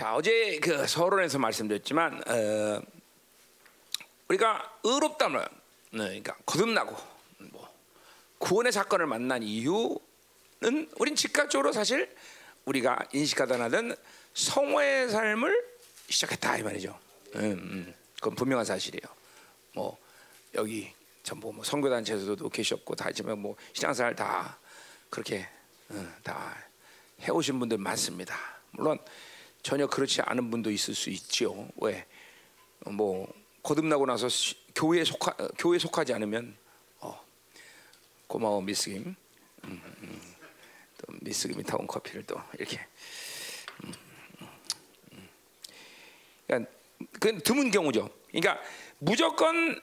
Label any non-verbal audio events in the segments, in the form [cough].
자 어제 그 서론에서 말씀드렸지만 어, 우리가 의롭다면 네, 그러니까 거듭나고 뭐 구원의 사건을 만난 이유는 우린 즉각적으로 사실 우리가 인식하던 하던 성화의 삶을 시작했다 이 말이죠. 음, 음, 그건 분명한 사실이에요. 뭐 여기 전부 뭐 선교단체에서도 계셨고 다 있지만 뭐 신앙생활 다 그렇게 어, 다 해오신 분들 많습니다. 물론 전혀 그렇지 않은 분도 있을 수 있지요. 왜? 어, 뭐 거듭나고 나서 시- 교회에 속하 어, 교회에 속하지 않으면 어, 고마워 미스김. 음, 음, 또 미스김이 타온 커피를 또 이렇게. 음, 음, 음. 그러니까 그 드문 경우죠. 그러니까 무조건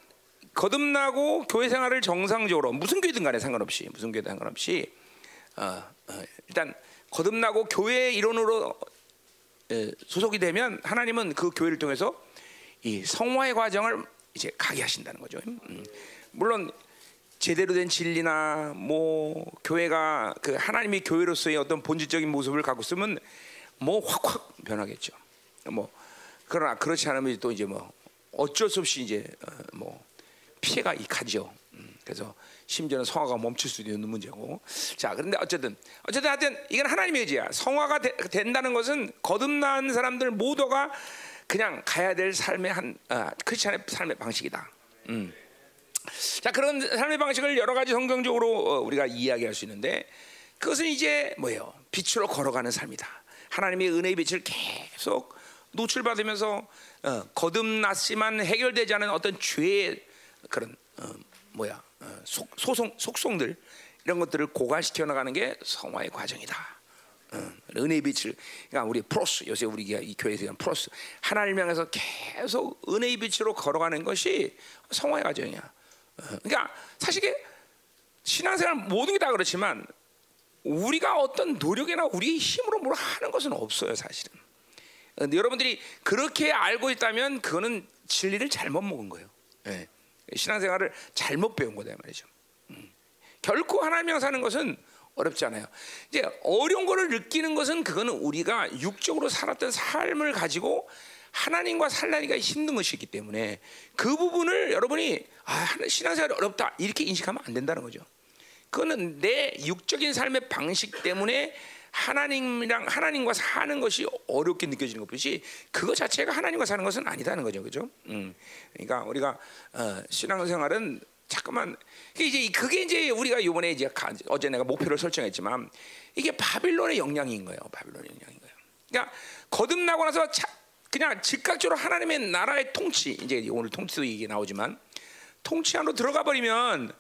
거듭나고 교회 생활을 정상적으로 무슨 교회든 간에 상관없이 무슨 교회든 상관없이 어, 어, 일단 거듭나고 교회 일원으로 에, 소속이 되면 하나님은 그 교회를 통해서 이 성화의 과정을 이제 가게 하신다는 거죠. 음. 물론 제대로 된 진리나 뭐 교회가 그 하나님이 교회로서의 어떤 본질적인 모습을 갖고 있으면 뭐 확확 변하겠죠. 뭐 그러나 그렇지 않으면 또 이제 뭐 어쩔 수 없이 이제 어, 뭐 피해가 익하죠. 음, 그래서 심지어는 성화가 멈출 수도 있는 문제고. 자, 그런데 어쨌든 어쨌든 하여튼 이건 하나님의 의지야. 성화가 되- 된다는 것은 거듭난 사람들 모두가 그냥 가야 될 삶의 한 아, 크리스천의 삶의 방식이다. 음. 자 그런 삶의 방식을 여러 가지 성경적으로 어, 우리가 이야기할 수 있는데 그것은 이제 뭐예요? 빛으로 걸어가는 삶이다. 하나님의 은혜의 빛을 계속 노출받으면서 어, 거듭났지만 해결되지 않은 어떤 죄의 그런 어, 뭐야 어, 속, 소송 속송들 이런 것들을 고갈시켜 나가는 게 성화의 과정이다. 어, 은혜의 빛을 그러니까 우리 프로스 요새 우리가 이 교회에서 얘기하는 프로스 하나님 향해서 계속 은혜의 빛으로 걸어가는 것이 성화의 과정이야. 어, 그러니까 사실 신앙생활 모든 게 다 그렇지만 우리가 어떤 노력이나 우리 힘으로 뭘 하는 것은 없어요 사실은. 어, 여러분들이 그렇게 알고 있다면 그거는 진리를 잘못 먹은 거예요. 예. 신앙생활을 잘못 배운 거다 이 말이죠. 음. 결코 하나님이랑 사는 것은 어렵지 않아요. 이제 어려운 거를 느끼는 것은 그거는 우리가 육적으로 살았던 삶을 가지고 하나님과 살라니가 힘든 것이기 때문에 그 부분을 여러분이 아, 신앙생활이 어렵다 이렇게 인식하면 안 된다는 거죠. 그거는 내 육적인 삶의 방식 때문에 하나님이랑 하나님과 사는 것이 어렵게 느껴지는 것뿐이지 그거 자체가 하나님과 사는 것은 아니다는 거죠, 그죠? 음, 그러니까 우리가 어, 신앙생활은 잠깐만 이제 그게 이제 우리가 이번에 이제 가- 어제 내가 목표를 설정했지만 이게 바빌론의 영향인 거예요, 바빌론의 영향인 거예요. 그러니까 거듭나고 나서 자, 그냥 즉각적으로 하나님의 나라의 통치 이제 오늘 통치도 얘기 나오지만 통치 안으로 들어가 버리면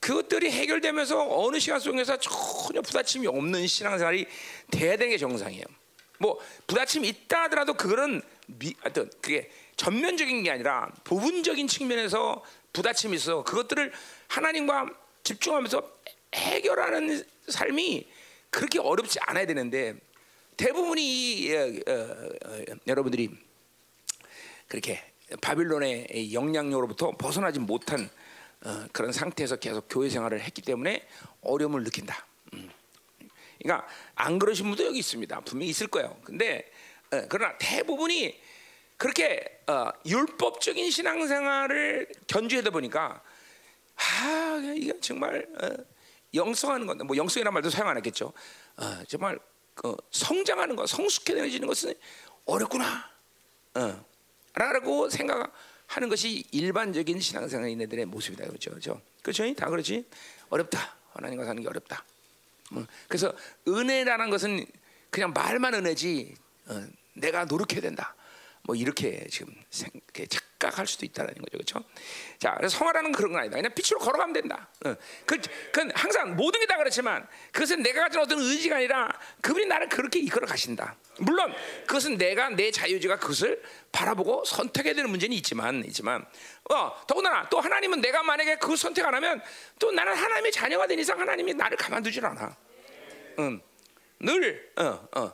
그것들이 해결되면서 어느 시간 속에서 전혀 부딪힘이 없는 신앙생활이 돼야 되는 게 정상이에요. 뭐 부딪힘이 있다 하더라도 그거는 미, 하여튼 그게 전면적인 게 아니라 부분적인 측면에서 부딪힘이 있어 그것들을 하나님과 집중하면서 해결하는 삶이 그렇게 어렵지 않아야 되는데 대부분이 이, 어, 어, 어, 여러분들이 그렇게 바빌론의 이 영향력으로부터 벗어나지 못한 어, 그런 상태에서 계속 교회 생활을 했기 때문에 어려움을 느낀다. 음. 그러니까 안 그러신 분도 여기 있습니다. 분명히 있을 거예요. 근데 어, 그러나 대부분이 그렇게 어, 율법적인 신앙생활을 견주하다 보니까 아 이게 정말 어, 영성하는 건데 뭐 영성이라는 말도 사용 안 했겠죠. 어, 정말 그 성장하는 것, 성숙해지는 것은 어렵구나. 어, 라고 생각 하는 것이 일반적인 신앙생활인들의 모습이다 그렇죠, 그렇죠? 그렇죠? 다 그렇지. 어렵다. 하나님과 사는 게 어렵다. 어, 그래서 은혜라는 것은 그냥 말만 은혜지 어, 내가 노력해야 된다. 뭐 이렇게 지금 생, 이렇게 착각할 수도 있다는 거죠, 그렇죠? 자, 그래서 성화라는 그런 건 아니다. 그냥 빛으로 걸어가면 된다. 어, 그, 그건 항상 모든 게 다 그렇지만 그것은 내가 가진 어떤 의지가 아니라 그분이 나를 그렇게 이끌어 가신다. 물론 그것은 내가 내 자유지가 그것을 바라보고 선택해야 되는 문제는 있지만, 있지만, 어, 더군다나 또 하나님은 내가 만약에 그 선택 안 하면 또 나는 하나님의 자녀가 된 이상 하나님이 나를 가만두질 않아. 응. 늘, 어, 어.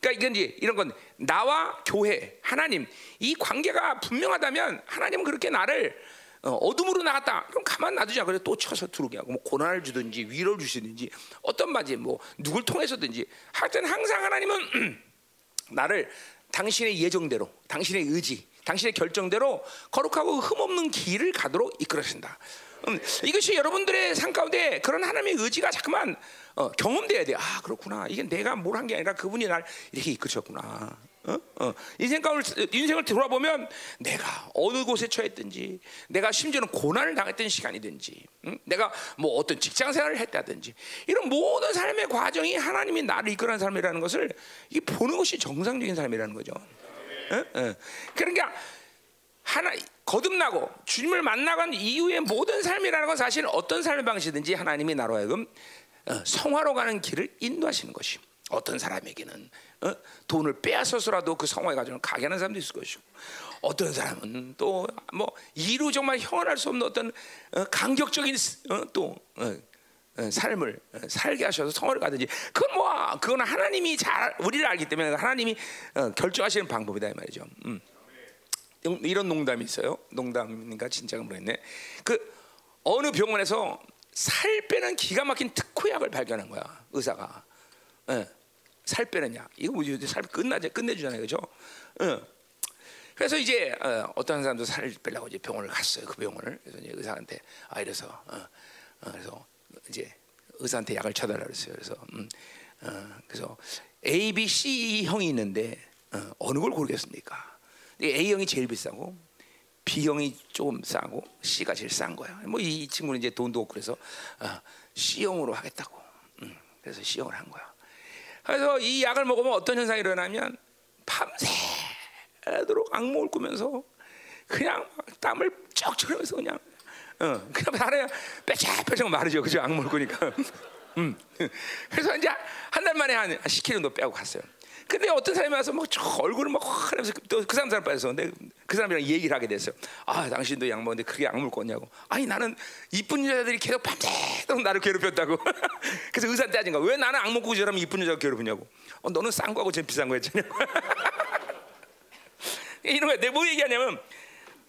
그러니까 이건 이제 이런 건 나와 교회, 하나님 이 관계가 분명하다면 하나님은 그렇게 나를 어, 어둠으로 나갔다. 그럼 가만 놔두지 않고 또 쳐서 들어오게 하고 뭐 고난을 주든지 위로를 주시든지 어떤 바지 뭐 누굴 통해서든지 하여튼 항상 하나님은 [clears throat] 나를 당신의 예정대로, 당신의 의지, 당신의 결정대로 거룩하고 흠없는 길을 가도록 이끌어신다. 음, 이것이 여러분들의 삶 가운데 그런 하나님의 의지가 자꾸만 어, 경험돼야 돼. 아 그렇구나. 이게 내가 뭘 한 게 아니라 그분이 날 이렇게 이끄셨구나. 어? 어. 인생 가운을 인생을 돌아보면 내가 어느 곳에 처했든지, 내가 심지어는 고난을 당했던 시간이든지, 응? 내가 뭐 어떤 직장 생활을 했다든지 이런 모든 삶의 과정이 하나님이 나를 이끌어가는 삶이라는 것을 이 보는 것이 정상적인 삶이라는 거죠. 어? 어. 그러니까 하나 거듭나고 주님을 만나간 이후의 모든 삶이라는 건 사실 어떤 삶의 방식이든지 하나님이 나로 하여금 어, 성화로 가는 길을 인도하시는 것이. 어떤 사람에게는 어? 돈을 빼앗아서라도 그 성화의 과정을 가게 하는 사람도 있을 것이고, 어떤 사람은 또 뭐 이루 정말 형언할 수 없는 어떤 어, 강격적인 어, 또 어, 어, 삶을 어, 살게 하셔서 성화를 가든지 그건 뭐 그건 하나님이 잘 우리를 알기 때문에 하나님이 어, 결정하시는 방법이다 이 말이죠. 음. 이런 농담이 있어요. 농담인가 진짜가 모르겠네. 그 어느 병원에서 살 빼는 기가 막힌 특효약을 발견한 거야 의사가. 예. 살 빼는 약. 이거 뭐살 끝나지 끝내주잖아요, 그죠? 예. 그래서 이제 어, 떤 사람도 살을 빼려고 이제 병원을 갔어요. 그 병원을 그래서 이제 의사한테 아 이래서 어, 어, 그래서 이제 의사한테 약을 쳐달라 그랬어요. 그래서 음, 어, 그래서 A, B, C 형이 있는데 어, 어느 걸 고르겠습니까? A형이 제일 비싸고 B형이 조금 싸고 C가 제일 싼 거야. 뭐 이 친구는 이제 돈도 없고 그래서 어, C형으로 하겠다고. 음, 그래서 C형을 한 거야. 그래서 이 약을 먹으면 어떤 현상이 일어나면 밤새도록 악몽을 꾸면서 그냥 땀을 쩍 흘리면서 그냥 어, 그냥 나를 빼짝빼짝 마르죠. 그죠? 악몽을 꾸니까. [laughs] 음. 그래서 이제 한 달 만에 한 10kg 정도 빼고 갔어요. 근데 어떤 사람이 와서 막 얼굴을 막 하면서 또 그 사람 사람 빠져서 근데 그 사람이랑 얘기를 하게 됐어요. 아 당신도 약 먹는데 그게 약물 껐냐고. 아니 나는 이쁜 여자들이 계속 밤새도록 나를 괴롭혔다고. [laughs] 그래서 의사한테 따진 거야. 왜 나는 악 먹고 저러면 이쁜 여자가 괴롭히냐고. 어, 너는 싼 거하고 전 비싼 거 했잖아. [laughs] 이런 거야. 내가 뭐 얘기하냐면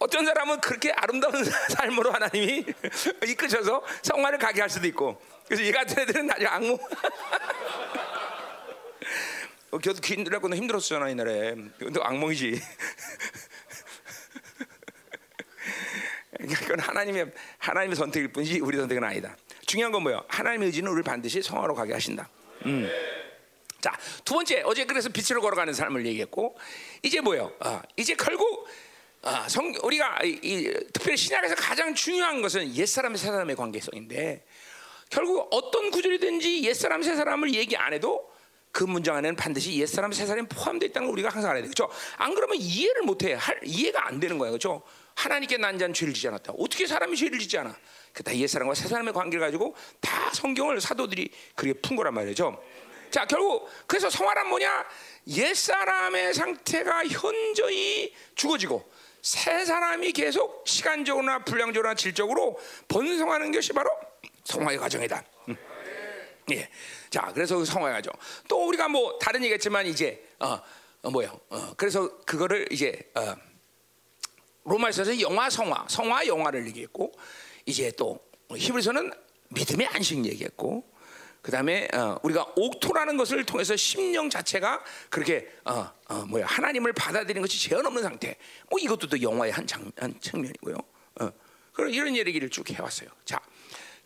어떤 사람은 그렇게 아름다운 [laughs] 삶으로 하나님이 이끄셔서 성화를 가게 할 수도 있고 그래서 이 같은 애들은 나중에 악몽 어, 교도 힘들었고 힘들었잖아 이날에. 근데 악몽이지. [laughs] 그건 하나님의 하나님의 선택일 뿐이지 우리 선택은 아니다. 중요한 건 뭐예요? 하나님의 의지는 우리를 반드시 성화로 가게 하신다. 음. 자, 두 번째 어제 그래서 빛으로 걸어가는 삶을 얘기했고 이제 뭐예요? 아, 이제 결국 아, 성, 우리가 이, 이, 특별히 신약에서 가장 중요한 것은 옛 사람 새 사람의 관계성인데 결국 어떤 구절이든지 옛 사람 새 사람을 얘기 안 해도 그 문장 안에는 반드시 옛사람 새사람이 포함되어 있다는 걸 우리가 항상 알아야 되죠. 안 그러면 이해를 못해. 할, 이해가 안 되는 거예요. 그렇죠? 하나님께 난 자는 죄를 짓지 않았다. 어떻게 사람이 죄를 짓지 않아? 그다 옛사람과 새사람의 관계를 가지고 다 성경을 사도들이 그렇게 푼 거란 말이죠. 자, 결국 그래서 성화란 뭐냐? 옛사람의 상태가 현저히 죽어지고 새 사람이 계속 시간적으로나 분량적으로나 질적으로 번성하는 것이 바로 성화의 과정이다. 음. 예. 자, 그래서 성화가죠. 또 우리가 뭐 다른 얘기했지만 이제 어, 어 뭐요? 어, 그래서 그거를 이제 어, 로마에서 영화 성화, 성화 영화를 얘기했고 이제 또 히브리서는 믿음의 안식 얘기했고 그 다음에 어, 우리가 옥토라는 것을 통해서 심령 자체가 그렇게 어, 어, 뭐야 하나님을 받아들이는 것이 제한 없는 상태. 뭐 이것도 또 영화의 한, 장, 한 측면이고요. 어, 그런 이런 얘기를 쭉 해왔어요. 자,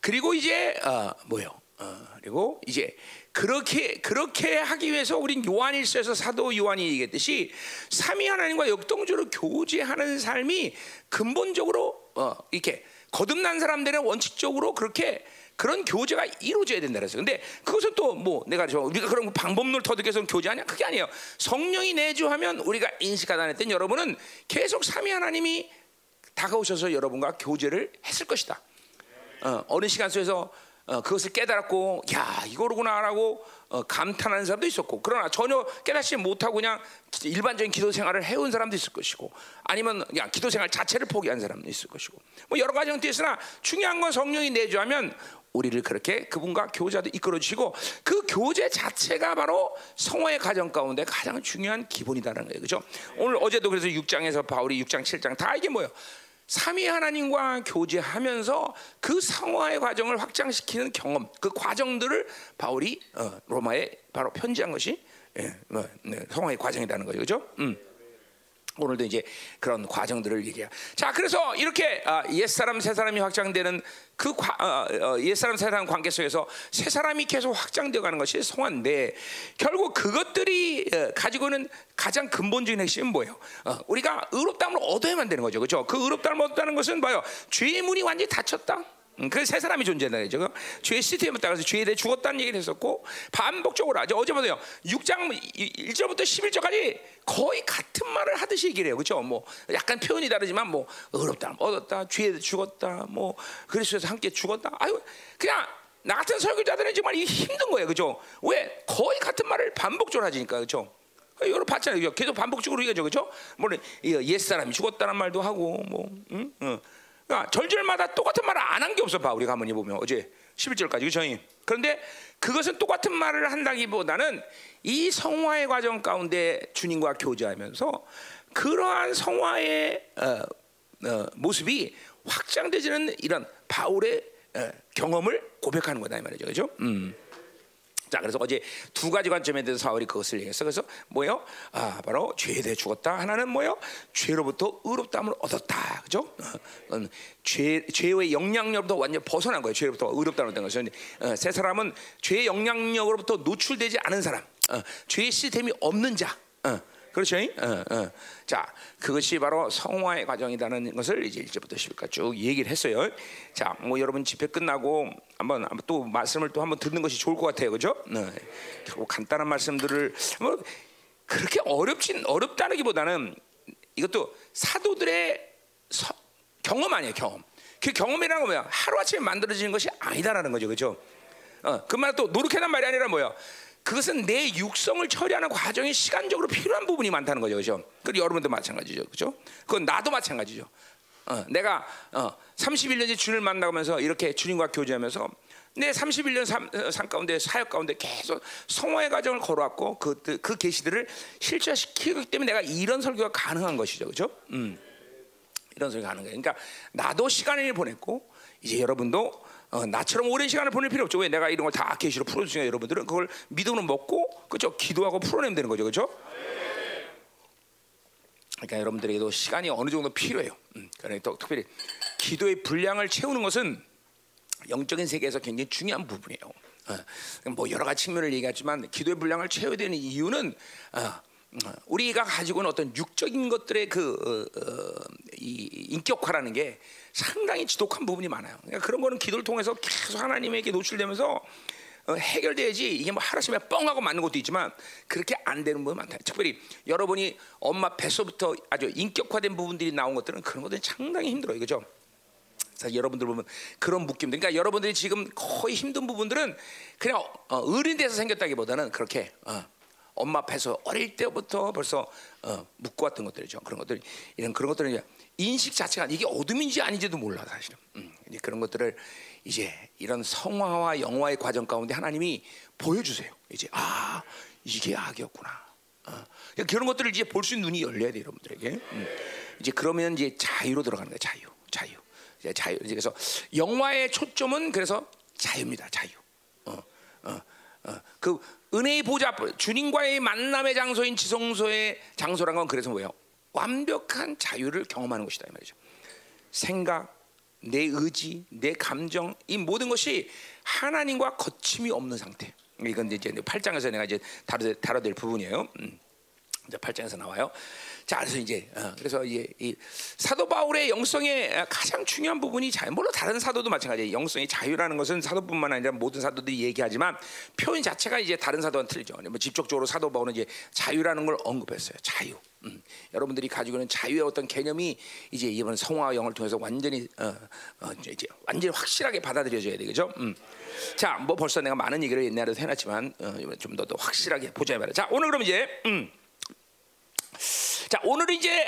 그리고 이제 어, 뭐요? 어, 그리고 이제 그렇게 그렇게 하기 위해서 우린 요한일서에서 사도 요한이 얘기했듯이 삼위 하나님과 역동적으로 교제하는 삶이 근본적으로 어, 이렇게 거듭난 사람들은 원칙적으로 그렇게 그런 교제가 이루어져야 된다 그랬어요. 근데 그것은 또 뭐 내가 저 우리가 그런 방법론을 터득해서 교제하냐? 그게 아니에요. 성령이 내주하면 우리가 인식하다 했던 여러분은 계속 삼위 하나님이 다가오셔서 여러분과 교제를 했을 것이다. 어, 어느 시간 속에서 어, 그것을 깨달았고 야 이거로구나라고 어, 감탄하는 사람도 있었고 그러나 전혀 깨닫지 못하고 그냥 일반적인 기도 생활을 해온 사람도 있을 것이고 아니면 그냥 기도 생활 자체를 포기한 사람도 있을 것이고 뭐 여러 가지 형태 있으나 중요한 건 성령이 내주하면 우리를 그렇게 그분과 교제도 이끌어 주시고 그 교제 자체가 바로 성화의 가정 가운데 가장 중요한 기본이다라는 거예요. 그죠? 오늘 어제도 그래서 6장에서 바울이 6장 7장 다 이게 뭐예요? 삼위 하나님과 교제하면서 그 성화의 과정을 확장시키는 경험, 그 과정들을 바울이 어, 로마에 바로 편지한 것이 예, 뭐, 네, 성화의 과정이라는 거죠, 그렇죠? 음. 오늘도 이제 그런 과정들을 얘기해요. 자, 그래서 이렇게 아, 옛 사람 새 사람이 확장되는 그 과, 어, 어, 옛 사람 새 사람 관계 속에서 새 사람이 계속 확장되어 가는 것이 성화인데 결국 그것들이 어, 가지고 는 가장 근본적인 핵심은 뭐예요? 어, 우리가 의롭다함을 얻어야만 되는 거죠, 그렇죠? 그 의롭다함을 얻다는 것은 뭐요? 죄의 문이 완전히 닫혔다. 음, 그세 사람이 존재한다는 거죠. 죄의 시스템에 따라서 죄에 대해 죽었다는 얘기를 했었고 반복적으로 하죠. 어제보다요. 6장 1절부터 11절까지 거의 같은 말을 하듯이 얘기를 해요. 그렇죠? 뭐 약간 표현이 다르지만 뭐 어렵다, 얻었다, 죄에 대해 죽었다, 뭐 그리스도에서 함께 죽었다. 아유 그냥 나 같은 설교자들은 정말 힘든 거예요. 그죠? 왜? 거의 같은 말을 반복적으로 하니까. 그죠? 여러 봤잖아요. 계속 반복적으로 얘기하죠. 그죠? 뭐 옛사람이 죽었다는 말도 하고 뭐 응? 응. 그러니까 절절마다 똑같은 말을 안 한 게 없어 봐. 우리 가문이 보면 어제 11절까지 그죠? 그런데 그것은 똑같은 말을 한다기보다는 이 성화의 과정 가운데 주님과 교제하면서 그러한 성화의 어, 어, 모습이 확장되지는 이런 바울의 어, 경험을 고백하는 거다 이 말이죠, 그죠 음. 자, 그래서 어제 두 가지 관점에 대해서 사울이 그것을 얘기했어. 그래서 뭐요? 아, 바로 죄에 대해 죽었다. 하나는 뭐요? 죄로부터 의롭다함을 얻었다. 그죠? 어, 음, 죄, 죄의 영향력부터 완전 벗어난 거예요. 죄로부터 얻은 것은. 어, 세 사람은 죄의 영향력으로부터 노출되지 않은 사람. 어, 죄의 시스템이 없는 자. 어, 그렇죠? 어, 어. 자, 그것이 바로 성화의 과정이라는 것을 이제 1절부터 10절까지 쭉 얘기를 했어요. 자, 뭐 여러분 집회 끝나고 한번, 또 말씀을 또 한번 듣는 것이 좋을 것 같아요. 그죠? 네. 결국 간단한 말씀들을 뭐 그렇게 어렵진 어렵다는기보다는 이것도 사도들의 서, 경험 아니에요, 경험. 그 경험이라는 건 뭐야? 하루아침에 만들어지는 것이 아니다라는 거죠. 그죠? 어, 그말 또 노력해란 말이 아니라 뭐야? 그것은 내 육성을 처리하는 과정이 시간적으로 필요한 부분이 많다는 거죠, 그죠? 그리고 여러분도 마찬가지죠, 그죠? 그건 나도 마찬가지죠. 어, 내가 어, 31년째 주님을 만나면서 이렇게 주님과 교제하면서 내 31년 삶, 어, 삶 가운데 사역 가운데 계속 성화의 과정을 걸어왔고 그, 그 계시들을 실제화시키기 때문에 내가 이런 설교가 가능한 것이죠, 그죠? 음, 이런 설교가 가능해요. 그러니까 나도 시간을 보냈고 이제 여러분도 어, 나처럼 오랜 시간을 보낼 필요 없죠. 왜 내가 이런 걸 다 계시로 풀어주니까 여러분들은 그걸 믿음으로 먹고 그죠? 기도하고 풀어내면 되는 거죠, 그죠? 그러니까 여러분들에게도 시간이 어느 정도 필요해요. 음, 그러니까 또 특별히 기도의 분량을 채우는 것은 영적인 세계에서 굉장히 중요한 부분이에요. 어, 뭐 여러 가지 측면을 얘기하지만 기도의 분량을 채워야 되는 이유는 어, 어 우리가 가지고 있는 어떤 육적인 것들의 그 어, 어, 이 인격화라는 게 상당히 지독한 부분이 많아요. 그러니까 그런 거는 기도를 통해서 계속 하나님에게 노출되면서 어, 해결돼야지 이게 뭐 하루쯤에 뻥하고 맞는 것도 있지만 그렇게 안 되는 부분 많다. 특별히 여러분이 엄마 뱃속부터 아주 인격화된 부분들이 나온 것들은 그런 것들이 상당히 힘들어요, 그죠? 여러분들 보면 그런 묶임. 그러니까 여러분들이 지금 거의 힘든 부분들은 그냥 어, 어린 데서 생겼다기보다는 그렇게 어, 엄마 뱃속 어릴 때부터 벌써 어, 묶어왔던 것들이죠. 그런 것들 이런 그런 것들은 인식 자체가 이게 어둠인지 아닌지도 몰라 사실은. 음, 이제 그런 것들을 이제 이런 성화와 영화의 과정 가운데 하나님이 보여주세요. 이제 아 이게 악이었구나. 어. 그런 것들을 이제 볼 수 있는 눈이 열려야 돼 여러분들에게. 음. 이제 그러면 이제 자유로 들어가는 거야 자유, 자유. 이제 자유. 그래서 영화의 초점은 그래서 자유입니다. 자유. 어, 어, 어. 그 은혜의 보좌, 주님과의 만남의 장소인 지성소의 장소란 건 그래서 뭐예요? 완벽한 자유를 경험하는 것이다 이 말이죠. 생각, 내 의지, 내 감정 이 모든 것이 하나님과 거침이 없는 상태. 이건 이제 8장에서 내가 이제 다뤄 다뤄될 부분이에요. 음. 이제 8장에서 나와요. 자, 그래서 이제 어, 그래서 이제 이 사도 바울의 영성의 가장 중요한 부분이 자유. 물론 다른 사도도 마찬가지예요. 영성의 자유라는 것은 사도뿐만 아니라 모든 사도들이 얘기하지만 표현 자체가 이제 다른 사도와는 틀리죠. 뭐 직접적으로 사도 바울은 이제 자유라는 걸 언급했어요. 자유. 음. 여러분들이 가지고 있는 자유의 어떤 개념이 이제 이번 성화와 영을 통해서 완전히 어, 어, 이제 완전히 확실하게 받아들여져야 되겠죠. 음. 자, 뭐 벌써 내가 많은 얘기를 옛날에도 해놨지만 어, 좀더 더 확실하게 보자 말이야. 자, 오늘 그럼 이제 음. 자, 오늘 이제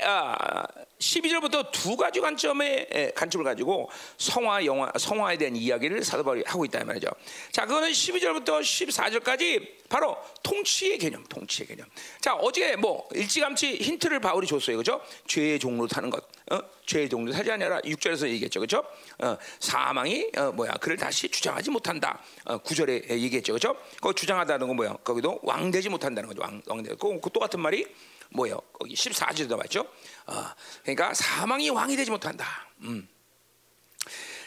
12절부터 아, 두 가지 관점의 관점을 가지고 성화 영화 성화에 대한 이야기를 사도 바울이 하고 있다 말이죠. 자, 그거는 12절부터 14절까지 바로 통치의 개념, 통치의 개념. 자, 어제 뭐 일찌감치 힌트를 바울이 줬어요. 그죠? 죄의 종로 타는 것. 어? 죄의 동료 사지 아니라 6절에서 얘기했죠. 그렇죠? 어, 사망이 어, 뭐야? 그를 다시 주장하지 못한다. 어, 9절에 얘기했죠. 그렇죠? 거 주장하다는 건 뭐야? 거기도 왕되지 못한다는 거죠. 왕, 왕되. 그, 그 똑같은 말이 뭐예요? 거기 14절에도 맞죠? 어, 그러니까 사망이 왕이 되지 못한다. 음.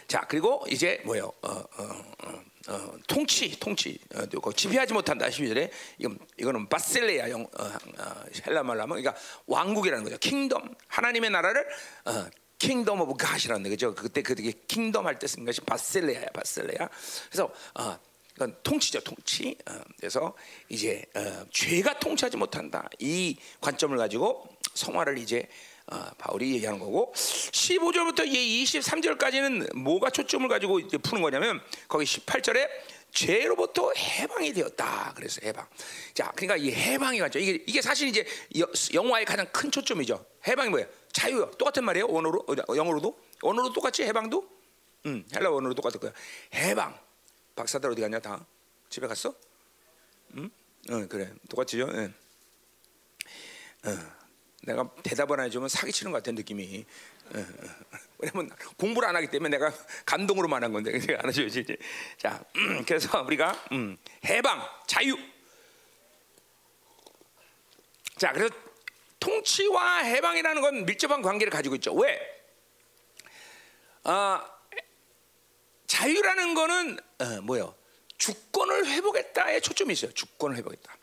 자 그리고 이제 뭐요? 어, 어, 어, 어, 통치, 통치, 어, 그 지배하지 못한다. 12절에 이건 이거는 βασιλεία 영 헬라 말로 하면 그러니까 왕국이라는 거죠. kingdom 하나님의 나라를 어, kingdom of God이라는 거죠. 그때 그게 kingdom 할 때 쓴 것이 βασιλεία, βασιλεία. 그래서 어, 이건 통치죠, 통치. 어, 그래서 이제 어, 죄가 통치하지 못한다. 이 관점을 가지고 성화를 이제 어, 바울이 얘기하는 거고 15절부터 23절까지는 뭐가 초점을 가지고 푸는 거냐면 거기 18절에 죄로부터 해방이 되었다. 그래서 해방. 자, 그러니까 이 해방이 가죠. 이게 이게 사실 이제 영화의 가장 큰 초점이죠. 해방이 뭐예요? 자유요. 똑같은 말이에요. 원어로 어, 영어로도 원어로 똑같이 해방도. 음, 헬라 원어로 똑같을 거야. 해방. 박사들 어디 갔냐 다? 집에 갔어? 음? 응, 어, 그래. 똑같지요. 응. 어. 내가 대답을 안 해주면 사기치는 것 같은 느낌이. 왜냐면 공부를 안 하기 때문에 내가 감동으로만 한 건데 안 해줘야지. 자, 음, 그래서 우리가 음, 해방, 자유. 자, 그래서 통치와 해방이라는 건 밀접한 관계를 가지고 있죠. 왜? 아, 자유라는 거는 어, 뭐요? 주권을 회복했다에 초점이 있어요. 주권을 회복했다.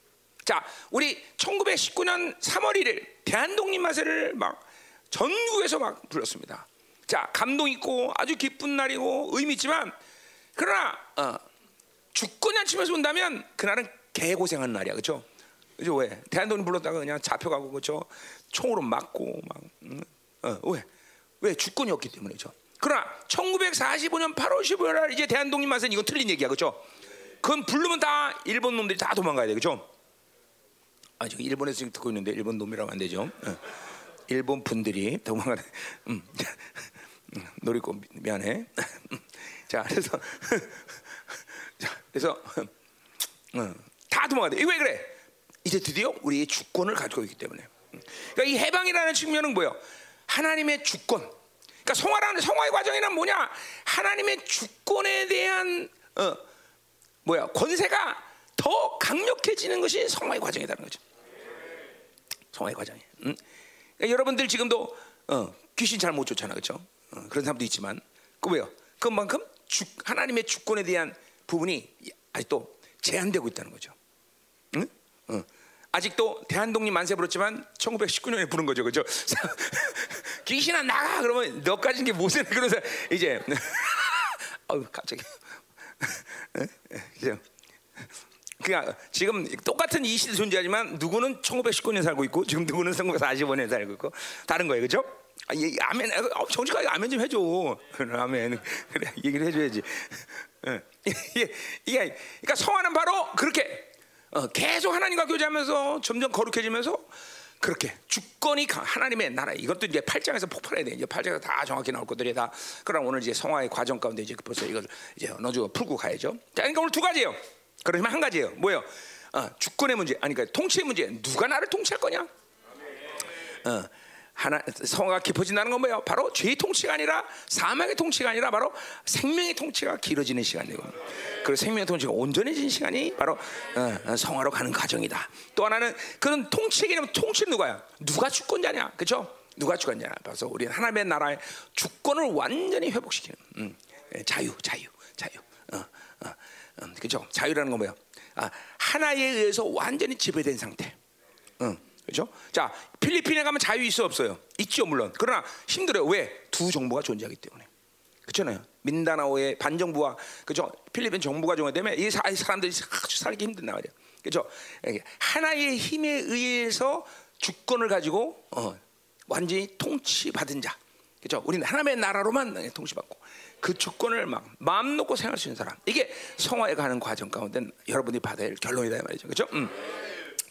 자, 우리 1919년 3월 1일 대한독립 마세를 막 전국에서 막 불렀습니다. 자, 감동 있고 아주 기쁜 날이고 의미 있지만 그러나 어, 주권이 치면서 온다면 그날은 개고생하는 날이야, 그렇죠? 그죠 왜? 대한독립 불렀다가 그냥 잡혀가고 그죠? 총으로 맞고 막 응? 어, 왜? 왜 주권이 없기 때문이죠. 그러나 1945년 8월 15일 날 이제 대한독립 마세는 이건 틀린 얘기야, 그렇죠? 그건 부르면 다 일본 놈들이 다 도망가야 돼, 그렇죠? 아 지금 일본에서 지금 듣고 있는데 일본 놈이라고 안 되죠. 어. 일본 분들이 도망가네. 음. 노리고 미안해. [laughs] 자 그래서 [laughs] 자 그래서 어. 다 도망가네. 왜 그래? 이제 드디어 우리의 주권을 가지고 있기 때문에. 그러니까 이 해방이라는 측면은 뭐예요? 하나님의 주권. 그러니까 성화라는 성화의 과정이란 뭐냐? 하나님의 주권에 대한 어, 뭐야 권세가 더 강력해지는 것이 성화의 과정이라는 거죠. 성화의 과정이. 응? 그러니까 여러분들 지금도 어, 귀신 잘 못 쫓아나 그렇죠? 어, 그런 사람도 있지만 그 왜요? 그만큼 주, 하나님의 주권에 대한 부분이 아직도 제한되고 있다는 거죠. 응? 어. 아직도 대한독립 만세 부르지만 1919년에 부른 거죠, 그죠? [laughs] 귀신아 나가 그러면 너까지 게 무슨 그러서 이제 [laughs] 어 갑자기 [laughs] 그죠? 그러니까 지금 똑같은 이 시대 존재하지만 누구는 1919년 살고 있고 지금 누구는 1945년 살고 있고 다른 거예요, 그렇죠? 아, 예, 아멘. 어, 정직하게 아멘 좀 해줘. 아멘. 그래 얘기를 해줘야지. 예, 이게, 그러니까 성화는 바로 그렇게 어, 계속 하나님과 교제하면서 점점 거룩해지면서 그렇게 주권이 하나님의 나라 이것도 이제 8장에서 폭발해야 돼. 이제 8장에서 다 정확히 나올 것들이 다. 그럼 오늘 이제 성화의 과정 가운데 이제 벌써 이걸 이제 너주 풀고 가야죠. 자, 그러니까 오늘 두 가지예요. 그러지만 한 가지예요. 뭐예요? 어, 주권의 문제, 아니 그러니까 통치의 문제. 누가 나를 통치할 거냐? 어, 하나 성화가 깊어진다는 건 뭐예요? 바로 죄의 통치가 아니라 사망의 통치가 아니라 바로 생명의 통치가 길어지는 시간이고, 그리고 생명의 통치가 온전해진 시간이 바로 어, 어, 성화로 가는 과정이다. 또 하나는 그런 통치의 개념, 통치는 누가야? 누가 주권자냐? 그렇죠? 누가 주권자냐? 그래서 우리는 하나님의 나라의 주권을 완전히 회복시키는 음, 예, 자유, 자유, 자유. 어, 어. 음, 그죠? 자유라는 건 뭐예요? 아, 하나에 의해서 완전히 지배된 상태. 응, 그죠? 자, 필리핀에 가면 자유 있어 없어요? 있죠, 물론. 그러나 힘들어요. 왜? 두 정부가 존재하기 때문에. 그렇잖아요. 민다나오의 반정부와 그죠? 필리핀 정부가 정해되면 이 사람들이 살기 힘든단 말이에요. 그죠? 하나의 힘에 의해서 주권을 가지고 어, 완전히 통치받은 자. 그죠? 우리는 하나님의 나라로만 통치받고 그 주권을 막 마음 놓고 생각할 수 있는 사람. 이게 성화에 가는 과정 가운데 여러분이 받아야 할 결론이다 말이죠. 그렇죠? 음.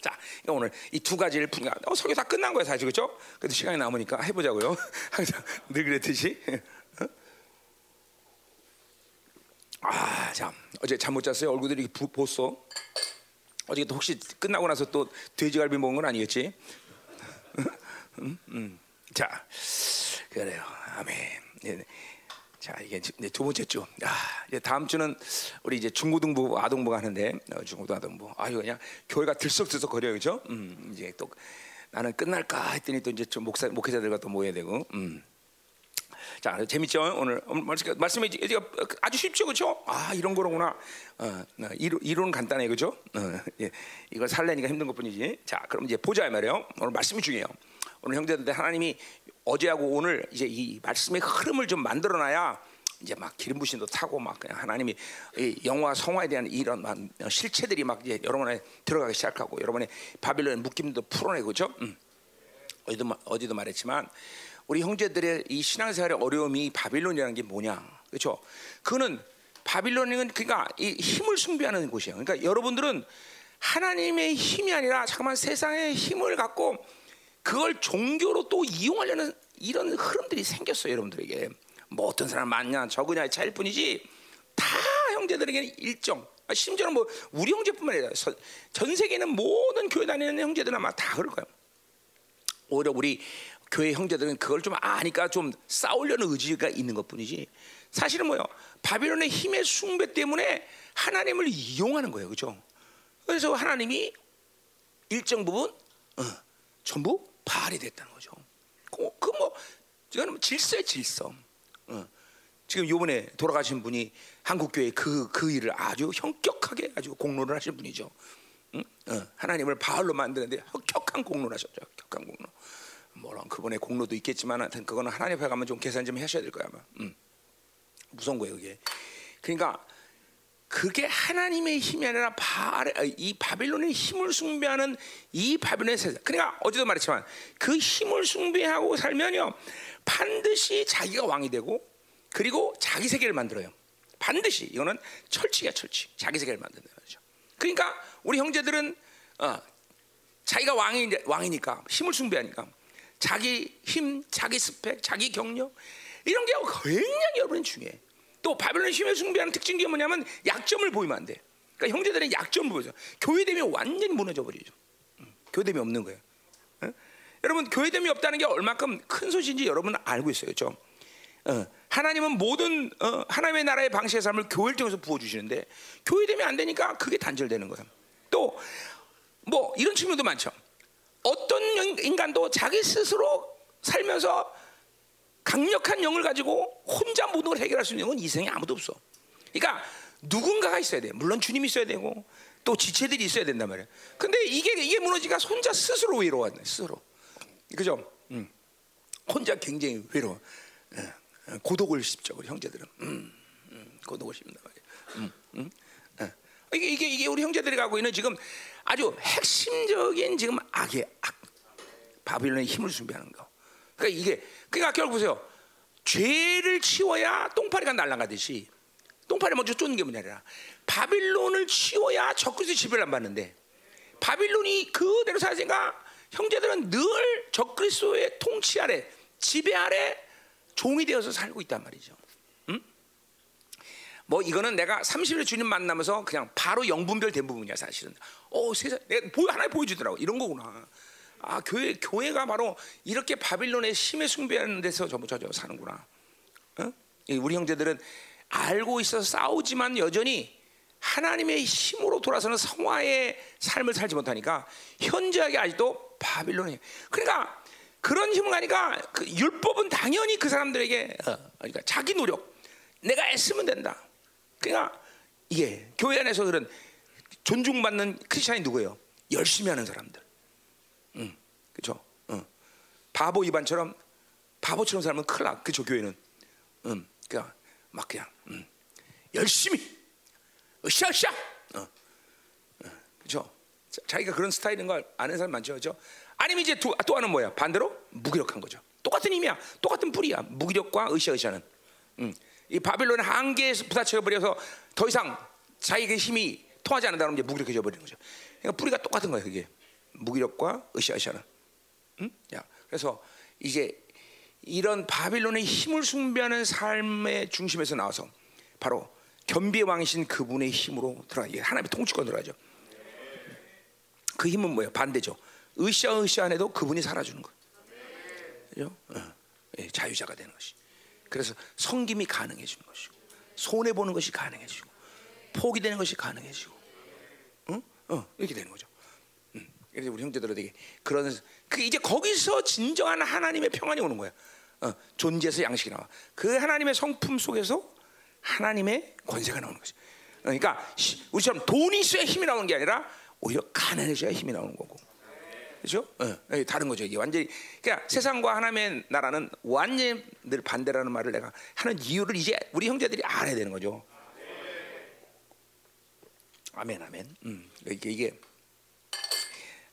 자, 오늘 이 두 가지를 분야. 어, 설교 다 끝난 거예요, 사실 그렇죠? 그래도 시간이 남으니까 해보자고요. [laughs] 항상 늘 그랬듯이. 어? 아, 참 어제 잠 못 잤어요. 얼굴들이 부, 보소. 어제 혹시 끝나고 나서 또 돼지갈비 먹은 건 아니겠지? [laughs] 음, 음. 자, 그래요. 아멘. 자 이게 이제 두 번째 주. 아 이제 다음 주는 우리 이제 중고등부 아동부가 하는데 어, 중고등 아동부. 아유 그냥 교회가 들썩들썩 거려요, 그죠? 음 이제 또 나는 끝날까 했더니 또 이제 좀 목사 목회자들과 또 모여야 되고. 음. 자 재밌죠? 오늘 말씀이 아주 쉽죠, 그렇죠? 아 이런 거로구나. 어, 이론, 이론 간단해, 그렇죠? 어, 예. 이걸 살래니까 힘든 것뿐이지. 자 그럼 이제 보자 말이에요. 오늘 말씀이 중요해요. 오늘 형제들 하나님이 어제하고 오늘 이제 이 말씀의 흐름을 좀 만들어놔야 이제 막 기름 부신도 타고 막 그냥 하나님이 영화 성화에 대한 이런 실체들이 막 이제 여러분에 들어가기 시작하고 여러분의 바빌론 묶임도 풀어내고 그죠? 음. 어제도 어제도 말했지만 우리 형제들의 이 신앙생활의 어려움이 바빌론이라는 게 뭐냐, 그렇죠? 그는 바빌론은 그러니까 이 힘을 숭배하는 곳이에요. 그러니까 여러분들은 하나님의 힘이 아니라 잠깐만 세상의 힘을 갖고 그걸 종교로 또 이용하려는 이런 흐름들이 생겼어요, 여러분들에게. 뭐 어떤 사람 많냐, 적으냐의 차일 뿐이지 다 형제들에게는 일정. 아, 심지어는 뭐 우리 형제뿐만 아니라 전 세계는 모든 교회 다니는 형제들 아마 다 그럴 거예요. 오히려 우리 교회 형제들은 그걸 좀 아니까 좀 싸우려는 의지가 있는 것뿐이지. 사실은 뭐요? 바빌론의 힘의 숭배 때문에 하나님을 이용하는 거예요, 그렇죠? 그래서 하나님이 일정 부분 어, 전부 발이 됐다는 거죠. 그뭐 이거는 질서의 질서. 어. 지금 요번에 돌아가신 분이 한국 교회 그그 그 일을 아주 현격하게 아주 공로를 하신 분이죠. 응? 어. 하나님을 바알로 만드는데 혁혁한 공로를 하셨죠. 혁혁한 공로. 물론 그분의 공로도 있겠지만 하여튼 그거는 하나님 앞에 가면 좀 계산 좀 하셔야 될 거야 아마. 음. 무서운 거예요 그게. 그러니까 그게 하나님의 힘이 아니라 바, 이 바빌론의 힘을 숭배하는 이 바빌론의 세상. 그러니까 어제도 말했지만 그 힘을 숭배하고 살면요 반드시 자기가 왕이 되고 그리고 자기 세계를 만들어요. 반드시 이거는 철칙이야 철칙. 자기 세계를 만든다는 거죠. 그러니까 우리 형제들은 어, 자기가 왕이 왕이니까 힘을 숭배하니까 자기 힘, 자기 스펙, 자기 경력 이런 게 굉장히 여러분 중요해. 또 바벨론 힘을 숭배하는 특징이 뭐냐면 약점을 보이면 안 돼. 그러니까 형제들은 약점을 보여줘. 교회됨이 완전히 무너져 버리죠. 교회됨이 없는 거예요. 어? 여러분 교회됨이 없다는 게 얼마큼 큰 소식인지 여러분은 알고 있어요, 그렇죠? 어, 하나님은 모든 어, 하나님의 나라의 방식의 삶을 교회를 통해서 부어주시는데 교회됨이 안 되니까 그게 단절되는 거예요. 또 뭐 이런 측면도 많죠. 어떤 인간도 자기 스스로 살면서 강력한 영을 가지고 혼자 모든 걸 해결할 수 있는 건 이생에 아무도 없어. 그러니까 누군가가 있어야 돼. 물론 주님이 있어야 되고 또 지체들이 있어야 된단 말이야. 근데 이게 이게 무너지가 혼자 스스로 외로웠네. 스스로. 그죠? 음. 혼자 굉장히 외로워. 예. 고독을 씹죠. 우리 형제들은. 음. 음. 고독을 말이야. 음. 음. 예. 이게 이게 이게 우리 형제들이 가고 있는 지금 아주 핵심적인 지금 악의 악. 바빌론의 힘을 준비하는 거. 그러니까 이게 그러니까 결국 보세요. 죄를 치워야 똥파리가 날아가듯이 똥파리 먼저 쫓는 게 뭐냐 바빌론을 치워야 적그리스도 지배를 안 받는데 바빌론이 그대로 살으니까 형제들은 늘 적그리스도의 통치 아래 지배 아래 종이 되어서 살고 있단 말이죠. 응? 뭐 이거는 내가 30일 주님 만나면서 그냥 바로 영분별 된 부분이야 사실은. 어 세상 내가 보 하나 보여주더라고 이런 거구나. 아 교회 교회가 바로 이렇게 바빌론의 힘에 숭배하는 데서 전부 저 사는구나. 어? 우리 형제들은 알고 있어서 싸우지만 여전히 하나님의 힘으로 돌아서는 성화의 삶을 살지 못하니까 현저하게 아직도 바빌론이. 그러니까 그런 힘을 가니까 그 율법은 당연히 그 사람들에게 어, 그러니까 자기 노력, 내가 애쓰면 된다. 그러니까 이게 교회 안에서 그런 존중받는 크리스천이 누구예요? 열심히 하는 사람들. 응, 그렇죠. 응. 바보 이반처럼 바보처럼 살면 큰일 나. 그죠 교회는. 응, 그냥 막 그냥 응. 열심히 으쌰으쌰. 어. 어. 그렇죠. 자기가 그런 스타일인 걸 아는 사람 많죠, 그렇죠? 아니면 이제 또, 또 하는 뭐야? 반대로 무기력한 거죠. 똑같은 힘이야, 똑같은 뿌리야. 무기력과 으쌰으쌰는. 응. 이 바빌론의 한계에 부딪혀 버려서 더 이상 자기의 힘이 통하지 않는다 그러면 이제 무기력해져 버리는 거죠. 그러니까 뿌리가 똑같은 거예요, 그게. 무기력과 으쌰으쌰는. 응? 야, 그래서 이제 이런 바빌론의 힘을 숭배하는 삶의 중심에서 나와서 바로 겸비의 왕이신 그분의 힘으로 들어가. 하나님의 통치권 들어가죠. 그 힘은 뭐예요? 반대죠. 으쌰으쌰 안 해도 그분이 살아주는 거예요. 그죠? 어. 예, 자유자가 되는 것이. 그래서 성김이 가능해지는 것이고 손해 보는 것이 가능해지고 포기되는 것이 가능해지고, 응? 어, 이렇게 되는 거죠. 음. 그래서 우리 형제들에게 그런 그 이제 거기서 진정한 하나님의 평안이 오는 거야. 어, 존재에서 양식이 나와. 그 하나님의 성품 속에서 하나님의 권세가 나오는 거지. 그러니까 시- 우리처럼 돈이 있어야 힘이 나오는 게 아니라 오히려 가난해져야 힘이 나오는 거고. 그렇죠? 어, 예, 다른 거죠. 이게 완전히 그러니까 세상과 하나님의 나라는 완전히 늘 반대라는 말을 내가 하는 이유를 이제 우리 형제들이 알아야 되는 거죠. 아멘, 아멘. 음, 이게 이게 어,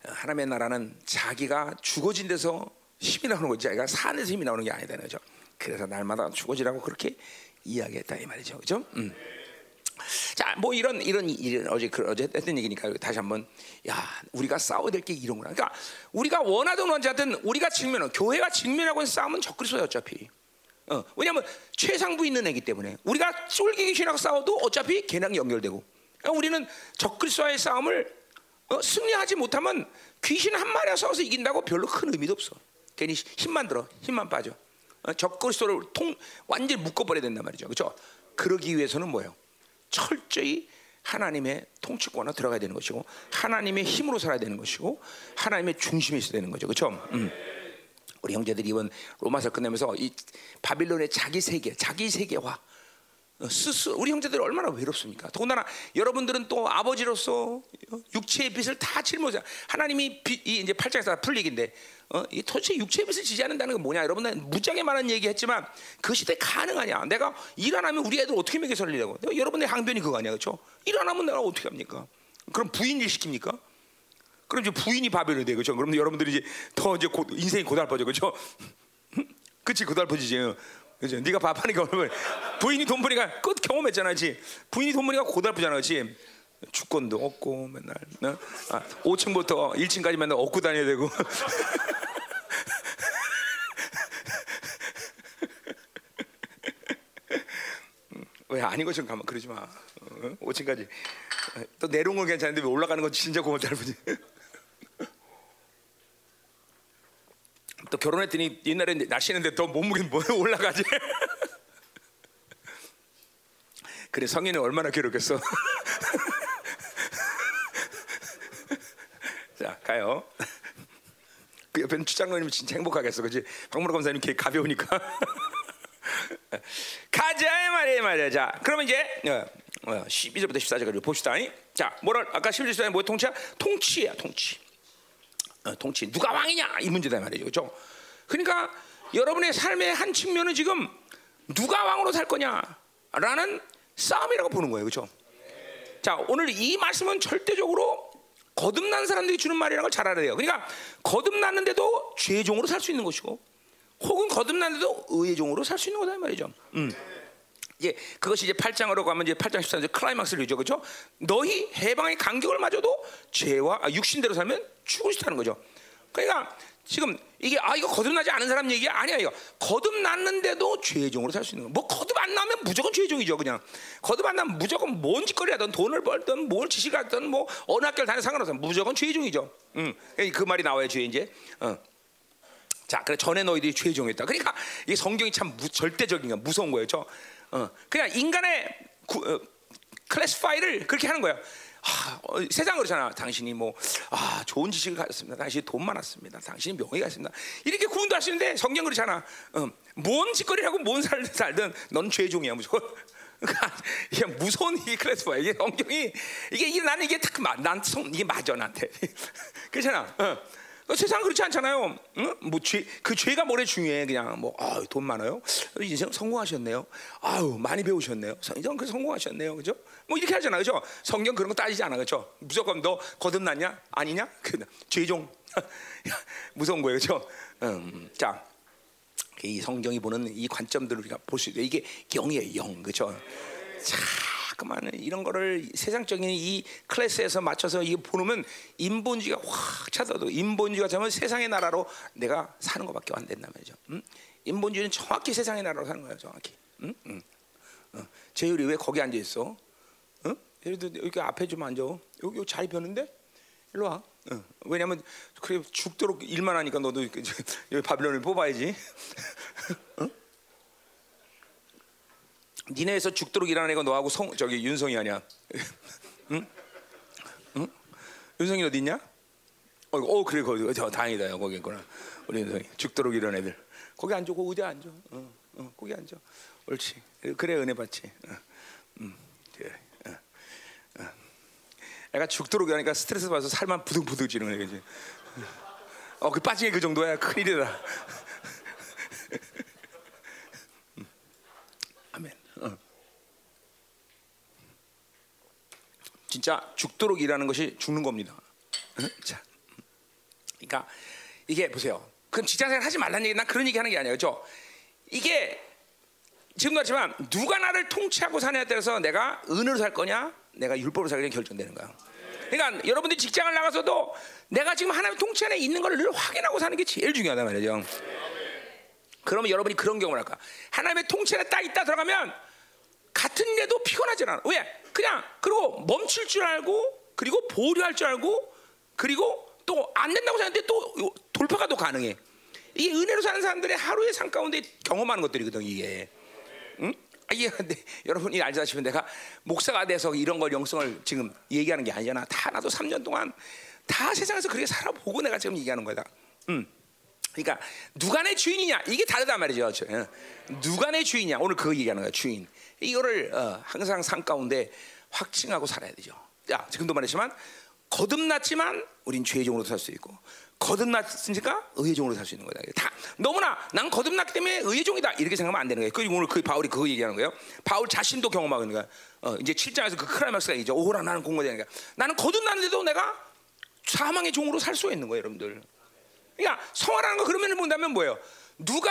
하나님의 나라는 자기가 죽어진 데서 힘이 나오는 거지, 자기가 사는 힘이 나오는 게 아니다는 거죠. 그래서 날마다 죽어지라고 그렇게 이야기했다 이 말이죠, 그렇죠? 음. 자, 뭐 이런 이런 이런 어제 그 어제 했던 얘기니까 다시 한번 야 우리가 싸워야 될 게 이런구나. 그러니까 우리가 원하든 원하지 않든 우리가 직면은 교회가 직면하고 싸움은 적그리스도야 어차피. 어, 왜냐하면 최상부 있는 애기 때문에 우리가 쫄기기 신하고 싸워도 어차피 걔랑 연결되고. 그러니까 우리는 적그리스도와의 싸움을 어, 승리하지 못하면 귀신 한 마리가 싸워서 이긴다고 별로 큰 의미도 없어. 괜히 힘만 들어, 힘만 빠져. 어, 적그리스도를 통 완전히 묶어버려야 된단 말이죠. 그렇죠? 그러기 위해서는 뭐예요? 철저히 하나님의 통치권에 들어가야 되는 것이고 하나님의 힘으로 살아야 되는 것이고 하나님의 중심에 있어야 되는 거죠. 그렇죠? 음. 우리 형제들이 이번 로마서 끝내면서 이 바빌론의 자기 세계, 자기 세계화 어, 스스 우리 형제들이 얼마나 외롭습니까? 더군다나 여러분들은 또 아버지로서 육체의 빚을 다 짊어져 하나님이 빚, 이 이제 팔장에서 풀리기인데 어, 이 도대체 육체의 빚을 지지 않는다는 건 뭐냐? 여러분들 무지하게 많은 얘기했지만 그 시대 에 가능하냐? 내가 일 안 하면 우리 애들 어떻게 먹여 살리려고? 여러분의 항변이 그거 아니야, 그렇죠? 일 안 하면 내가 어떻게 합니까? 그럼 부인 일 시킵니까? 그럼 이제 부인이 바벨이 돼, 그렇죠? 그럼 여러분들이 이제 더 이제 고, 인생이 고달퍼져, 그렇죠? [laughs] 그치 고달퍼지지. 그죠? 네가 밥하니까 얼마나 부인이 돈 버니까 끝 경험했잖아, 지 부인이 돈 버니까 고달프잖아, 그렇지? 주권도 없고 맨날 어? 아, 5층부터 1층까지 맨날 얻고 다녀야 되고. 음, [laughs] 왜 아닌 것처럼 가면 그러지 마. 어? 5층까지 또 내려온 건 괜찮은데 왜 올라가는 건 진짜 고달프지. 또 결혼했더니 옛날에 날씬했는데 더 몸무게 뭐 [laughs] 올라가지. [laughs] 그래 성인은 얼마나 괴롭겠어. [laughs] 자 가요. 그 옆에는 추장로님 진짜 행복하겠어, 그렇지? 박문호 검사님 걔 가벼우니까. 가자 이 말이야 말이야. 자, 그러면 이제 어, 어, 12절부터 14절까지 봅시다. 자, 뭐를 아까 11절에 뭐 통치야? 통치야, 통치. 어, 통치 누가 왕이냐 이 문제다 말이죠, 그렇죠? 그러니까 여러분의 삶의 한 측면은 지금 누가 왕으로 살 거냐라는 싸움이라고 보는 거예요, 그렇죠? 자, 오늘 이 말씀은 절대적으로 거듭난 사람들이 주는 말이라는 걸 잘 알아야 돼요. 그러니까 거듭났는데도 죄의 종으로 살 수 있는 것이고, 혹은 거듭났는데도 의의 종으로 살 수 있는 거다 이 말이죠. 음. 이제 그것이 이제 8장으로 가면 이제 8장 14절 클라이막스를 이죠. 그렇죠? 너희 해방의 간격을 마저도 죄와 아, 육신대로 살면 죽을 수 있다는 거죠. 그러니까 지금 이게 아 이거 거듭나지 않은 사람 얘기 아니야 이거 거듭났는데도 죄종으로 살 수 있는 거. 뭐 거듭 안 나면 무조건 죄종이죠 그냥. 거듭 안 나면 무조건 뭔 짓거리 하든 돈을 벌든 뭘 지식 하든 뭐 어느 학교를 다니는 상관없어 무조건 죄종이죠. 음, 그 말이 나와요 죄 이제. 어. 자, 그래 전에 너희들이 죄종했다. 그러니까 이 성경이 참 무, 절대적인 거 무서운 거예요. 저 어, 그냥 인간의 구, 어, 클래스파이를 그렇게 하는 거야. 아, 어, 세상 그렇잖아. 당신이 뭐 아, 좋은 지식을 가졌습니다. 당신이 돈 많았습니다. 당신이 명예가 있습니다. 이렇게 구분도 있는데 성경 그렇잖아. 어, 뭔 짓거리를 하고 뭔 살든 살든 넌 죄종이야 무조건. [laughs] 그러니까 이게 무서운 이 클래스파이. 이게 성경이 이게, 이게 나는 이게 딱난 이게 맞아 나한테. [laughs] 그렇잖아. 어. 어, 세상 그렇지 않잖아요. 응? 뭐죄 그 죄가 뭐래 중요해 그냥 뭐돈 많아요. 인생 성공하셨네요. 아유 많이 배우셨네요. 인생 그 성공하셨네요. 그죠? 뭐 이렇게 하잖아, 그죠? 성경 그런 거 따지지 않아, 그죠? 무조건 너 거듭났냐 아니냐? 그 죄종 [laughs] 무서운 거예요, 그죠? 음, 자. 이 성경이 보는 이 관점들을 우리가 볼 수 있어요. 이게 영이에요, 영, 그렇죠? 자꾸만 이런 거를 세상적인 이 클래스에서 맞춰서 이 보면 인본주의가 확 차서도 인본주의가 되면 세상의 나라로 내가 사는 것밖에 안 된다 말이죠. 음? 인본주의는 정확히 세상의 나라로 사는 거예요, 정확히. 음? 음. 어. 재율이 왜 거기 앉아 있어? 어? 예를 여기 앞에 좀 앉아. 여기, 여기 자리 비었는데 일로 와. 어. 왜냐면 그래 죽도록 일만 하니까 너도 바빌론을 뽑아야지. [laughs] 니네에서 죽도록 일하는 애가 너하고 성 저기 윤성이 아니야? 응? 응? 윤성이 어디 있냐? 어, 어 그래 거기 저 다행이다 거기 있구나. 우리 윤성이. 죽도록 일하는 애들. 거기 앉아 고 의자 앉아? 어, 어, 거기 앉아. 옳지. 그래 은혜 받지. 어, 음, 그래. 어, 어. 애가 죽도록 일하니까 스트레스 받아서 살만 부둥부둥 찌는 거야 그지 어 그 빠지게 그 정도야. 큰일이다 [laughs] 음. 아멘 어. 진짜 죽도록 일하는 것이 죽는 겁니다. 자, 그러니까 이게 보세요. 그럼 직장생활 하지 말라는 얘기, 난 그런 얘기 하는 게 아니에요. 저 이게 지금도 그렇지만 누가 나를 통치하고 사냐에 따라서 내가 은으로 살 거냐, 내가 율법으로 살 거냐 결정되는 거야. 그러니까 여러분들이 직장을 나가서도 내가 지금 하나님 통치 안에 있는 걸 늘 확인하고 사는 게 제일 중요하단 말이죠. 그러면 여러분이 그런 경우를 할까? 하나님의 통치 안에 딱 있다 들어가면 같은 일에도 피곤하지 않아. 왜? 그냥 그리고 멈출 줄 알고 그리고 보류할 줄 알고 그리고 또 안 된다고 생각했는데 또 돌파가 또 가능해. 이게 은혜로 사는 사람들의 하루의 삶 가운데 경험하는 것들이거든 이게. 응? 아, 이게 근데 [laughs] 여러분이 알다시피 내가 목사가 돼서 이런 걸 영성을 지금 얘기하는 게 아니잖아. 다 나도 3년 동안 다 세상에서 그렇게 살아보고 내가 지금 얘기하는 거다. 응. 그러니까 누가 내 주인이냐 이게 다르단 말이죠. 누가 내 주인이냐 오늘 그거 얘기하는 거야 주인. 이거를 어, 항상 삶 가운데 확증하고 살아야 되죠. 자 지금도 말했지만 거듭났지만 우린 죄의 종으로 살 수 있고 거듭났으니까 의의 종으로 살 수 있는 거다. 다 너무나 난 거듭났기 때문에 의의 종이다 이렇게 생각하면 안 되는 거예요. 그리고 오늘 그 바울이 그거 얘기하는 거예요. 바울 자신도 경험하는 거야. 어, 이제 7장에서 그 크라이막스가 이제 오라 나는 공부되니까 나는 거듭났는데도 내가 사망의 종으로 살 수 있는 거예요, 여러분들. 그러니까 성화라는 거 그러면 본다면 뭐예요? 누가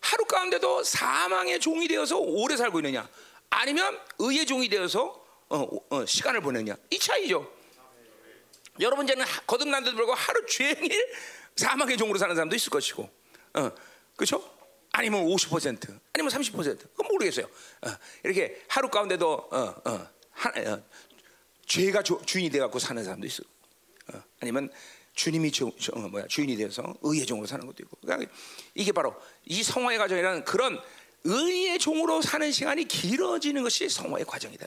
하루 가운데도 사망의 종이 되어서 오래 살고 있느냐, 아니면 의의 종이 되어서 어, 어, 시간을 보내느냐 이 차이죠. 여러분 이제는 거듭난데도 불구하고 하루 종일 사망의 종으로 사는 사람도 있을 것이고, 어, 그렇죠? 아니면 50% 아니면 30% 그건 모르겠어요. 어, 이렇게 하루 가운데도 어, 어, 하, 어, 죄가 주, 인이 돼 갖고 사는 사람도 있어. 어, 아니면 주님이 주, 주, 어, 뭐야, 주인이 되어서 의의 종으로 사는 것도 있고. 그러니까 이게 바로 이 성화의 과정이라는 그런 의의 종으로 사는 시간이 길어지는 것이 성화의 과정이다.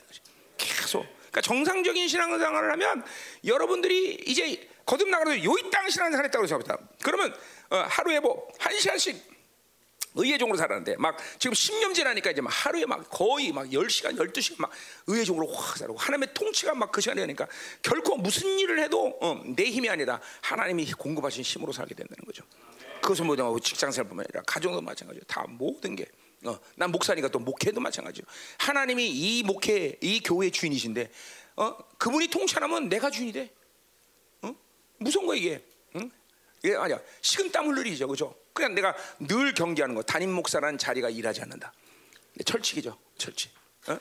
계속. 그러니까 정상적인 신앙생활을 하면 여러분들이 이제 거듭 나가서 요이 땅 신앙생활 했다고 생각합니다. 그러면 어, 하루에 뭐 한 시간씩 의의 종으로 살았는데 막 지금 10년 지나니까 이제 막 하루에 막 거의 막 10시간, 12시간 막 의의 종으로 확 살고 하나님의 통치가 막 그 시간이 되니까 결코 무슨 일을 해도 어, 내 힘이 아니라 하나님이 공급하신 힘으로 살게 된다는 거죠. 그것은 뭐냐 직장생활 뿐만 아니라 가정도 마찬가지고 다 모든 게 어, 난 목사니까 또 목회도 마찬가지죠. 하나님이 이 목회, 이 교회 주인이신데 어, 그분이 통치하면 내가 주인이 돼. 어? 무서운 거 이게. 응? 이게 아니야. 식은 땀 흘릴 일이죠, 그죠? 그냥 내가 늘 경계하는 거. 담임 목사라는 자리가 일하지 않는다. 철칙이죠, 철칙. 어?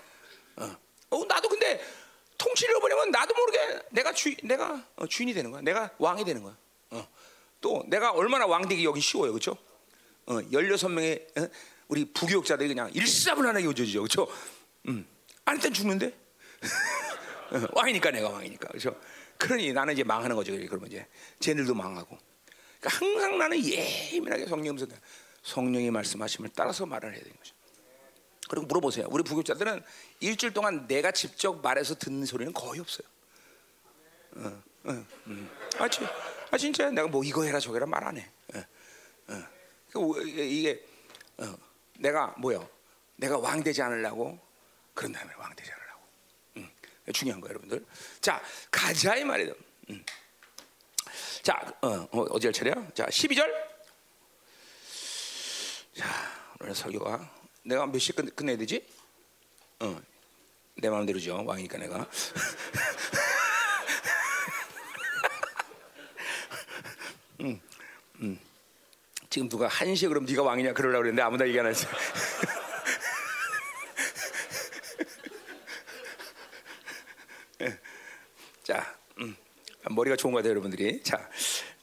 어. 어, 나도 근데 통치를 해버리면 나도 모르게 내가 주 내가 어, 주인이 되는 거야. 내가 왕이 되는 거야. 어. 또 내가 얼마나 왕되기 여기 쉬워요, 그렇죠? 어, 16명의 어? 우리 부교육자들이 그냥 일사분란하게 요져지죠, 그렇죠? 음. 안 했던 죽는데 [laughs] 어, 왕이니까 내가 왕이니까, 그렇죠? 그러니 나는 이제 망하는 거죠. 그러면 이제 쟤들도 망하고. 그러니까 항상 나는 예민하게 성령 음성 성령이 말씀하심을 따라서 말을 해야 되는 거죠. 그리고 물어보세요. 우리 부교자들은 일주일 동안 내가 직접 말해서 듣는 소리는 거의 없어요. 어, 어, 음. 아, 지, 아 진짜 내가 뭐 이거 해라 저거 해라 말 안 해. 어, 어. 그 이게 어, 내가 뭐요? 내가 왕 되지 않으려고 그런 다음에 왕 되지 않으려고. 음, 중요한 거예요, 여러분들. 자 가자 이 말이에요. 음. 자, 어, 어 디를 차려? 자, 12절. 자, 오늘 설교가 내가 몇 시에 끝, 끝내야 되지? 어, 내 마음대로죠. 왕이니까 내가. [laughs] 음, 음. 지금 누가 한시에 그럼 네가 왕이냐 그러려고 그랬는데 아무나 얘기 안 했어. [laughs] 자, 머리가 좋은 거 같아요, 여러분들이. 자,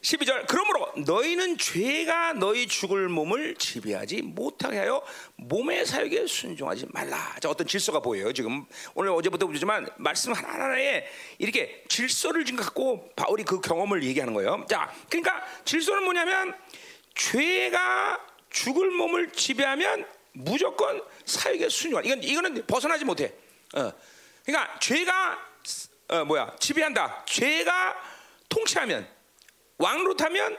12절. 그러므로 너희는 죄가 너희 죽을 몸을 지배하지 못하게 하여 몸의 사역에 순종하지 말라. 자, 어떤 질서가 보여요. 지금 오늘 어제부터 보지만 말씀 하나하나에 이렇게 질서를 지금 갖고 바울이 그 경험을 얘기하는 거예요. 자, 그러니까 질서는 뭐냐면 죄가 죽을 몸을 지배하면 무조건 사역에 순종한. 이건 이거는 벗어나지 못해. 어. 그러니까 죄가 어, 뭐야 지배한다. 죄가 통치하면 왕로타면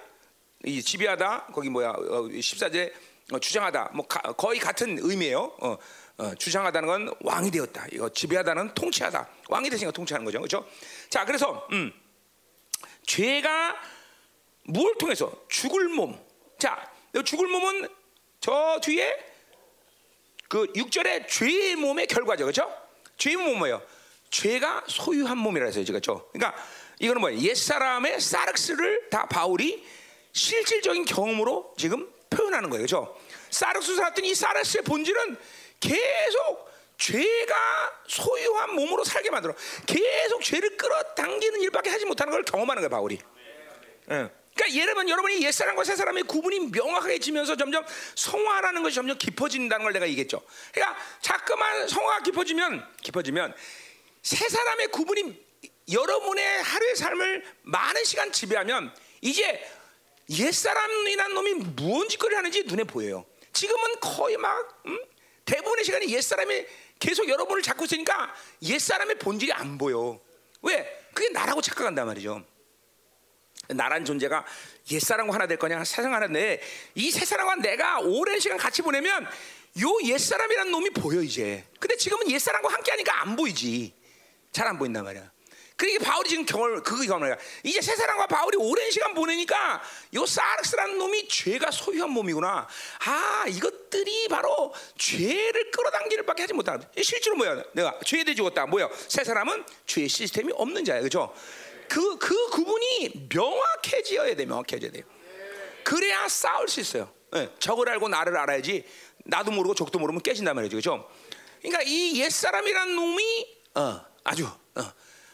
이 지배하다 거기 뭐야 어, 14제 어, 주장하다 뭐 가, 거의 같은 의미예요. 어, 어, 주장하다는 건 왕이 되었다. 이거 지배하다는 통치하다. 왕이 되시니까 통치하는 거죠, 그렇죠? 자, 그래서 음, 죄가 뭘 통해서 죽을 몸. 자, 죽을 몸은 저 뒤에 그 6절에 죄의 몸의 결과죠, 그렇죠? 죄의 몸은 뭐예요? 죄가 소유한 몸이라 해서 그렇죠? 그러니까 이거는 뭐예요? 옛 사람의 사르스를 다 바울이 실질적인 경험으로 지금 표현하는 거예요. 그렇죠? 사르스 살았던 이 사르스의 본질은 계속 죄가 소유한 몸으로 살게 만들어. 계속 죄를 끌어당기는 일밖에 하지 못하는 걸 경험하는 거예요, 바울이. 예. 그러니까 들면 여러분이 옛사람과 새사람의 구분이 명확하게 지면서 점점 성화라는 것이 점점 깊어진다는 걸 내가 얘기했죠. 그러니까 자꾸만 성화가 깊어지면 깊어지면 새사람의 구분이 여러분의 하루의 삶을 많은 시간 지배하면 이제 옛사람이라는 놈이 무언 짓거리 하는지 눈에 보여요. 지금은 거의 막 음? 대부분의 시간이 옛사람이 계속 여러분을 잡고 있으니까 옛사람의 본질이 안 보여. 왜? 그게 나라고 착각한단 말이죠. 나란 존재가 옛사람과 하나 될 거냐 세상 하나인데 이 세사람과 내가 오랜 시간 같이 보내면 요 옛사람이란 놈이 보여 이제 근데 지금은 옛사람과 함께 하니까 안 보이지 잘 안 보인단 말이야 그러니까 바울이 지금 경험을 그거 경험을 이제 세 사람과 바울이 오랜 시간 보내니까 요 사르스라는 놈이 죄가 소유한 몸이구나. 아 이것들이 바로 죄를 끌어당기를 밖에 하지 못하는. 실제로 뭐야? 내가 죄에 대해 죽었다. 뭐야? 세 사람은 죄의 시스템이 없는 자야, 그렇죠? 그, 그 구분이 명확해져야 돼, 명확해져야 돼요. 그래야 싸울 수 있어요. 네, 적을 알고 나를 알아야지. 나도 모르고 적도 모르면 깨진단 말이죠, 그렇죠? 그러니까 이 옛 사람이란 놈이 어, 아주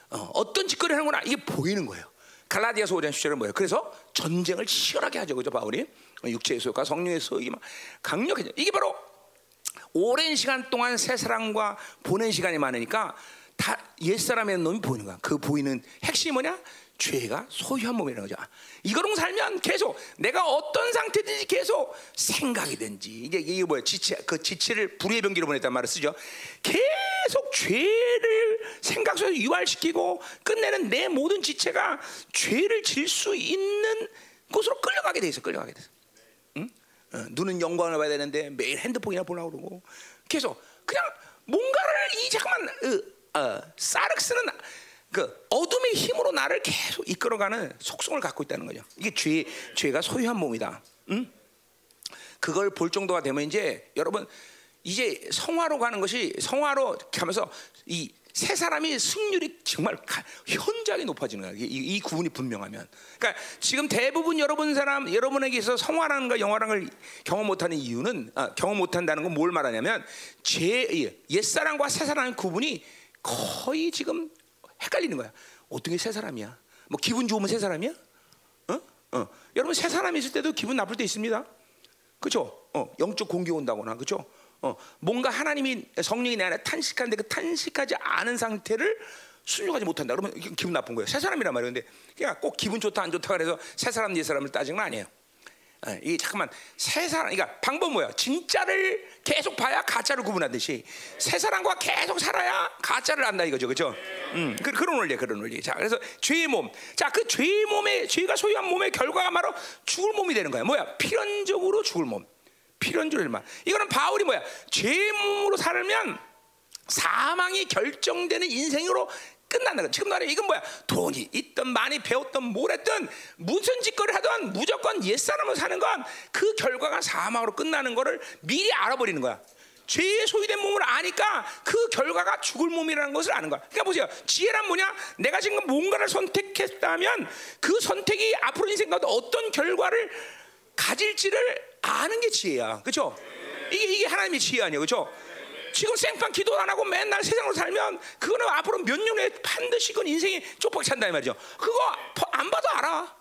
어, 어, 떤 짓거리 하는구나 이게 보이는 거예요. 갈라디아서 5장 10절은 뭐예요? 그래서 전쟁을 치열하게 하죠. 그죠? 바울이 육체의 소유과 성령의 막 강력해져. 이게 바로 오랜 시간 동안 새 사람과 보낸 시간이 많으니까 다 옛사람의 놈이 보이는 거야. 그 보이는 핵심이 뭐냐? 죄가 소유한 몸이라는 거죠. 이거로 살면 계속 내가 어떤 상태든지 계속 생각이든지 이게 이게 뭐야? 지체 그 지체를 불의 병기로 보냈단 말을 쓰죠. 계속 죄를 생각 속에서 유발시키고 끝내는 내 모든 지체가 죄를 질 수 있는 곳으로 끌려가게 돼 있어. 끌려가게 돼. 응? 어, 눈은 영광을 봐야 되는데 매일 핸드폰이나 보려고 그러고 계속 그냥 뭔가를 이 잠깐만 어, 어, 사르스는 그 어둠의 힘으로 나를 계속 이끌어가는 속성을 갖고 있다는 거죠. 이게 죄 죄가 소유한 몸이다. 응? 그걸 볼 정도가 되면 이제 여러분 이제 성화로 가는 것이 성화로 가면서 이 세 사람이 승률이 정말 현저하게 높아지는 거야. 이, 이, 구분이 분명하면. 그러니까 지금 대부분 여러분 사람 여러분에게 서 성화라는 걸 경험 못하는 이유는 아, 경험 못한다는 건 뭘 말하냐면 제 옛사람과 새 사람의 구분이 거의 지금 헷갈리는 거야. 어떻게 새 사람이야? 뭐 기분 좋으면 새 사람이야? 어? 어. 여러분 새 사람이 있을 때도 기분 나쁠 때 있습니다. 그렇죠? 어, 영적 공기 온다거나 그렇죠? 어, 뭔가 하나님이 성령이 내 안에 탄식하는데 그 탄식하지 않은 상태를 순종하지 못한다. 그러면 기분 나쁜 거예요. 새 사람이란 말이에요. 근데 그냥 꼭 기분 좋다 안 좋다 그래서 새 사람 옛 사람을 따지는 건 아니에요. 예, 이게 잠깐만 새 사람, 그러니까 방법 뭐야? 진짜를 계속 봐야 가짜를 구분하듯이 새 사람과 계속 살아야 가짜를 안다 이거죠, 그렇죠? 음, 그, 그런 원리, 그런 원리. 자, 그래서 죄의 몸, 자, 그 죄의 몸의 죄가 소유한 몸의 결과가 바로 죽을 몸이 되는 거야. 뭐야? 필연적으로 죽을 몸, 필연적으로 말. 이거는 바울이 뭐야? 죄의 몸으로 살면 사망이 결정되는 인생으로 끝난다. 는 지금 말해 이건 뭐야? 돈이 있든 많이 배웠든 뭘 했든 무슨 짓거리 하든 무조건 옛사람으로 사는 건 그 결과가 사망으로 끝나는 거를 미리 알아버리는 거야. 죄의 소유된 몸을 아니까 그 결과가 죽을 몸이라는 것을 아는 거야. 그러니까 보세요. 지혜란 뭐냐? 내가 지금 뭔가를 선택했다면 그 선택이 앞으로 인생 가운데 어떤 결과를 가질지를 아는 게 지혜야. 그렇죠? 이게 이게 하나님의 지혜 아니에요. 그렇죠? 지금 생판 기도 안 하고 맨날 세상으로 살면 그거는 앞으로 몇 년 후에 반드시 그건 인생이 쪽박 찬다 이 말이죠. 그거 안 봐도 알아.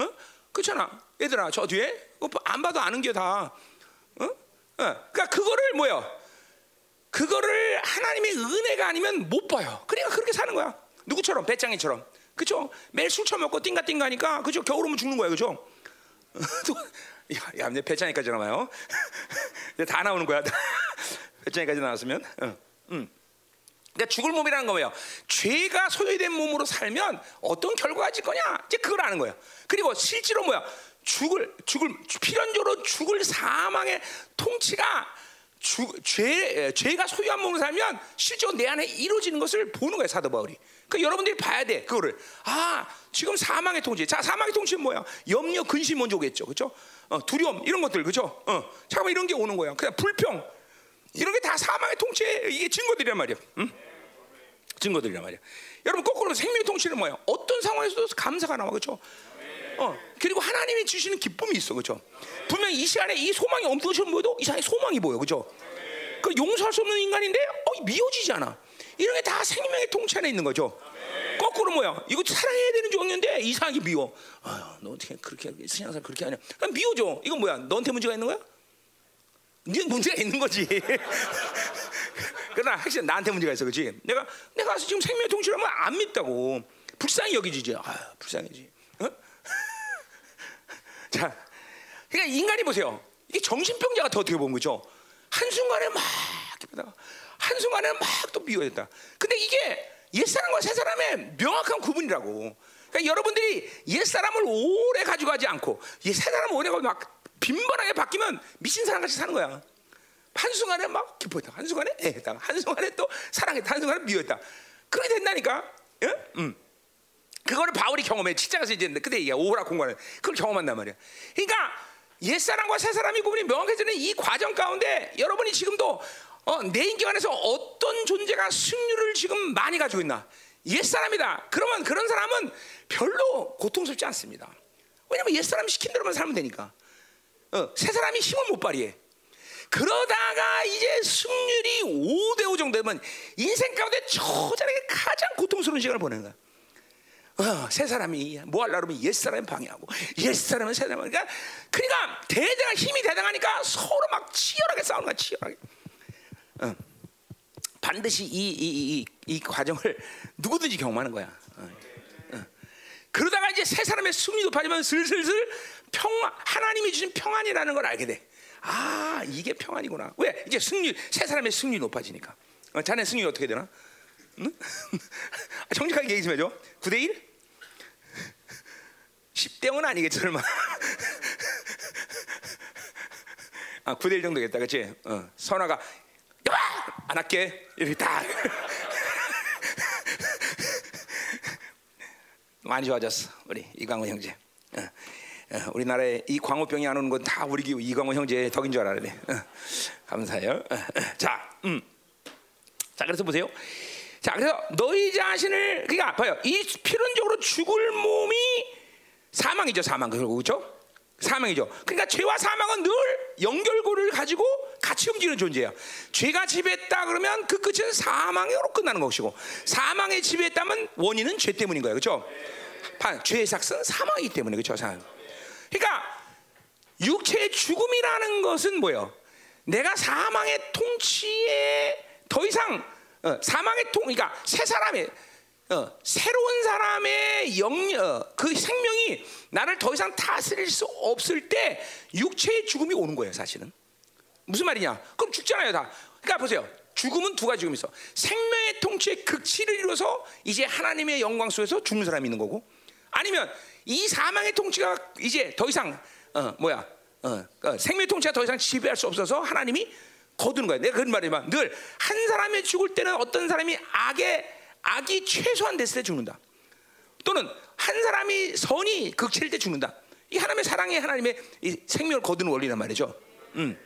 어? 그렇잖아. 얘들아 저 뒤에 안 봐도 아는 게 다. 어? 어? 그러니까 그거를 뭐요? 그거를 하나님의 은혜가 아니면 못 봐요. 그러니까 그렇게 사는 거야. 누구처럼 배짱이처럼. 그죠? 매일 술 처먹고 띵가띵가니까 그죠? 겨울 오면 죽는 거야. 그죠? [laughs] 야, 야, 내 배짱이까지 나와요. 이제 [laughs] 다 나오는 거야. [laughs] 배짱이까지 나왔으면. 응. 응. 그러니까 죽을 몸이라는 거예요. 죄가 소유된 몸으로 살면 어떤 결과가 질 거냐? 이제 그걸 아는 거예요. 그리고 실제로 뭐야? 죽을 죽을 필연적으로 죽을 사망의 통치가 주, 죄 죄가 소유한 몸으로 살면 실제로 내 안에 이루어지는 것을 보는 거예요 사도 바울이. 그 여러분들이 봐야 돼 그거를. 아 지금 사망의 통치. 자 사망의 통치는 뭐야? 염려, 근심 먼저 오겠죠, 그렇죠? 어, 두려움 이런 것들 그렇죠? 어, 잠깐 이런 게 오는 거야. 그냥 불평 이런 게 다 사망의 통치의 이게 증거들이란 말이야. 응? 증거들이란 말이야. 여러분 거꾸로 생명의 통치는 뭐예요? 어떤 상황에서도 감사가 나와 그렇죠? 어 그리고 하나님이 주시는 기쁨이 있어 그렇죠? 분명 이 시간에 이 소망이 엄청난 보여도 이상하게 소망이 보여 그렇죠? 그 용서할 수 없는 인간인데 어 미워지지 않아. 이런 게 다 생명의 통치 안에 있는 거죠. 거꾸로 뭐야? 이거 사랑해야 되는 종인데 이상하게 미워. 아유, 너 어떻게 그렇게 신앙생 그렇게 하냐? 미워져. 이건 뭐야? 너한테 문제가 있는 거야? 네 문제가 있는 거지. [laughs] 그러나 확실히 나한테 문제가 있어, 그렇지? 내가 내가 지금 생명 통치라면 안 믿다고 불쌍히 여기지지. 아, 불쌍해지. 어? [laughs] 자, 그러니까 인간이 보세요. 이게 정신병자 같아 어떻게 보면 그죠? 한 순간에 막 기쁘다가 한 순간에 막 또 미워졌다. 근데 이게 옛사람과 새사람의 명확한 구분이라고. 그러니까 여러분들이 옛사람을 오래 가지고 가지 않고 옛사람을 오래 가지고 막 빈번하게 바뀌면 미친 사람 같이 사는 거야. 한순간에 막 기뻐했다. 한순간에 애했다. 한순간에 또 사랑했다. 한순간에 미워했다. 그렇게 된다니까. 예? 음. 그거를 바울이 경험해. 직장에서 이제 그때 얘기야. 오라 공간을. 그걸 경험한단 말이야. 그러니까 옛사람과 새사람이 구분이 명확해지는 이 과정 가운데 여러분이 지금도 어, 내 인격 안에서 어떤 존재가 승률을 지금 많이 가지고 있나? 옛사람이다. 그러면 그런 사람은 별로 고통스럽지 않습니다. 왜냐면 옛사람이 시킨 대로만 살면 되니까. 어, 새 사람이 힘을 못 발휘해. 그러다가 이제 승률이 5대 5 정도 되면 인생 가운데 초자에게 가장 고통스러운 시간을 보내는 거야. 어, 새 사람이 뭐 하려고 하면 옛 사람이 방해하고 옛 사람은 새 사람 그러니까 그러니까 대대가 힘이 대당하니까 서로 막 치열하게 싸우는 거야 치열하게. 어. 반드시 이, 이, 이, 이, 과정을 누구든지 경험하는 거야. 그러다가 이제 새 사람의 승리 높아지면 슬슬슬 평 하나님이 주신 평안이라는 걸 알게 돼. 아 이게 평안이구나. 왜 이제 승리 새 사람의 승리 높아지니까. 어, 자네 승리 어떻게 되나? 응? [laughs] 정직하게 얘기 좀 해줘. 9대 1? 10대 5는 아니겠지 설마. [laughs] 아 9대 1 정도겠다, 그렇지? 어, 선화가 안 할게 이렇게 딱 [laughs] 많이 좋아졌어 우리 이광호 형제. 어, 어, 우리나라에 이 광우병이 안 오는 건 다 우리 이광호 형제의 덕인 줄 알아야 돼. 어, 감사해요. 자, 음. 자 그래서 보세요. 자 그래서 너희 자신을 그러니까 봐요. 이 필연적으로 죽을 몸이 사망이죠, 사망 그렇죠? 사망이죠. 그러니까 죄와 사망은 늘 연결고를 가지고 같이 움직이는 존재야. 죄가 지배했다 그러면 그 끝은 사망으로 끝나는 것이고 사망에 지배했다면 원인은 죄 때문인 거예요. 그렇죠? 죄의 삭은 사망이기 때문에 그렇죠? 그러니까 육체의 죽음이라는 것은 뭐예요? 내가 사망의 통치에 더 이상 어, 사망의 통 그러니까 새 사람의 어, 새로운 사람의 영그 어, 생명이 나를 더 이상 다스릴 수 없을 때 육체의 죽음이 오는 거예요, 사실은. 무슨 말이냐? 그럼 죽잖아요, 다. 그러니까 보세요. 죽음은 두 가지 죽음이 있어. 생명의 통치의 극치를 이루어서 이제 하나님의 영광 속에서 죽는 사람이 있는 거고, 아니면 이 사망의 통치가 이제 더 이상 어, 뭐야? 어, 어, 생명의 통치가 더 이상 지배할 수 없어서 하나님이 거두는 거야. 내가 그런 말이지만 늘 한 사람이 죽을 때는 어떤 사람이 악의 악이 최소한 됐을 때 죽는다. 또는 한 사람이 선이 극치일 때 죽는다. 이 하나님의 사랑의 하나님의 생명을 거두는 원리란 말이죠. 음.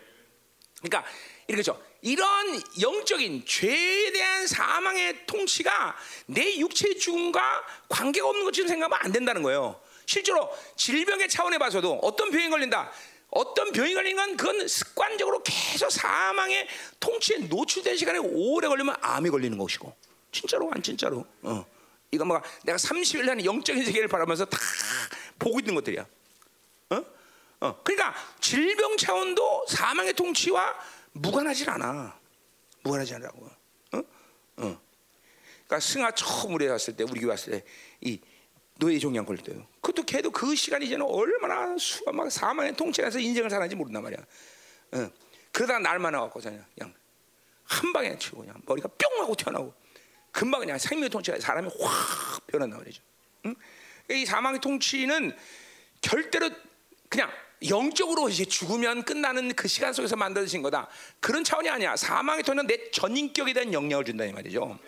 그러니까 이렇게죠. 이런 영적인 죄에 대한 사망의 통치가 내 육체의 죽음과 관계가 없는 것처럼 생각하면 안 된다는 거예요. 실제로 질병의 차원에 봐서도 어떤 병이 걸린다. 어떤 병이 걸린 건 그건 습관적으로 계속 사망의 통치에 노출된 시간이 오래 걸리면 암이 걸리는 것이고 진짜로 안 진짜로. 어. 이거 뭐 내가 30일 내 영적인 세계를 바라면서 다 보고 있는 것들이야. 어? 어. 그러니까 질병 차원도 사망의 통치와 무관하지 않아. 무관하지 않라고. 어? 어. 그러니까 승아 처음 우리 왔을 때 우리 교회 왔을 때이 노예 종양 걸릴 때요. 그것도 걔도 그 시간이 이제는 얼마나 수가 막 사망의 통치에서 인생을 살았는지 모른단 말이야. 어. 그러다 날만 와갖고 그냥, 그냥 한 방에 치고 그냥 머리가 뿅 하고 튀어나오고 금방 그냥 생명의 통치가 사람이 확 변한단 말이죠. 응? 이 사망의 통치는 절대로 그냥 영적으로 이제 죽으면 끝나는 그 시간 속에서 만들어진 거다. 그런 차원이 아니야. 사망의 통치는 내 전인격에 대한 영향을 준다 이 말이죠.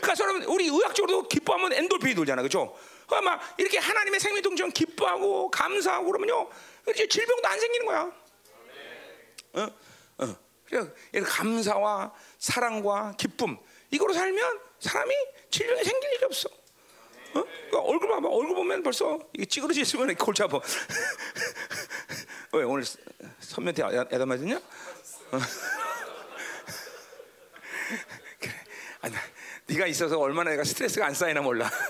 그러니까 여러분 우리 의학적으로도 기뻐하면 엔돌핀이 돌잖아, 그렇죠? 막 이렇게 하나님의 생명 통치는 기뻐하고 감사하고 그러면요, 이제 질병도 안 생기는 거야. 어, 어. 그래 감사와 사랑과 기쁨 이거로 살면 사람이 질병이 생길 일이 없어. 어? 그러니까 얼굴 봐봐. 얼굴 보면 벌써 이게 찌그러져 있으면 골치 아파. [laughs] 왜 오늘 선면태 야단 맞았냐? 어. 그래. 아니, 네가 있어서 얼마나 내가 스트레스가 안 쌓이나 몰라. [laughs]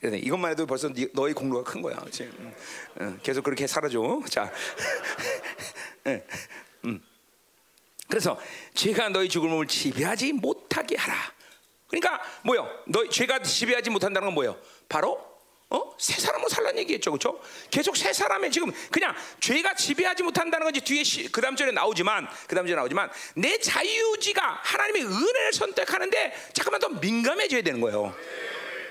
그래 이것만 해도 벌써 너의 공로가 큰 거야. 그렇지? 응. 계속 그렇게 살아줘. 자, [laughs] 음. 그래서 죄가 너희 죽을 몸을 지배하지 못하게 하라. 그러니까 뭐요? 너 죄가 지배하지 못한다는 건 뭐요? 바로 어? 새 사람으로 살라는 얘기했죠, 그렇죠? 계속 새 사람의 지금 그냥 죄가 지배하지 못한다는 건지 뒤에 시, 그 다음 절에 나오지만 그 다음 절에 나오지만 내 자유지가 하나님의 은혜를 선택하는데 잠깐만 더 민감해져야 되는 거예요.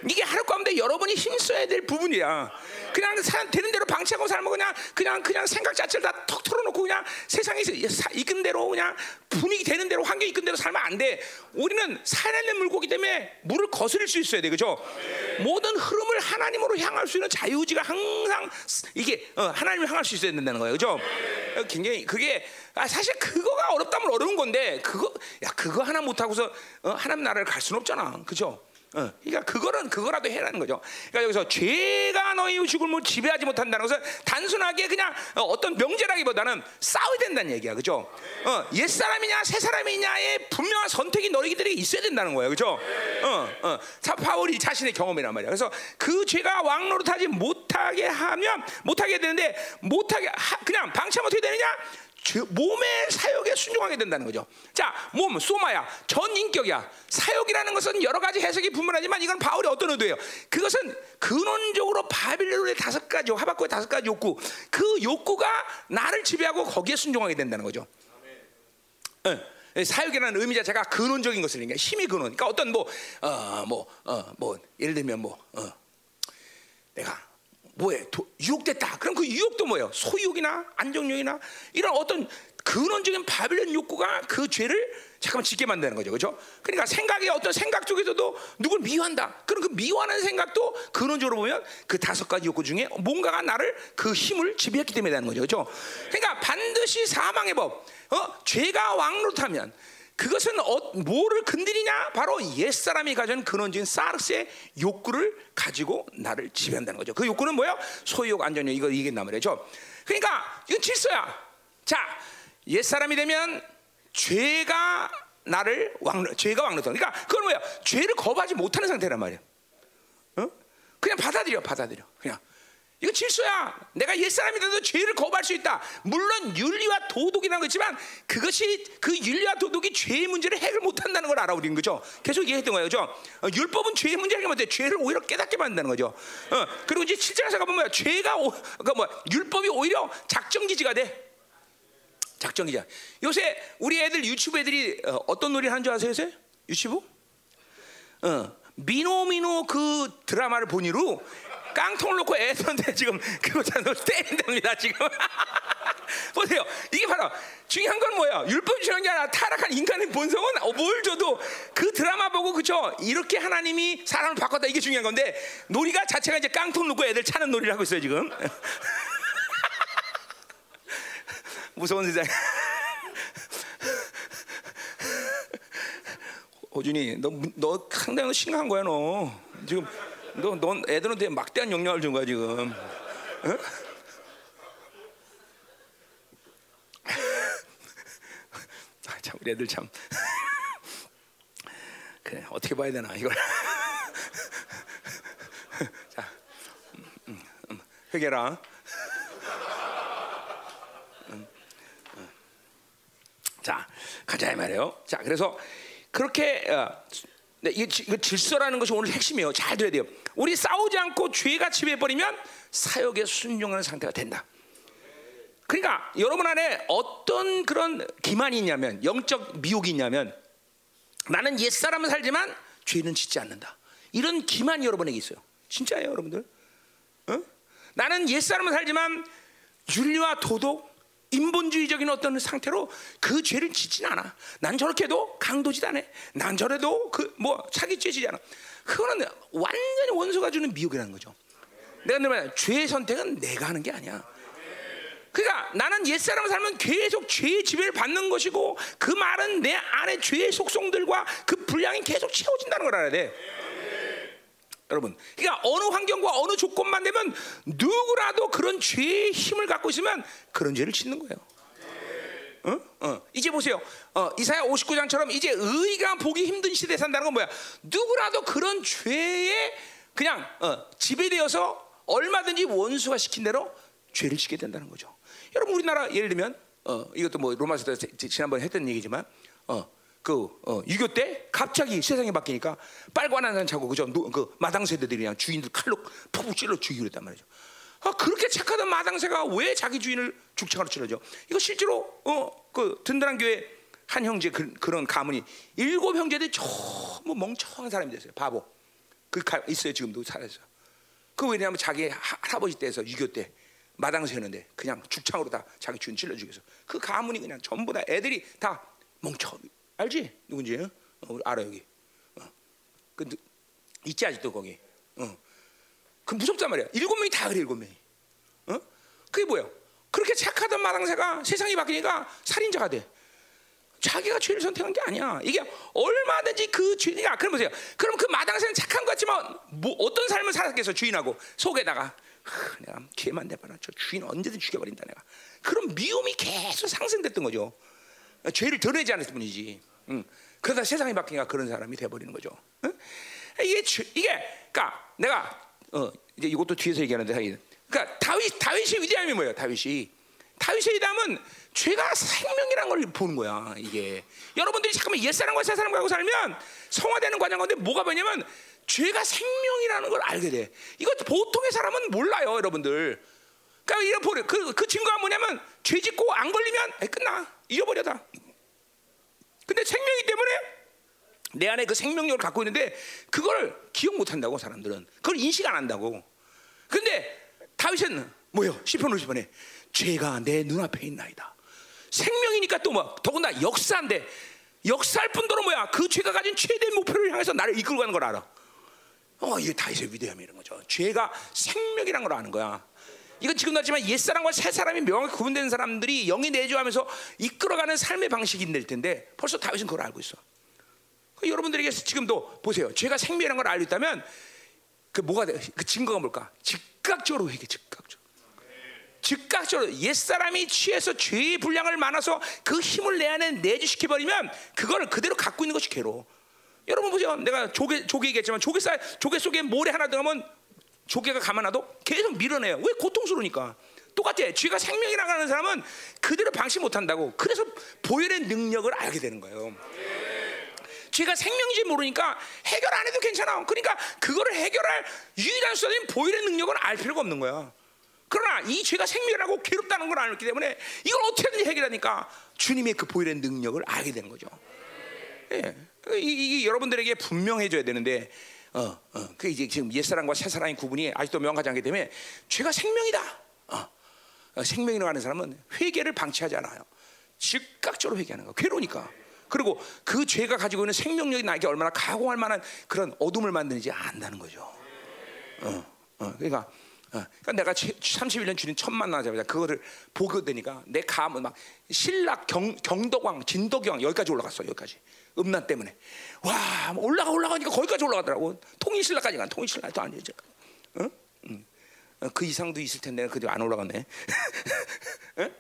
이게 하루 가운데 여러분이 힘써야 될 부분이야. 그냥 사, 되는 대로 방치하고 살면 그냥 그냥 그냥 생각 자체를 다 턱 털어놓고 그냥 세상에서 이끈 대로 그냥 분위기 되는 대로 환경 이끈 대로 살면 안 돼. 우리는 살아있는 물고기 때문에 물을 거스릴 수 있어야 돼, 그죠? 모든 흐름을 하나님으로 향할 수 있는 자유지가 항상 이게 어, 하나님을 향할 수 있어야 된다는 거예요, 그죠? 어, 굉장히 그게 아, 사실 그거가 어렵다면 어려운 건데 그거 야 그거 하나 못 하고서 어, 하나님 나라를 갈 수는 없잖아, 그죠? 어, 그러니까 그거는 그거라도 해라는 거죠. 그러니까 여기서 죄가 너희 죽음을 지배하지 못한다는 것은 단순하게 그냥 어, 어떤 명제라기보다는 싸워야 된다는 얘기야, 그죠? 어, 옛 사람이냐 새 사람이냐의 분명한 선택이 너희들에게 있어야 된다는 거야, 그죠? 어, 어. 자, 바울이 자신의 경험이란 말이야. 그래서 그 죄가 왕노릇하지 못하게 하면 못하게 되는데 못하게 하, 그냥 방치하면 어떻게 되느냐? 몸의 사역에 순종하게 된다는 거죠. 자, 몸, 소마야, 전 인격이야. 사역이라는 것은 여러 가지 해석이 분분하지만 이건 바울이 어떤 의도예요? 그것은 근원적으로 바빌론의 다섯 가지, 하박국의 다섯 가지 욕구, 그 욕구가 나를 지배하고 거기에 순종하게 된다는 거죠. 네. 사역이라는 의미 자체가 근원적인 것을 얘기해. 힘의 근원. 그러니까 어떤 뭐, 어, 뭐, 어, 뭐, 예를 들면 뭐, 어, 내가 뭐에 유혹됐다. 그럼 그 유혹도 뭐예요? 소유욕이나 안정욕이나 이런 어떤 근원적인 바빌론 욕구가 그 죄를 잠깐만 짓게 만드는 거죠, 그렇죠? 그러니까 생각의 어떤 생각 쪽에서도 누굴 미워한다. 그럼 그 미워하는 생각도 근원적으로 보면 그 다섯 가지 욕구 중에 뭔가가 나를 그 힘을 지배했기 때문에 되는 거죠, 그렇죠? 그러니까 반드시 사망의 법, 어? 죄가 왕노릇하면 그것은 어, 뭐를 건드리냐? 바로 옛사람이 가진 근원적인 사르스의 욕구를 가지고 나를 지배한다는 거죠. 그 욕구는 뭐예요? 소유욕, 안전욕 이거 이긴단 말이죠. 그러니까 이건 질서야. 자, 옛사람이 되면 죄가 나를 왕 죄가 왕노다. 그러니까 그건 뭐야? 죄를 거부하지 못하는 상태란 말이야. 어? 그냥 받아들여, 받아들여. 그냥 이거 질서야. 내가 옛사람이라도 죄를 거부할 수 있다. 물론 윤리와 도덕이라는 거지만 그것이 그 윤리와 도덕이 죄의 문제를 해결 못한다는 걸 알아 우리는 그죠? 계속 얘기했던 거예요, 그죠? 어, 율법은 죄의 문제 해결 못해. 죄를 오히려 깨닫게 만든다는 거죠. 어, 그리고 이제 7장에서 가보면? 죄가 오, 그러니까 뭐 율법이 오히려 작정 기지가 돼. 작정 기자. 요새 우리 애들 유튜브 애들이 어, 떤 놀이를 하는 줄 아세요, 요새? 유튜브? 어. 미노미노 그 드라마를 본 이후로 깡통을 놓고 애들한테 지금 그거 때린답니다 지금. [laughs] 보세요. 이게 바로 중요한 건 뭐예요? 율법 주는 게 아니라 타락한 인간의 본성은 어, 뭘 줘도 그 드라마 보고 그쵸? 이렇게 하나님이 사람을 바꿨다. 이게 중요한 건데 놀이가 자체가 이제 깡통 놓고 애들 차는 놀이를 하고 있어요 지금. [laughs] 무서운 세상 [laughs] 호준이 너, 너 상당히 심각한 거야 너. 지금 너, 넌 애들한테 막대한 영향을 준 거야 지금. 어? [laughs] 아, 참 우리 애들 참 [laughs] 그래 어떻게 봐야 되나 이걸. [laughs] 자, 음, 음, 음, 회개라. 자, 가자 이 말이에요. 자, 그래서 그렇게 어, 네, 이게, 질서라는 것이 오늘 핵심이에요. 잘 들어야 돼요. 우리 싸우지 않고 죄가 지배해버리면 사역에 순종하는 상태가 된다. 그러니까 여러분 안에 어떤 그런 기만이 있냐면 영적 미혹이 있냐면 나는 옛 사람은 살지만 죄는 짓지 않는다. 이런 기만이 여러분에게 있어요. 진짜예요, 여러분들. 어? 나는 옛 사람은 살지만 윤리와 도덕, 인본주의적인 어떤 상태로 그 죄를 짓진 않아. 난 저렇게도 강도짓 안 해. 난 저래도 그 뭐 사기죄 지지 않아. 그거는 완전히 원수가 주는 미혹이라는 거죠. 내가 늘 죄의 선택은 내가 하는 게 아니야. 그러니까 나는 옛사람 살면 계속 죄의 지배를 받는 것이고 그 말은 내 안에 죄의 속성들과 그 분량이 계속 채워진다는 걸 알아야 돼. 여러분, 그러니까 어느 환경과 어느 조건만 되면 누구라도 그런 죄의 힘을 갖고 있으면 그런 죄를 짓는 거예요. 어? 어. 이제 보세요. 어, 이사야 59장처럼 이제 의가 보기 힘든 시대에 산다는 건 뭐야? 누구라도 그런 죄에 그냥 어, 지배되어서 얼마든지 원수가 시킨 대로 죄를 짓게 된다는 거죠. 여러분 우리나라 예를 들면 어, 이것도 뭐 로마서 때 지- 지난번에 했던 얘기지만 어, 그 어, 유교 때 갑자기 세상이 바뀌니까 빨간 완장 차고? 노- 그 마당쇠들이 그냥 주인들 칼로 푹푹 찔러 죽이고 그랬단 말이죠. 아, 그렇게 착하던 마당쇠가 왜 자기 주인을 죽창으로 찔러죠? 이거 실제로 어, 그 든든한 교회 한 형제 그, 런 가문이 일곱 형제들이 전부 멍청한 사람이 됐어요. 바보. 그 가, 있어요 지금도 살아있어요. 그 왜냐하면 자기 하, 할아버지 때에서 육이오 때 마당쇠였는데 그냥 죽창으로 다 자기 주인 찔러 죽여서 그 가문이 그냥 전부 다 애들이 다 멍청. 알지? 누군지? 어? 우리 알아 여기. 어. 그 누- 있지 아직도 거기. 어. 그 무섭단 말이야. 일곱 명이 다 그래 일곱 명이. 어? 그게 뭐예요? 그렇게 착하던 마당새가 세상이 바뀌니까 살인자가 돼. 자기가 죄를 선택한 게 아니야. 이게 얼마든지 그 죄가 그럼 보세요. 그럼 그 마당새는 착한 것 같지만 뭐 어떤 삶을 살았겠어 주인하고 속에다가 하, 내가 개만 내봐라. 저 주인 언제든 죽여버린다 내가. 그런 미움이 계속 상승됐던 거죠. 죄를 드러내지 않을 뿐이지. 응. 그러다 세상이 바뀌니까 그런 사람이 돼버리는 거죠. 응? 이게 죄- 이게 그러니까 내가 어, 이제 이것도 뒤에서 얘기하는데. 그러니까 다윗 다윗의 위대함이 뭐예요? 다윗이 다윗의 위대함은 죄가 생명이라는 걸 보는 거야. 이게 여러분들이 잠깐만 옛 사람과 새 사람 가고 살면 성화되는 과정 가운데 뭐가 뭐냐면 죄가 생명이라는 걸 알게 돼. 이거 보통의 사람은 몰라요, 여러분들. 그러니까 이런 보래. 그, 그 증거가 뭐냐면 죄 짓고 안 걸리면 에이, 끝나 잊어버려 다. 근데 생명이 때문에 내 안에 그 생명력을 갖고 있는데 그걸 기억 못 한다고 사람들은 그걸 인식 안 한다고. 근데 다윗은 뭐요? 시편 50번에 죄가 내 눈앞에 있나이다. 생명이니까 또 뭐 더군다나 역사인데 역사할 뿐더러 뭐야? 그 죄가 가진 최대 목표를 향해서 나를 이끌고 가는 걸 알아. 어, 이게 다윗의 위대함이 이런 거죠. 죄가 생명이란 걸 아는 거야. 이건 지금도 하지만 옛사람과 새사람이 명확히 구분된 사람들이 영이 내주하면서 이끌어가는 삶의 방식이 될 텐데 벌써 다윗은 그걸 알고 있어. 그 여러분들에게 지금도 보세요. 죄가 생명이라는 걸 알고 있다면 그 뭐가 돼? 그 증거가 뭘까? 즉각적으로 회개, 즉각적으로. 즉각적으로 옛사람이 취해서 죄의 분량을 많아서 그 힘을 내 안에 내주시켜 버리면 그걸 그대로 갖고 있는 것이 괴로워. 여러분 보세요. 내가 조개 조개 얘기했지만 조개 쌀 조개 속에 모래 하나 들어가면 조개가 가만놔도 계속 밀어내요. 왜 고통스러우니까. 똑같아. 죄가 생명이라고 하는 사람은 그대로 방치 못한다고. 그래서 보혈의 능력을 알게 되는 거예요. 죄가 생명인지 모르니까 해결 안 해도 괜찮아. 그러니까 그거를 해결할 유일한 수단인 보혈의 능력을 알 필요가 없는 거야. 그러나 이 죄가 생명이라고 괴롭다는 걸 알기 때문에 이걸 어떻게든지 해결하니까 주님의 그 보혈의 능력을 알게 되는 거죠. 예. 이, 이, 이 여러분들에게 분명해져야 되는데, 어, 어, 그 이제 지금 옛사람과 새사람의 구분이 아직도 명확하지 않기 때문에 죄가 생명이다. 어, 어, 생명이라고 하는 사람은 회개를 방치하지 않아요. 즉각적으로 회개하는 거. 괴로우니까. 그리고 그 죄가 가지고 있는 생명력이 나에게 얼마나 가공할 만한 그런 어둠을 만드는지 안다는 거죠. 어, 어, 그러니까, 어, 그러니까 내가 31년 주님 첫 만나자마자 그거를 보게 되니까 내 감은 막 신락, 경, 경덕왕, 진덕왕 여기까지 올라갔어 여기까지 음란 때문에 와 올라가 올라가니까 거기까지 올라가더라고 통일신라까지 간 통일신라도. 어? 음. 어, 그 이상도 있을 텐데 그래도 안 올라갔네. [laughs] 어?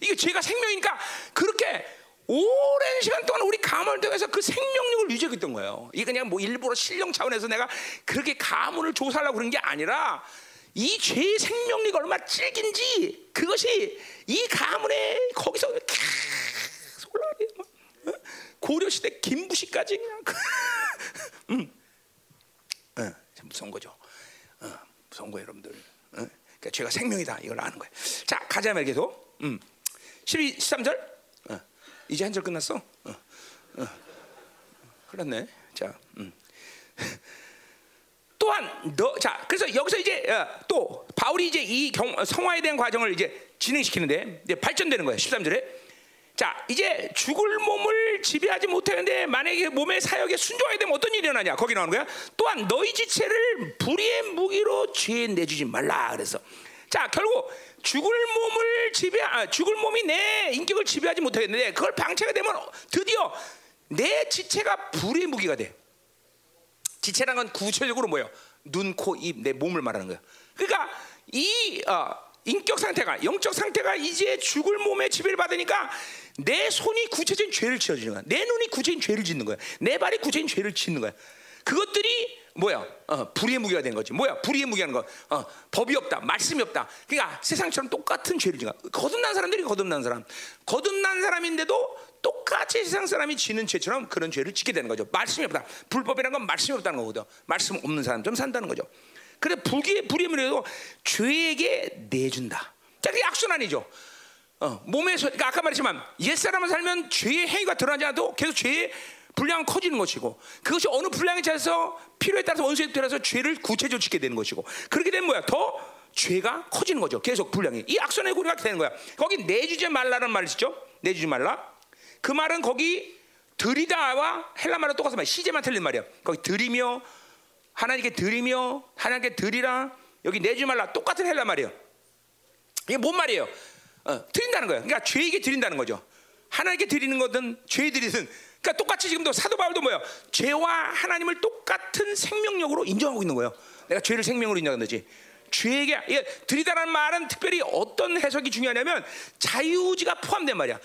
이게 죄가 생명이니까 그렇게 오랜 시간 동안 우리 가문을 통해서 그 생명력을 유지했던 거예요. 이게 그냥 뭐 일부러 신령 차원에서 내가 그렇게 가문을 조사하려고 그런 게 아니라 이 죄의 생명력이 얼마나 질긴지 그것이 이 가문에 거기서? 고려 시대 김부시까지 그냥 [laughs] 음, 어, 참 무서운 거죠. 어, 무서운 거 여러분들. 어? 그러니까 죄가 생명이다 이걸 아는 거예요. 자 가자 말 계속. 음. 12, 13절. 어. 이제 한 절 끝났어. 어. 어. 그렇네. 자, 음. [laughs] 또한 너, 자, 그래서 여기서 이제 어, 또 바울이 이제 이 경, 성화에 대한 과정을 이제 진행시키는데 이제 발전되는 거예요. 13절에. 자, 이제 죽을 몸을 지배하지 못하는데 만약에 몸의 사역에 순종하게 되면 어떤 일이 일어나냐? 거기 나오는 거야. 또한 너희 지체를 불의의 무기로 죄에 내주지 말라 그래서. 자, 결국 죽을 몸을 지배, 아, 죽을 몸이 내 인격을 지배하지 못하겠는데 그걸 방치가 되면 드디어 내 지체가 불의 무기가 돼. 지체란 건 구체적으로 뭐예요? 눈, 코, 입, 내 몸을 말하는 거야. 그러니까 이 어, 인격 상태가 영적 상태가 이제 죽을 몸의 지배를 받으니까 내 손이 구체적인 죄를 지어주는 거야. 내 눈이 구체적인 죄를 짓는 거야. 내 발이 구체적인 죄를 짓는 거야. 그것들이 뭐야? 어, 불의의 무기가 된 거지. 뭐야? 불의의 무기하는 거. 어, 법이 없다, 말씀이 없다. 그러니까 세상처럼 똑같은 죄를 지는 거야. 거듭난 사람들이 거듭난 사람, 거듭난 사람인데도 똑같이 세상 사람이 지는 죄처럼 그런 죄를 짓게 되는 거죠. 말씀이 없다. 불법이라는 건 말씀이 없다는 거거든. 말씀 없는 사람처럼 산다는 거죠. 그래 불기의 불의의 무기도 죄에게 내준다. 자, 그게 악순환이죠. 어, 몸에서 그러니까 아까 말했지만 옛 사람을 살면 죄의 행위가 드러나지 않아도 계속 죄의 분량은 커지는 것이고 그것이 어느 분량에 차서 필요에 따라서 원수에 따라서 죄를 구체적으로 짓게 되는 것이고 그렇게 되면 뭐야? 더 죄가 커지는 거죠. 계속 분량이. 이 악선의 고리가 되는 거야? 거기 내주지 말라는 말이 있죠? 내주지 말라. 그 말은 거기 드리다와 헬라 말은 똑같은 말 시제만 틀린 말이야. 거기 드리며 하나님께 드리며 하나님께 드리라. 여기 내주지 말라. 똑같은 헬라 말이에요. 이게 뭔 말이에요 어, 드린다는 거예요 그러니까 죄에게 드린다는 거죠 하나님께 드리는 거든 죄 드리든 그러니까 똑같이 지금도 사도 바울도 뭐예요? 죄와 하나님을 똑같은 생명력으로 인정하고 있는 거예요. 내가 죄를 생명으로 인정하는 거지. 죄에게 예, 드리다라는 말은 특별히 어떤 해석이 중요하냐면 자유의지가 포함된 말이야.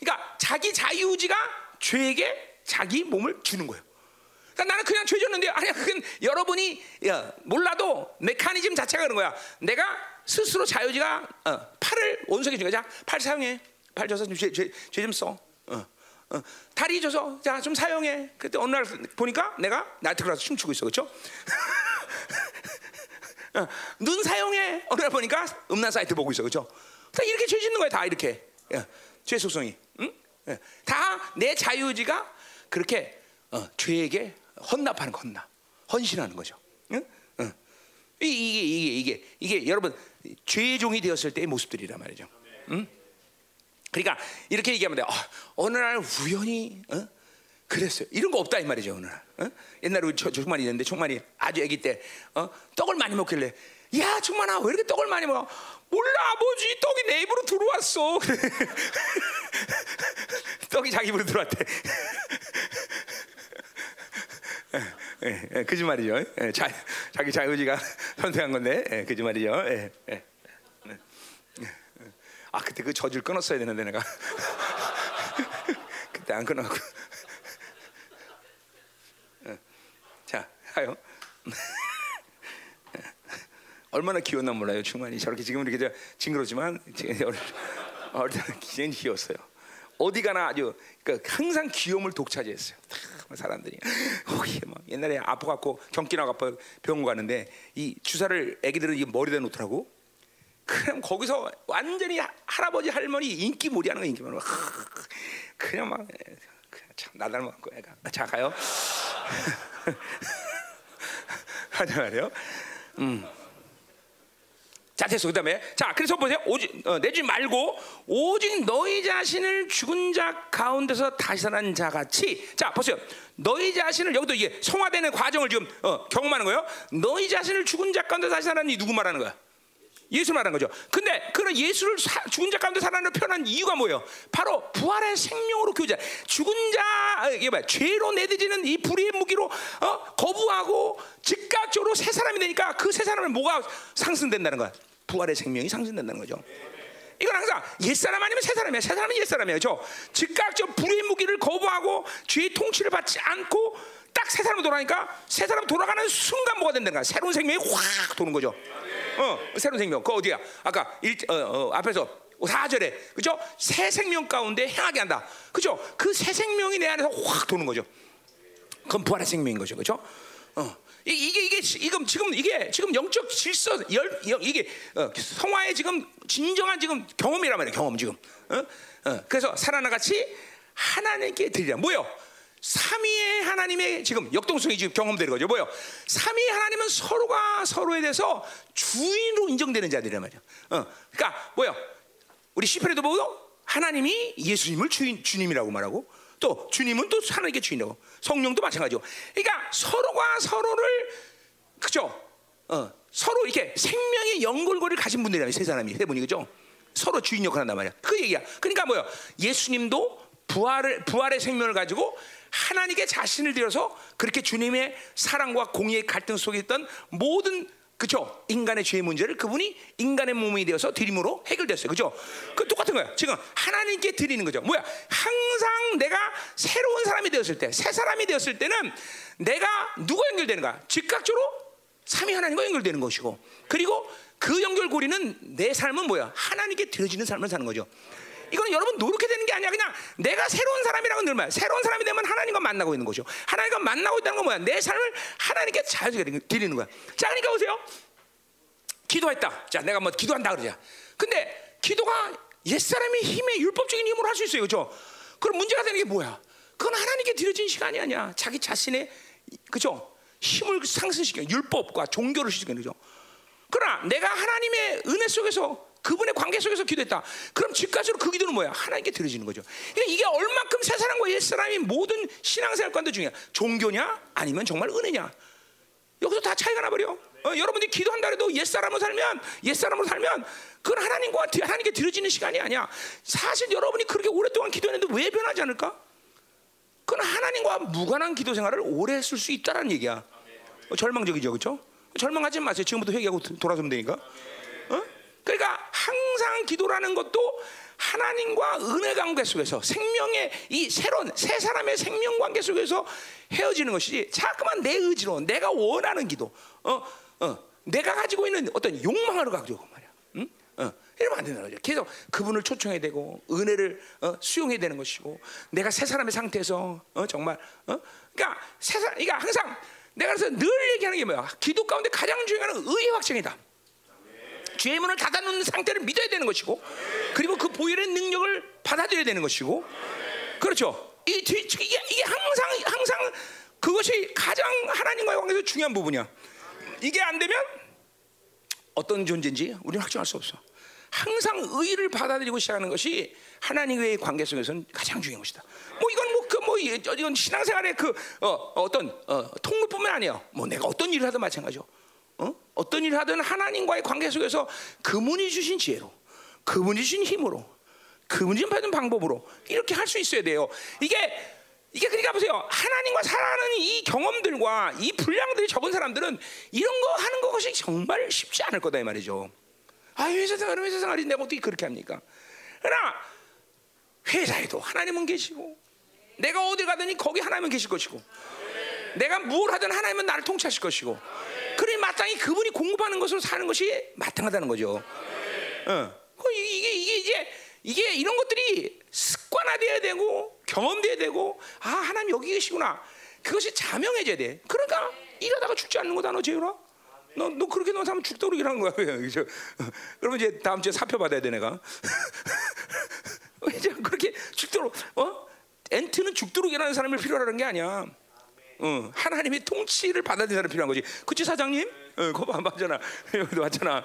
그러니까 자기 자유의지가 죄에게 자기 몸을 주는 거예요. 그러니까 나는 그냥 죄 졌는데 아니야 그건 여러분이 야, 몰라도 메커니즘 자체가 그런 거야. 내가 스스로 자유지가 어, 팔을 원석에 주는 거야. 팔 사용해. 팔 줘서 죄좀 써. 어. 어, 다리 줘서 자 좀 사용해. 그때 어느 날 보니까 내가 나이트클라스 춤추고 있어, 그렇죠? [laughs] 어, 눈 사용해. 어느 날 보니까 음란 사이트 보고 있어, 그렇죠? 다 이렇게 죄 짓는 거야, 다 이렇게. 예, 죄 속성이. 응? 예, 다내 자유의지가 그렇게 어, 죄에게 헌납하는 거, 헌납, 헌신하는 거죠. 응? 응. 이게 이게 이게 이게 여러분 죄의 종이 되었을 때의 모습들이란 말이죠. 응? 그러니까 이렇게 얘기하면 돼. 어, 어느 날 우연히 어? 그랬어요. 이런 거 없다 이 말이죠. 날. 어? 옛날에 우리 총만이 있는데 총만이 아주 아기 때 어? 떡을 많이 먹길래 야 총만아 왜 이렇게 떡을 많이 먹어? 몰라 아버지 떡이 내 입으로 들어왔어. [laughs] 떡이 자기 입으로 들어왔대. [laughs] 예, 예, 거짓말이죠. 예, 자, 자기 자유지가 선택한 건데 예, 거짓말이죠. 예, 예. 아 그때 그 저주를 끊었어야 되는데 내가 그때 안 어. 자 하요 얼마나 귀여웠나 몰라요 충만이 저렇게 지금 이렇게 징그럽지만 어릴 때는 굉장히 귀여웠어요 어디 가나 아주 그 항상 귀여움을 독차지했어요. 사람들이. 거기 막 옛날에 아파갖고 경기나 아파 병원 가는데 이 주사를 애기들은 이 머리에 놓더라고. 그럼 거기서 완전히 할아버지 할머니 인기 몰이하는 거 인기 몰이. 그냥 막 그냥 참 나 닮았고 애가. 자 가요. [laughs] 하자 말이요. 음. 자 됐어 그다음에 자 그래서 보세요 오직 어, 내지 말고 오직 너희 자신을 죽은 자 가운데서 다시 살아난 자 같이 자 보세요 너희 자신을 여기도 이게 성화되는 과정을 지금 어, 경험하는 거예요 너희 자신을 죽은 자 가운데 다시 살아난 이 누구 말하는 거야 예수 말하는 거죠. 근데 그런 예수를 사, 죽은 자 가운데 살아나는 표현한 이유가 뭐예요? 바로 부활의 생명으로 교제. 죽은 자 아, 이게 뭐야? 죄로 내드지는 이 불의의 무기로 어? 거부하고 즉각적으로 새 사람이 되니까 그 새 사람은 뭐가 상승된다는 거야? 부활의 생명이 상승된다는 거죠. 이건 항상 옛사람 아니면 새사람이야. 새사람은 옛사람이에요. 저 즉각적 불의 무기를 거부하고 죄의 통치를 받지 않고 딱 새 사람으로 돌아가니까 새 사람 돌아가는 순간 뭐가 된다는 거야. 새로운 생명이 확 도는 거죠. 어, 새로운 생명. 그 어디야? 아까 일, 어, 어, 앞에서 4절에 그죠? 새 생명 가운데 행하게 한다. 그죠? 그 새 생명이 내 안에서 확 도는 거죠. 그건 부활의 생명인 거죠, 그렇죠? 어. 이- 이게 이게 지금 지금 이게 지금 영적 질서 열 영- 이게 어, 성화의 지금 진정한 지금 경험이란 말이에요, 경험 지금. 어? 어. 그래서 살아나 같이 하나님께 드리라. 뭐요? 삼위의 하나님의 지금 역동성이 지금 경험되는 거죠. 뭐요? 삼위의 하나님은 서로가 서로에 대해서 주인으로 인정되는 자들이란 말이야. 어. 그러니까 뭐요? 우리 시편에도 보고 하나님이 예수님을 주인 주님이라고 말하고 또 주님은 또 하나님께 주인이라고 성령도 마찬가지고. 그러니까 서로가 서로를 그죠? 어, 서로 이렇게 생명의 연골고리를 가진 분들이라면 세 사람이 세 분이 그죠? 서로 주인 역할을 한단 말이야. 그 얘기야. 그러니까 뭐야? 예수님도 부활을 부활의 생명을 가지고 하나님께 자신을 들여서 그렇게 주님의 사랑과 공의의 갈등 속에 있던 모든 그죠? 인간의 죄의 문제를 그분이 인간의 몸이 되어서 드림으로 해결됐어요. 그죠? 그 똑같은 거야. 지금 하나님께 드리는 거죠. 뭐야? 항상 내가 새로운 사람이 되었을 때, 새 사람이 되었을 때는 내가 누가 연결되는가? 즉각적으로 삼위 하나님과 연결되는 것이고, 그리고 그 연결고리는 내 삶은 뭐야? 하나님께 드려지는 삶을 사는 거죠. 이거는 여러분 노력해 되는 게 아니야. 그냥 내가 새로운 사람이라고 늘 말. 새로운 사람이 되면 하나님과 만나고 있는 거죠. 하나님과 만나고 있다는 건 뭐야? 내 삶을 하나님께 잘 드리는 거야. 자, 그러니까 보세요. 기도했다. 자, 내가 뭐 기도한다 그러자. 근데 기도가 옛사람의 힘에 율법적인 힘으로 할 수 있어요. 그죠? 그럼 문제가 되는 게 뭐야? 그건 하나님께 드려진 시간이 아니야. 자기 자신의 그죠? 힘을 상승시켜 율법과 종교를 시키는 거죠. 그러나 내가 하나님의 은혜 속에서 그분의 관계 속에서 기도했다. 그럼 즉각적으로 그 기도는 뭐야? 하나님께 드려지는 거죠. 그러니까 이게 얼만큼 새 사람과 옛 사람이 모든 신앙생활 관도 중요해. 종교냐 아니면 정말 은혜냐. 여기서 다 차이가 나버려. 어, 여러분들이 기도한다 해도 옛 사람으로 살면 옛 사람으로 살면 그건 하나님과 하나님께 드려지는 시간이 아니야. 사실 여러분이 그렇게 오랫동안 기도했는데 왜 변하지 않을까? 그건 하나님과 무관한 기도 생활을 오래 했을 수 있다라는 얘기야. 어, 절망적이죠, 그렇죠? 절망하지 마세요. 지금부터 회개하고 돌아서면 되니까. 어? 그러니까 항상 기도라는 것도 하나님과 은혜 관계 속에서 생명의 이 새로운 새 사람의 생명 관계 속에서 헤어지는 것이지 자꾸만 내 의지로 내가 원하는 기도, 어, 어, 내가 가지고 있는 어떤 욕망을 가지고 말이야. 응? 어, 이러면 안 되는 거죠. 계속 그분을 초청해야 되고 은혜를 어, 수용해야 되는 것이고 내가 새 사람의 상태에서 어, 정말 어? 그러니까 새 사람, 그러니까 항상 내가 그래서 늘 얘기하는 게 뭐야? 기도 가운데 가장 중요한 건 의의 확증이다. 죄의 문을 닫아놓는 상태를 믿어야 되는 것이고, 그리고 그 보혈의 능력을 받아들여야 되는 것이고, 그렇죠. 이, 뒤- 이게, 이게 항상 항상 그것이 가장 하나님과의 관계에서 중요한 부분이야. 이게 안 되면 어떤 존재인지 우리는 확정할 수 없어. 항상 의를 받아들이고 시작하는 것이 하나님과의 관계 속에서는 가장 중요한 것이다. 뭐 이건 뭐 그뭐 이건 신앙생활의 그 어, 떤 어, 통로뿐만 아니야. 뭐 내가 어떤 일을 하든 마찬가지죠. 어? 어떤 일을 하든 하나님과의 관계 속에서 그분이 주신 지혜로, 그분이 주신 힘으로, 그분이 받은 방법으로 이렇게 할 수 있어야 돼요. 이게 이게 그러니까 보세요. 하나님과 살아가는 이 경험들과 이 분량들이 적은 사람들은 이런 거 하는 것이 정말 쉽지 않을 거다 이 말이죠. 아 회사 생활은 회사 생활이 내가 어떻게 그렇게 합니까? 그러나 회사에도 하나님은 계시고 내가 어디 가든지 거기 하나님은 계실 것이고 내가 뭘 하든 하나님은 나를 통치하실 것이고 그러니 마땅히 그분이 공급하는 것으로 사는 것이 마땅하다는 거죠. 어. 그 이게 이게 이제 이게 이런 것들이 습관화돼야 되고 경험돼야 되고 아 하나님 여기 계시구나 그것이 자명해져야 돼. 그러니까 일하다가 죽지 않는 거다 너 재율아. 너, 너 그렇게 너 사면 죽도록 일하는 거야. [laughs] 그죠? 그러면 이제 다음 주에 사표 받아야 돼 내가. [laughs] 이제 그렇게 죽도록 어? 엔트는 죽도록 일하는 사람을 필요로 하는 게 아니야. 어, 하나님의 통치를 받아들이는 사람이 필요한 거지. 그치 사장님? 어, 그거 봐, 맞잖아. [laughs] 여기도 맞잖아.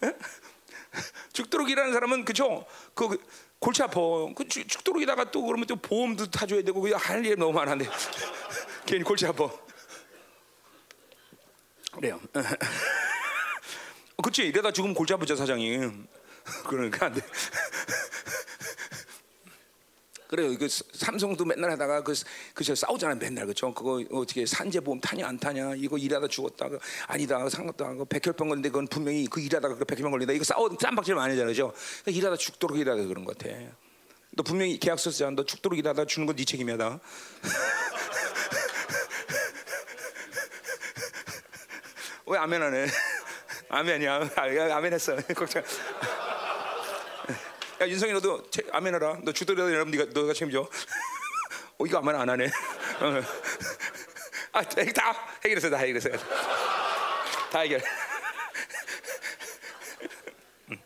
[laughs] 죽도록 일하는 사람은 그죠? 그 골치 아파. 그 죽- 죽도록 일하다가 또 그러면 또 보험도 타줘야 되고 그할 일이 너무 많은데 [laughs] 괜히 골치 아파. 그래요. 그치 이러다 죽으면 골치 아프죠 사장이. 그러니까 안 돼. 그래요. 그 삼성도 맨날 하다가 그 그저 싸우잖아 맨날 그죠. 그거 어떻게 산재 보험 타냐 안 타냐 이거 일하다 죽었다 그 아니다 상관도 안 하고 백혈병 걸린데 그건 분명히 그 일하다가 그 백혈병 걸린다 이거 싸워 쌈박질 많이 하잖아요. 그죠. 그러니까 일하다 죽도록 일하다 그런 것 같아. 너 분명히 계약서 쓰잖아. 너 죽도록 일하다 죽는 건 네 책임이다. [laughs] 왜 아멘 안 해? [laughs] 아멘이야. 아, 아멘 했어. [laughs] 걱정. 야 윤성이 너도 체- 아멘해라. 너 죽더라도 여러분 네가 너가 책임져. [laughs] 어, 이거 아마 안 하네. [laughs] 어. 아, 다 해결했어, 다 해결했어. 다 해결. [laughs] 음.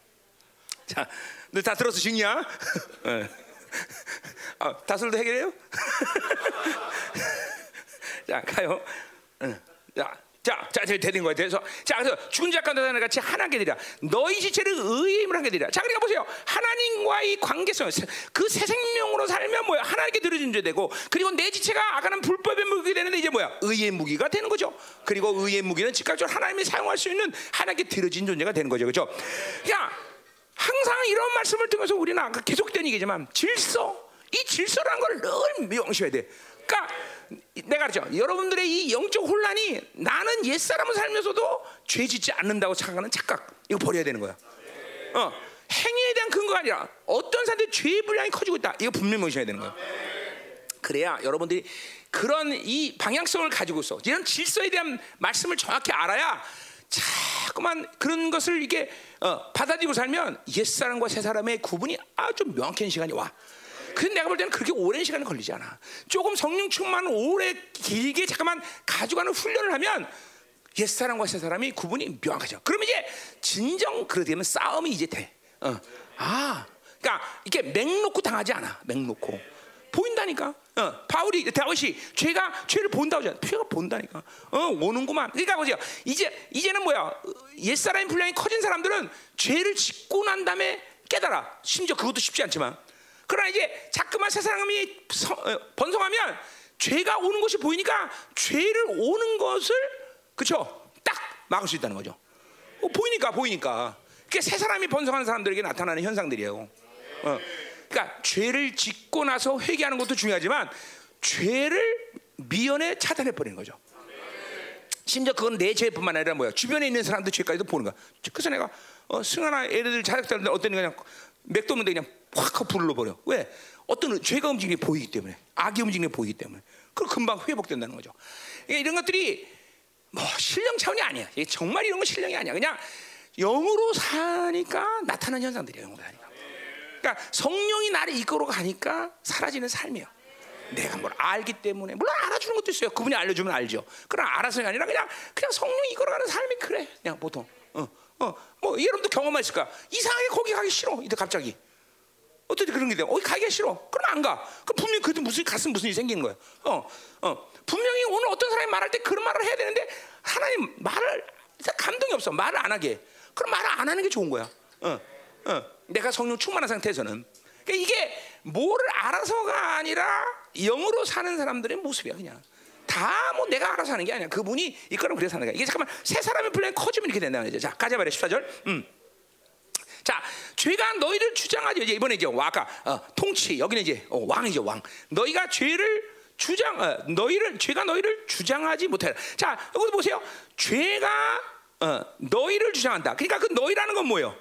자, 너 다 들었어, 중이야? 어. 아, 다술도 해결해요? 자, 가요. 응. 자, 자, 자, 저 되는 거예요. 그래서 자, 그래서 죽은 자가 너희와 같이 하나님께 드리라. 너희 지체를 의의 힘을 하게 드리라. 자, 그러니까 보세요. 하나님과의 관계성, 그 새 생명으로 살면 뭐야? 하나님께 드려진 죄 되고, 그리고 내 지체가 아까는 불법의 무기 되는데 이제 뭐야? 의의 무기가 되는 거죠. 그리고 의의 무기는 즉각적으로 하나님이 사용할 수 있는 하나님께 드려진 존재가 되는 거죠, 그렇죠? 야, 항상 이런 말씀을 통해서 우리는 아까 계속된 얘기지만 질서, 이 질서라는 걸 늘 명시해야 돼. 그러니까 내가 그렇죠. 여러분들의 이 영적 혼란이 나는 옛 사람을 살면서도 죄 짓지 않는다고 착각하는 착각 이거 버려야 되는 거야. 어, 행위에 대한 근거가 아니라 어떤 사람들이 죄의 분량이 커지고 있다. 이거 분명히 명시해야 되는 거야. 그래야 여러분들이 그런 이 방향성을 가지고 있어. 이런 질서에 대한 말씀을 정확히 알아야 자꾸만 그런 것을 이게 어, 받아들이고 살면 옛 사람과 새 사람의 구분이 아주 명확한 시간이 와. 근데 내가 볼 때는 그렇게 오랜 시간이 걸리지 않아. 조금 성령 충만 오래 길게 잠깐만 가져가는 훈련을 하면 옛 사람과 새 사람이 구분이 명확하죠. 그러면 이제 진정 그렇게 되면 싸움이 이제 돼. 어. 아, 그러니까 이게 맥 놓고 당하지 않아. 맥 놓고 보인다니까. 어, 바울이 다윗이 죄가 죄를 본다고 하잖아. 죄가 본다니까. 어, 오는구만. 그러니까 보세요. 이제 이제는 뭐야? 옛 사람의 분량이 커진 사람들은 죄를 짓고 난 다음에 깨달아. 심지어 그것도 쉽지 않지만. 그러나 이제 자꾸만 새 사람이 어, 번성하면 죄가 오는 것이 보이니까 죄를 오는 것을 그쵸? 딱 막을 수 있다는 거죠. 어, 보이니까 보이니까. 그게 새 사람이 번성하는 사람들에게 나타나는 현상들이에요. 어. 그러니까 죄를 짓고 나서 회개하는 것도 중요하지만 죄를 미연에 차단해 버리는 거죠. 심지어 그건 내 죄뿐만 아니라 뭐야 주변에 있는 사람들 죄까지도 보는 거야. 그래서 내가 어, 승하나 애들 자식들 어떤 그냥 맥도 없는데 그냥 확 불러 버려. 왜? 어떤 죄가 게 보이기 때문에 악이 게 보이기 때문에 그 금방 회복된다는 거죠. 이런 것들이 뭐 신령 차원이 아니야. 정말 이런 건 신령이 아니야. 그냥 영으로 사니까 나타나는 현상들이야. 영으로 사니까. 그러니까 성령이 나를 이끌어 가니까 사라지는 삶이에요. 내가 뭘 알기 때문에 물론 알아주는 것도 있어요. 그분이 알려주면 알죠. 그러나 알아서가 아니라 그냥 그냥 성령이 이끌어가는 삶이 그래. 그냥 보통. 어, 어, 뭐 여러분도 경험했을 거야. 이상하게 거기 가기 싫어. 이때 갑자기. 어떻게 그런 게 돼? 어디 가기가 싫어. 그럼 안 가. 그럼 분명히 그때 무슨 가슴 무슨 일이 생기는 거야. 어, 어. 분명히 오늘 어떤 사람이 말할 때 그런 말을 해야 되는데 하나님 말을 감동이 없어. 말을 안 하게. 그럼 말을 안 하는 게 좋은 거야. 어, 어. 내가 성령 충만한 상태에서는. 그러니까 이게 뭐를 알아서가 아니라 영으로 사는 사람들의 모습이야 그냥. 다 뭐 내가 알아서 하는 게 아니야. 그분이 이거는 그래서 하는 거야. 이게 잠깐만 새 사람의 플랜 커지면 이렇게 된다는 거죠. 자, 가자 말이야 14절. 음. 자, 죄가 너희를 주장하지. 이제 이번에 이제 아까 어, 통치 여기는 이제 어, 왕이죠 왕. 너희가 죄를 주장, 어, 너희를 죄가 너희를 주장하지 못해. 자, 여기 보세요. 죄가 어, 너희를 주장한다. 그러니까 그 너희라는 건 뭐예요?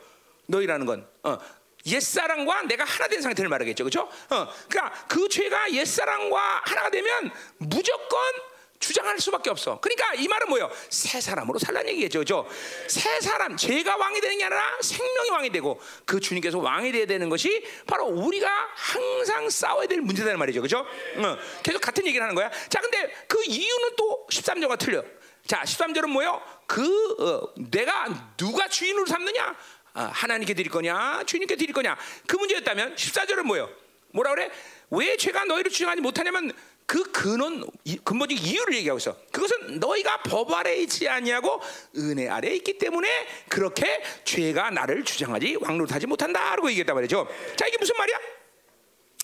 너희라는 건 어, 옛사랑과 내가 하나 된 상태를 말하겠죠, 그렇죠? 어, 그러니까 그 죄가 옛사랑과 하나가 되면 무조건 주장할 수밖에 없어. 그러니까 이 말은 뭐예요? 새 사람으로 살라는 얘기겠죠. 그죠? 새 사람, 죄가 왕이 되는 게 아니라 생명이 왕이 되고 그 주님께서 왕이 돼야 되는 것이 바로 우리가 항상 싸워야 될 문제다는 말이죠. 그죠? 어, 계속 같은 얘기를 하는 거야. 자, 근데 그 이유는 또 13절과 틀려. 자, 13절은 뭐예요? 그 어, 내가 누가 주인으로 삼느냐? 아, 하나님께 드릴 거냐? 주님께 드릴 거냐? 그 문제였다면 14절은 뭐예요? 뭐라 그래? 왜 죄가 너희를 주장하지 못하냐면 그 근원 근본적 이유를 얘기하고 있어. 그것은 너희가 법 아래 있지 아니하고 은혜 아래 있기 때문에 그렇게 죄가 나를 주장하지 왕노릇하지 못한다라고 얘기했단 말이죠. 자 이게 무슨 말이야?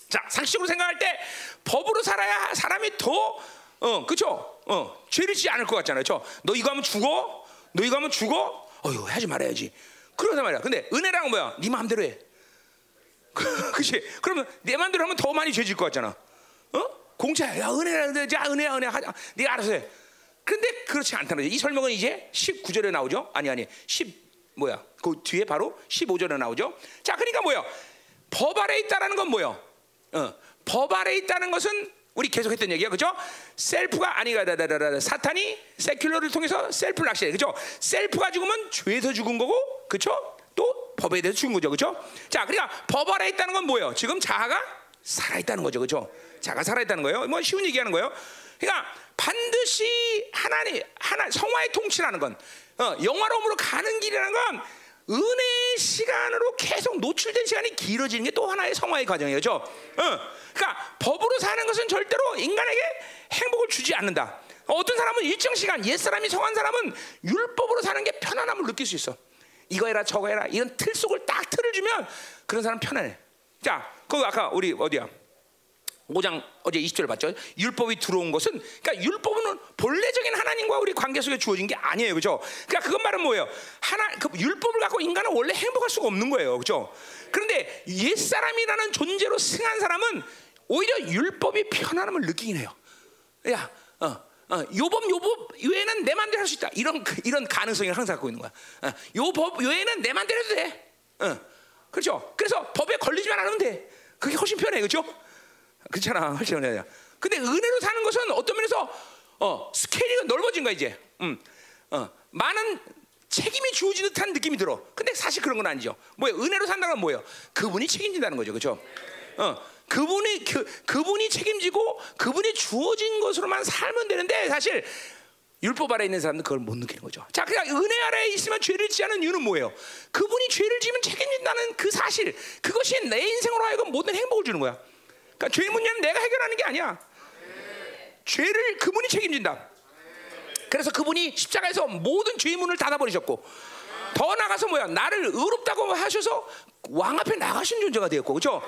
자 상식적으로 생각할 때 법으로 살아야 사람이 더 어, 그쵸? 어, 죄를 지지 않을 것 같잖아요. 저, 너 이거 하면 죽어? 너 이거 하면 죽어? 어휴, 하지 말아야지. 그러단 말이야. 근데 은혜랑은 뭐야? 네 마음대로 해. [laughs] 그치? 그러면 내 마음대로 하면 더 많이 죄질 것 같잖아. 어? 공짜야. 야, 은혜라는데, 자, 은혜야, 은혜 하자. 네가 알아서 해. 근데 그렇지 않다는 거죠. 이 설명은 이제 19절에 나오죠. 아니, 아니, 10, 뭐야. 그 뒤에 바로 15절에 나오죠. 자, 그러니까 뭐야. 법 아래 있다라는 건 뭐야. 어, 법 아래 있다는 것은 우리 계속 했던 얘기야. 그죠? 셀프가 아니가 다다다다 사탄이 세큘러를 통해서 셀프를 낚시해. 그죠? 셀프가 죽으면 죄에서 죽은 거고. 그죠? 또 법에 대해서 죽은 거죠. 그죠? 자, 그러니까 법 아래 있다는 건 뭐예요? 지금 자아가 살아 있다는 거죠. 그죠? 자가 살아 있다는 거예요. 뭐 쉬운 얘기하는 거예요. 그러니까 반드시 하나님 하나 성화의 통치라는 건 어, 영화로움으로 가는 길이라는 건 은혜의 시간으로 계속 노출된 시간이 길어지는 게 또 하나의 성화의 과정이죠. 어, 그러니까 법으로 사는 것은 절대로 인간에게 행복을 주지 않는다. 어떤 사람은 일정 시간 옛 사람이 성한 사람은 율법으로 사는 게 편안함을 느낄 수 있어. 이거 해라 저거 해라 이런 틀 속을 딱 틀을 주면 그런 사람 편안해. 자, 그 아까 우리 어디야? 5장 어제 20절 봤죠? 율법이 들어온 것은 그러니까 율법은 본래적인 하나님과 우리 관계 속에 주어진 게 아니에요. 그죠? 그러니까 그건 말은 뭐예요? 하나 그 율법을 갖고 인간은 원래 행복할 수가 없는 거예요. 그죠? 그런데 옛사람이라는 존재로 승한 사람은 오히려 율법이 편안함을 느끼긴 해요. 야, 어, 어, 요법 요법 외에는 내 마음대로 할 수 있다. 이런 이런 가능성을 항상 갖고 있는 거야. 어, 요법 외에는 내 마음대로 해도 돼. 어, 그렇죠? 그래서 법에 걸리지만 않으면 돼. 그게 훨씬 편해, 그렇죠? 그렇잖아, 훨씬 편해. 근데 은혜로 사는 것은 어떤 면에서 어, 스케일이 넓어진 거야 이제. 음, 어, 많은 책임이 주어진 듯한 느낌이 들어. 근데 사실 그런 건 아니죠. 뭐야? 은혜로 산다는 건 뭐예요? 그분이 책임진다는 거죠, 그렇죠? 어, 그분이 그, 그분이 책임지고 그분이 주어진 것으로만 살면 되는데 사실 율법 아래 있는 사람은 그걸 못 느끼는 거죠. 자, 그러니까 은혜 아래에 있으면 죄를 짓지 않은 이유는 뭐예요? 그분이 죄를 지면 책임진다는 그 사실, 그것이 내 인생으로 하여금 모든 행복을 주는 거야. 그러니까 죄의 문제는 내가 해결하는 게 아니야. 죄를 그분이 책임진다. 그래서 그분이 십자가에서 모든 죄의 문을 닫아버리셨고 더 나가서 뭐야 나를 의롭다고 하셔서 왕 앞에 나가신 존재가 되었고 그렇죠?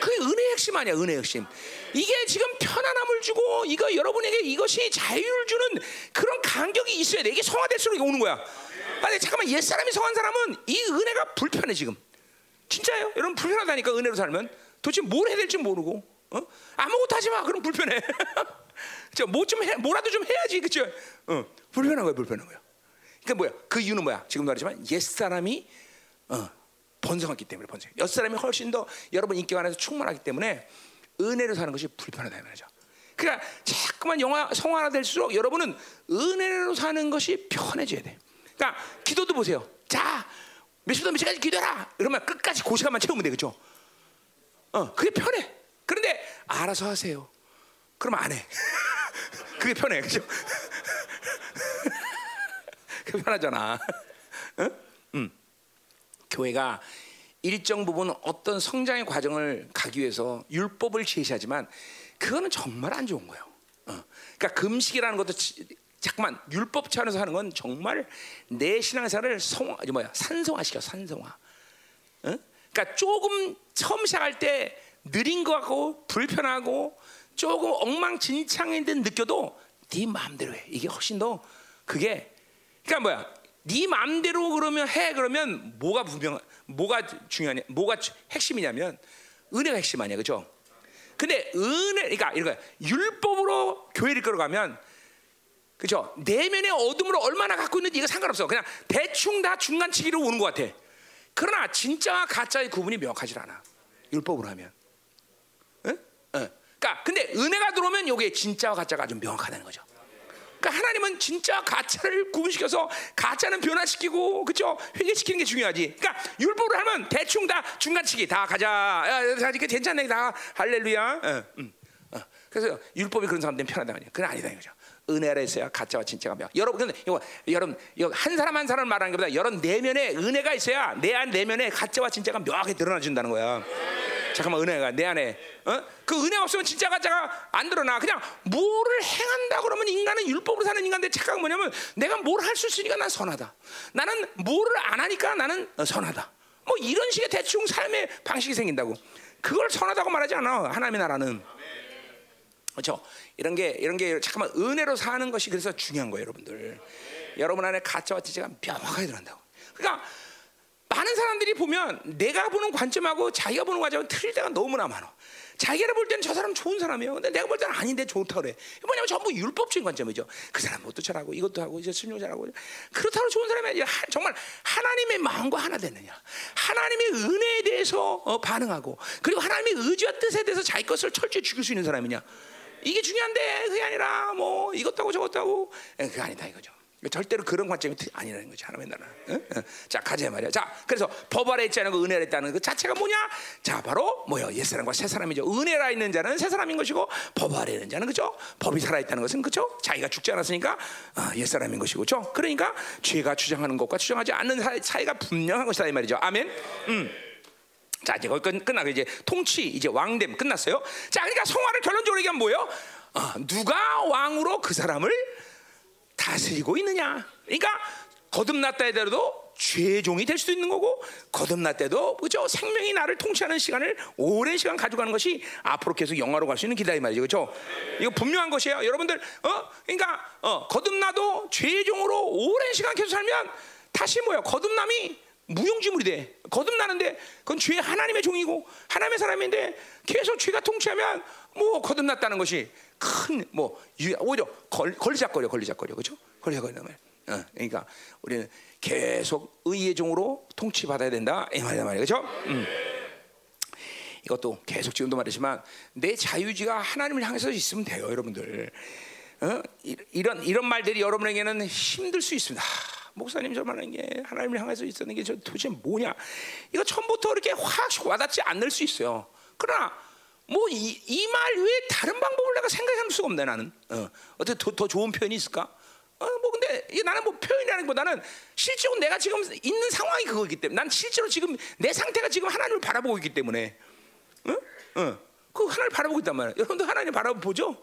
그게 은혜의 핵심 아니야 은혜의 핵심 이게 지금 편안함을 주고 이거 여러분에게 이것이 자유를 주는 그런 간격이 있어야 돼 이게 성화될수록 오는 거야 아니 잠깐만 옛사람이 성한 사람은 이 은혜가 불편해 지금 진짜요? 여러분 불편하다니까 은혜로 살면 도대체 뭘 해야 될지 모르고 어? 아무것도 하지 마 그럼 불편해 [laughs] 뭐좀 해, 뭐라도 좀 해야지 그죠? 어, 불편한 거야 불편한 거야 그러니까 뭐야? 그 이유는 뭐야? 지금도 말했지만 옛 사람이 어, 번성했기 때문에 번성. 옛 사람이 훨씬 더 여러분 인격 안에서 충만하기 때문에 은혜로 사는 것이 불편하다 말이죠. 그러니까 자꾸만 영화 성화가 될수록 여러분은 은혜로 사는 것이 편해져야 돼. 그러니까 기도도 보세요. 자, 몇 시부터 몇 시까지 기도해라. 그러면 끝까지 그 시간만 채우면 돼, 그죠? 어, 그게 편해. 그런데 알아서 하세요. 그럼 안 해. [laughs] 그게 편해, 그죠? [laughs] 그 편하잖아. 응? 응. 교회가 일정 부분 어떤 성장의 과정을 가기 위해서 율법을 제시하지만 그거는 정말 안 좋은 거예요. 어. 그러니까 금식이라는 것도 잠깐만 율법 차원에서 하는 건 정말 내 신앙생활을 성 뭐야 산성화 시켜 산성화. 어? 그러니까 조금 처음 시작할 때 느린 것 같고 불편하고 조금 엉망진창인 듯 느껴도 네 마음대로 해. 이게 훨씬 더 그게 그러니까 뭐야? 네 마음대로 그러면 해 그러면 뭐가 분명 뭐가 중요하냐? 뭐가 핵심이냐면 은혜가 핵심 아니야, 그렇죠? 근데 은혜, 그러니까 이런 거 율법으로 교회를 끌어가면 그죠? 내면의 어둠으로 얼마나 갖고 있는지 이거 상관없어. 그냥 대충 다 중간치기로 오는 것 같아. 그러나 진짜와 가짜의 구분이 명확하지 않아. 율법으로 하면. 응? 응. 그러니까 근데 은혜가 들어오면 이게 진짜와 가짜가 아주 명확하다는 거죠. 그러니까 하나님은 진짜 가짜를 구분시켜서 가짜는 변화시키고 그죠 회개시키는 게 중요하지. 그러니까 율법을 하면 대충 다 중간치기 다 가자. 야, 괜찮네 다 할렐루야. 어, 음, 어. 그래서 율법이 그런 사람들은 편하다 말이야. 그건 아니다 이거죠. 은혜 아래 있어야 가짜와 진짜가 명. 여러분 근데 이거 여러분 이거 한 사람 한 사람 말하는 것보다 여러분 내면에 은혜가 있어야 내 안 내면에 가짜와 진짜가 명확하게 드러나 준다는 거야. 잠깐만 은혜가 내 안에 어? 그 은혜 없으면 진짜 가짜가 안 드러나. 그냥 뭐를 행한다 그러면 인간은 율법으로 사는 인간인데 착각은 뭐냐면 내가 뭘 할 수 있으니까 난 선하다. 나는 뭐를 안 하니까 나는 선하다. 뭐 이런 식의 대충 삶의 방식이 생긴다고. 그걸 선하다고 말하지 않아. 하나님의 나라는 그렇죠 이런 게 이런 게 잠깐만 은혜로 사는 것이 그래서 중요한 거예요 여러분들 여러분 안에 가짜와 진짜가 명확하게 드러난다고 그러니까 많은 사람들이 보면 내가 보는 관점하고 자기가 보는 관점은 틀릴 때가 너무나 많아. 자기가 볼 때는 저 사람 좋은 사람이에요. 근데 내가 볼 때는 아닌데 좋다 그래. 뭐냐면 전부 율법적인 관점이죠. 그 사람 뭣도 잘하고 이것도 하고 이제 순종 잘하고 그렇다고 좋은 사람이 정말 하나님의 마음과 하나 됐느냐. 하나님의 은혜에 대해서 어, 반응하고 그리고 하나님의 의지와 뜻에 대해서 자기 것을 철저히 죽일 수 있는 사람이냐. 이게 중요한데 그게 아니라 뭐 저것도 하고 그게 아니다 이거죠. 절대로 그런 관점이 아니라는 거지 하나님의 나라. 자 가자 말이야. 자 그래서 법 아래 있지 않은 거 은혜 아래 있다는 그 자체가 뭐냐? 자 바로 뭐요? 옛 사람과 새 사람이죠. 은혜라 있는 자는 새 사람인 것이고 법 아래 있는 자는 그죠? 법이 살아 있다는 것은 그죠? 자기가 죽지 않았으니까 어, 옛 사람인 것이고 그죠? 그러니까 죄가 주장하는 것과 주장하지 않는 사이, 사이가 분명한 것이다 이 말이죠. 아멘. 음. 자 이제 거기 끝, 끝나고 이제 통치 이제 왕됨 끝났어요. 자 그러니까 성화를 결론적으로 얘기하면 뭐예요? 어, 누가 왕으로 그 사람을 다스리고 있느냐? 그러니까 거듭났다 하더라도 죄종이 될 수도 있는 거고 거듭났대도 그죠 생명이 나를 통치하는 시간을 오랜 시간 가져가는 것이 앞으로 계속 영화로 갈 수 있는 기다이 말이죠 그죠 이거 분명한 것이에요 여러분들 어 그러니까 어 거듭나도 죄종으로 오랜 시간 계속 살면 다시 뭐야 거듭남이 무용지물이 돼. 거듭나는데 그건 죄 하나님의 종이고 하나님의 사람인데 계속 죄가 통치하면 뭐 거듭났다는 것이 큰 뭐 오히려 걸, 걸리작거려 걸리작거려 그죠? 걸리작거리는 말. 어, 그러니까 우리는 계속 의의 종으로 통치받아야 된다 이 말이야 말이야 그죠? 음. 이것도 계속 지금도 말했지만 내 자유지가 하나님을 향해서 있으면 돼요 여러분들. 어? 이런 이런 말들이 여러분에게는 힘들 수 있습니다. 목사님 저 말하는 게 하나님을 향해서 있었는 게 저 도대체 뭐냐? 이거 처음부터 이렇게 확 와닿지 않을 수 있어요. 그러나 뭐 이 말 외에 다른 방법을 내가 생각할 수가 없네 나는. 어. 어떻게 더, 더 좋은 표현이 있을까? 어, 뭐 근데 나는 뭐 표현이라는 보다는 실제로 내가 지금 있는 상황이 그거기 때문에 난 실제로 지금 내 상태가 지금 하나님을 바라보고 있기 때문에, 어, 어, 그 하나님을 바라보고 있단 말이야. 여러분도 하나님 바라보죠?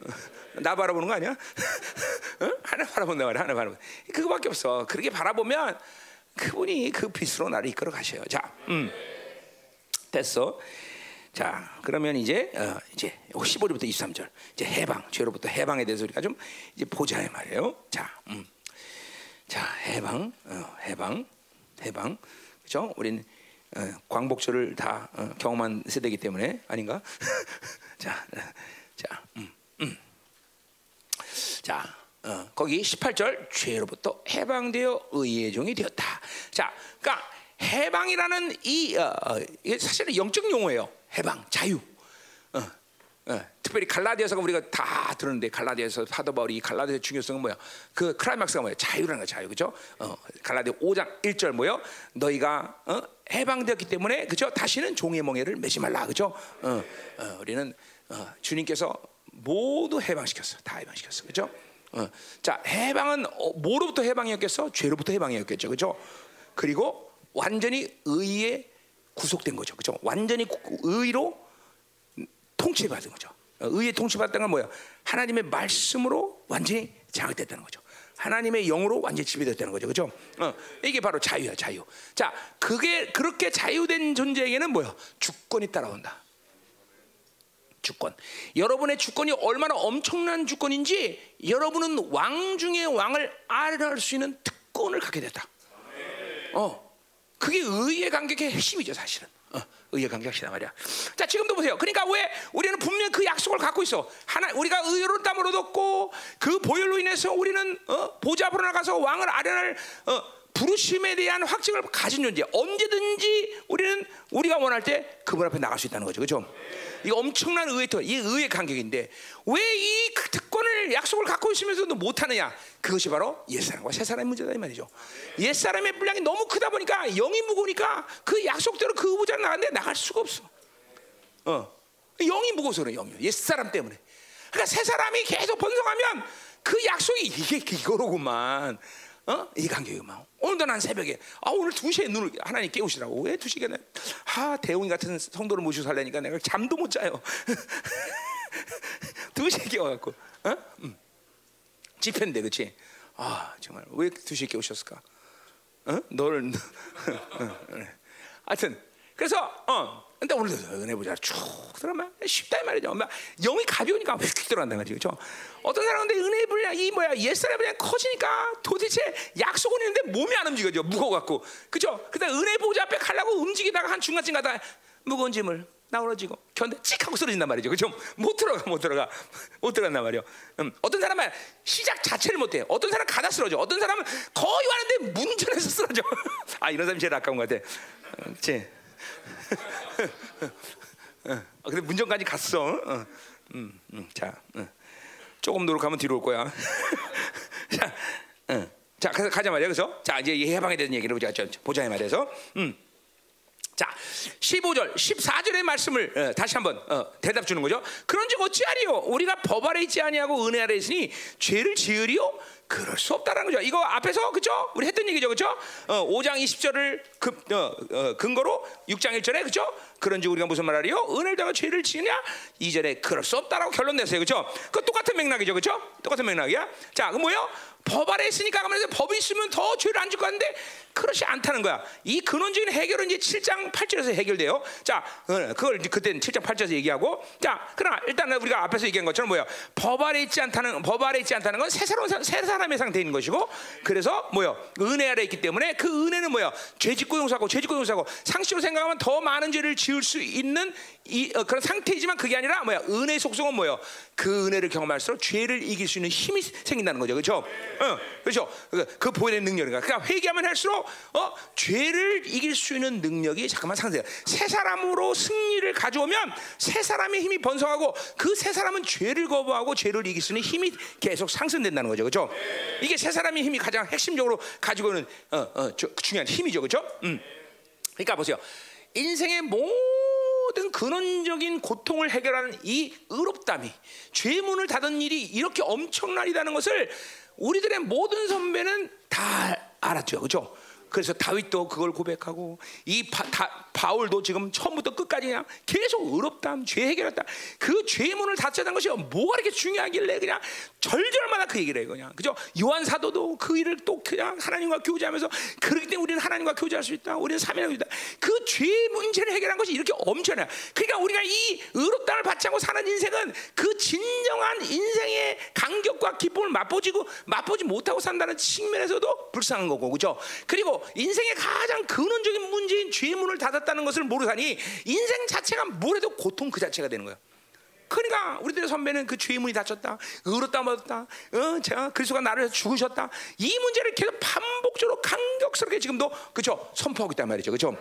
[laughs] 나 바라보는 거 아니야? [laughs] 어? 하나 바라본다 말이야. 하나 바라본. 그거밖에 없어. 그렇게 바라보면 그분이 그 빛으로 나를 이끌어 가셔요. 자, 음. 됐어. 자, 그러면 이제 어, 이제 15절부터 23절 이제 해방, 죄로부터 해방에 대해서 우리가 좀 이제 보자 이 말이에요. 자, 음. 자, 해방, 어, 해방, 해방. 그죠? 우리는 어, 광복절을 다 어, 경험한 세대이기 때문에 아닌가? [laughs] 자, 자, 음. 음. 자, 어, 거기 18절 죄로부터 해방되어 의의 종이 되었다. 자, 그러니까 해방이라는 이 어, 어 이게 사실은 영적 용어예요. 해방, 자유. 어, 어, 특별히 갈라디아서가 우리가 다 들었는데 갈라디아서 사도 바울이 갈라디아 중요성은 뭐야? 그 클라이막스가 뭐야? 자유라는 거 자유, 그죠? 어, 갈라디아 5장 1절 뭐요? 너희가 어, 해방되었기 때문에 그죠? 다시는 종의 멍에를 매지 말라, 그죠? 어, 어, 우리는 어, 주님께서 모두 해방시켰어. 다 해방시켰어. 그죠? 어. 자, 해방은 어, 뭐로부터 해방이었겠어? 죄로부터 해방이었겠죠. 그죠? 그리고 완전히 의에 구속된 거죠. 그죠? 완전히 의로 통치받은 거죠. 어, 의에 통치받던 건 뭐야? 하나님의 말씀으로 완전히 장악됐다는 거죠. 하나님의 영으로 완전히 지배됐다는 거죠. 그죠? 어, 이게 바로 자유야, 자유. 자, 그게 그렇게 자유된 존재에게는 뭐야? 주권이 따라온다. 주권. 여러분의 주권이 얼마나 엄청난 주권인지 여러분은 왕 중의 왕을 알아낼 수 있는 특권을 갖게 됐다. 어, 그게 의의 간격의 핵심이죠, 사실은. 어, 의의 간격이다 말이야. 자, 지금도 보세요. 그러니까 왜 우리는 분명 그 약속을 갖고 있어. 하나 우리가 의로운 땀을 얻었고 그 보혈로 인해서 우리는 어, 보좌 앞으로 나가서 왕을 아련할 어, 부르심에 대한 확증을 가진 존재. 언제든지 우리는 우리가 원할 때 그분 앞에 나갈 수 있다는 거죠. 그렇죠? 이 엄청난 의의 이 의의 간격인데 왜 이 특권을 약속을 갖고 있으면서도 못 하느냐? 그것이 바로 옛사람과 새사람의 문제다 이 말이죠. 옛사람의 분량이 너무 크다 보니까 영이 무거우니까 그 약속대로 그 후보자를 나갔는데 나갈 수가 없어. 어, 영이 무거워서 그래 영이 옛사람 때문에. 그러니까 새 사람이 계속 번성하면 그 약속이 이게 이거로구만. 어? 이 간격이만. 오늘도 난 새벽에 아 오늘 2시에 눈을 하나님 깨우시라고. 왜 2시에 아 대웅이 같은 성도를 모시고 살려니까 내가 잠도 못 자요. [laughs] 2시에 깨워 갖고. 어? 음. 집회인데 그렇지? 아, 정말 왜 2시에 깨우셨을까? 어? 너를 [laughs] 하여튼 그래서 어 근데 오늘도 은혜 보자 쭉 들어만 쉽다 이 말이죠. 막 영이 가벼우니까 휙 들어간다 말이죠. 그렇죠? 어떤 사람은 은혜 분량 이 뭐야 옛사람 그냥 커지니까 도대체 약속은 있는데 몸이 안 움직여져 무거워 갖고 그죠? 근데 은혜 보좌 앞에 가려고 움직이다가 한 중간쯤 가다 무거운 짐을 나오러지고 견데 찍 하고 쓰러진단 말이죠. 그죠? 못 들어가 못 들어가 [laughs] 못 들어간단 말이요. 음, 어떤 사람은 시작 자체를 못해. 어떤 사람 가다 쓰러져. 어떤 사람은 거의 왔는데 문전에서 쓰러져. [laughs] 아 이런 사람이 제일 아까운 것 같아. 그렇지? [laughs] 어, 근데 문전까지 갔어. 어, 음, 음, 자, 어. 조금 노력하면 뒤로 올 거야. [laughs] 자, 응. 자, 그래서 가자 말이야. 그래서 자 이제 이 해방에 대한 얘기를 보자. 보자 이 말에서. 음. 자, 15절, 14절의 말씀을 어, 다시 한번 어, 대답 주는 거죠. 그런즉 어찌하리요? 우리가 법 아래 있지 아니하고 은혜 아래 있으니 죄를 지으리요? 그럴 수 없다는 거죠. 이거 앞에서 그죠? 우리 했던 얘기죠, 그죠? 어, 5장 20절을 그, 어, 어, 근거로 6장 1절에 그죠? 그런지 우리가 무슨 말하리요? 은혜를 당하 죄를 지으냐? 2절에 그럴 수 없다라고 결론 냈어요, 그죠? 그 똑같은 맥락이죠, 그죠? 똑같은 맥락이야. 자, 그 뭐요? 법 아래 있으니까 그러면서 법이 있으면 더 죄를 안 짓고 하는데 그렇지 않다는 거야. 이 근원적인 해결은 이제 7장 8절에서 해결돼요. 자, 어, 그걸 그때는 7장 8절에서 얘기하고, 자, 그러나 일단 우리가 앞에서 얘기한 것처럼 뭐요? 법 아래 있지 않다는 법 아래 있지 않다는 건 새 사람 새 사람의 상태인 것이고, 그래서 뭐요? 은혜 아래 있기 때문에 그 은혜는 뭐요? 죄짓고 용서하고 죄짓고 용서하고 상식으로 생각하면 더 많은 죄를 지을 수 있는 이 어, 그런 상태이지만 그게 아니라 뭐야? 은혜의 속성은 뭐요? 그 은혜를 경험할수록 죄를 이길 수 있는 힘이 생긴다는 거죠, 그렇죠? 어, 그렇죠? 그, 그 보이는 능력이니까. 그러니까 회개하면 할수록 어, 죄를 이길 수 있는 능력이 잠깐만 상세요. 새 사람으로 승리를 가져오면 새 사람의 힘이 번성하고 그새 사람은 죄를 거부하고 죄를 이길 수 있는 힘이 계속 상승된다는 거죠, 그렇죠? 이게 새 사람의 힘이 가장 핵심적으로 가지고 있는 어, 어, 저, 중요한 힘이죠, 그렇죠? 음. 그러니까 보세요. 인생의 모든 근원적인 고통을 해결하는 이 의롭담이 죄의 문을 닫은 일이 이렇게 엄청나리다는 것을 우리들의 모든 선배는 다 알았죠, 그렇죠? 그래서 다윗도 그걸 고백하고 이 바, 다, 바울도 지금 처음부터 끝까지 그냥 계속 의롭담, 죄 해결했다. 그 죄의 문을 닫혔다는 것이 뭐가 이렇게 중요하길래 그냥 절절마다 그 얘기를 해요, 그냥 그죠? 요한 사도도 그 일을 또 그냥 하나님과 교제하면서 그렇기 때문에 우리는 하나님과 교제할 수 있다. 우리는 삼위하고 있다. 그 죄의 문제를 해결한 것이 이렇게 엄청나요. 그러니까 우리가 이 의롭담을 받지 않고 사는 인생은 그 진정한 인생의 간격과 기쁨을 맛보지고 맛보지 못하고 산다는 측면에서도 불쌍한 거고, 그죠? 그리고 인생의 가장 근원적인 문제인 죄의 문을 닫았다는 것을 모르다니 인생 자체가 뭐래도 고통 그 자체가 되는 거예요. 그러니까 우리들의 선배는 그 죄의 문이 닫혔다, 의롭다 받았다, 어, 제가 그리스도가 나를 죽으셨다. 이 문제를 계속 반복적으로 간격스럽게 지금도 그죠 선포하고 있단 말이죠, 그죠?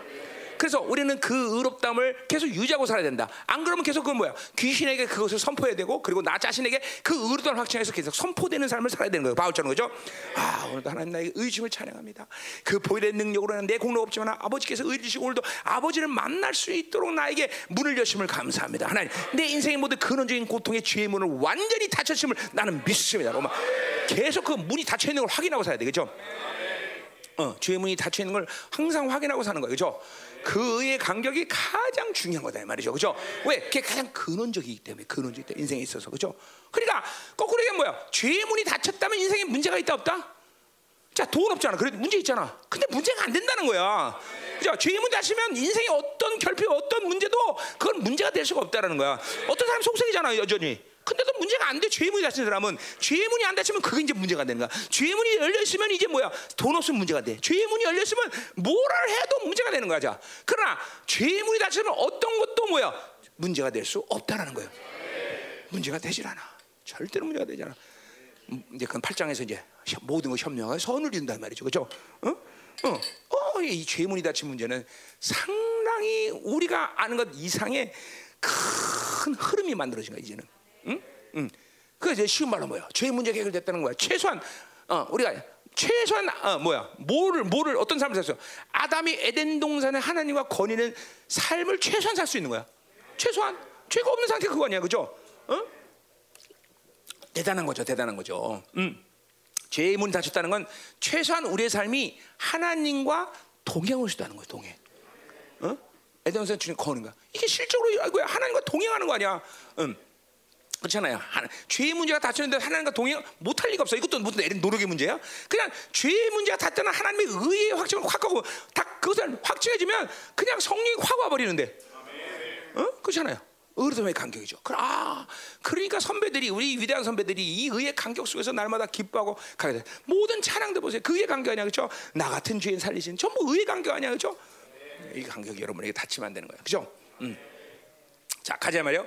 그래서 우리는 그 의롭담을 계속 유지하고 살아야 된다. 안 그러면 계속 그 뭐야? 귀신에게 그것을 선포해야 되고 그리고 나 자신에게 그 의롭담을 확증해서 계속 선포되는 삶을 살아야 되는 거예요. 바울처럼 그죠? 아 오늘도 하나님 나에게 의심을 찬양합니다. 그 보일의 능력으로는 내 공로 없지만 아버지께서 의지시고 오늘도 아버지를 만날 수 있도록 나에게 문을 여심을 감사합니다. 하나님 내 인생의 모든 근원적인 고통의 죄의 문을 완전히 닫혔음을 나는 믿습니다. 로마 계속 그 문이 닫혀 있는 걸 확인하고 살아야 되겠죠? 어, 죄의 문이 닫혀 있는 걸 항상 확인하고 사는 거예요. 그죠? 그의 간격이 가장 중요한 거다 이 말이죠. 그죠? 왜? 그게 가장 근원적이기 때문에 근원적이기 때문에 인생에 있어서. 그죠? 그러니까 거꾸로 얘기하면 뭐야? 죄의 문이 닫혔다면 인생에 문제가 있다 없다? 자, 돈 없잖아. 그래도 문제 있잖아. 근데 문제가 안 된다는 거야. 그죠? 죄의 문 닫히면 인생의 어떤 결핍, 어떤 문제도 그건 문제가 될 수가 없다라는 거야. 어떤 사람 속색이잖아, 여전히. 근데도 문제가 안 돼. 죄의 문이 닫힌 사람은 죄의 문이 안 닫히면 그게 이제 문제가 되는 거야. 죄의 문이 열려 있으면 이제 뭐야? 돈 없으면 문제가 돼. 죄의 문이 열려 있으면 뭐를 해도 문제가 되는 거야. 자. 그러나 죄의 문이 닫히면 어떤 것도 뭐야? 문제가 될 수 없다라는 거예요. 문제가 되질 않아. 절대로 문제가 되지 않아. 음, 이제 그 8장에서 이제 모든 거 협력하여 선을 이룬단 말이죠. 그죠? 어? 어, 어, 이 죄문이 닫힌 문제는 상당히 우리가 아는 것 이상의 큰 흐름이 만들어진 거야 이제는. 응? 응. 그 이제 쉬운 말로 뭐야? 죄 문제가 해결됐다는 거야. 최소한 어, 우리가 최소한 어, 뭐야? 뭐를 뭐를 어떤 삶을 살았어? 아담이 에덴 동산에 하나님과 거니는 삶을 최소한 살 수 있는 거야. 최소한 죄가 없는 상태 그거 아니야, 그죠? 어? 대단한 거죠, 대단한 거죠. 음. 죄의 문이 닫혔다는 건 최소한 우리의 삶이 하나님과 동행할 수 있다는 거예요, 동행. 어? 에덴 동산 주님 거는 거야. 이게 실적으로. 하나님과 동행하는 거 아니야. 음. 그렇잖아요. 하나, 죄의 문제가 닫혔는데 하나님과 동행 못할 리가 없어. 이것도 무슨 노력의 문제야? 그냥 죄의 문제가 닫혔는 하나님의 의의 확증을 확 하고 다 그것을 확증해주면 그냥 성령이 확 와버리는데. 어? 그렇잖아요. 의로움의 간격이죠. 아, 그러니까 선배들이 우리 위대한 선배들이 이 의의 간격 속에서 날마다 기뻐하고 가게 돼. 모든 찬양들 보세요. 그 의의 간격 아니야, 그렇죠? 나 같은 죄인 살리신 전부 의의 간격 아니야, 그렇죠? 이 간격이 여러분에게 닫히면 안 되는 거예요, 그렇죠? 음. 자, 가자 말이요.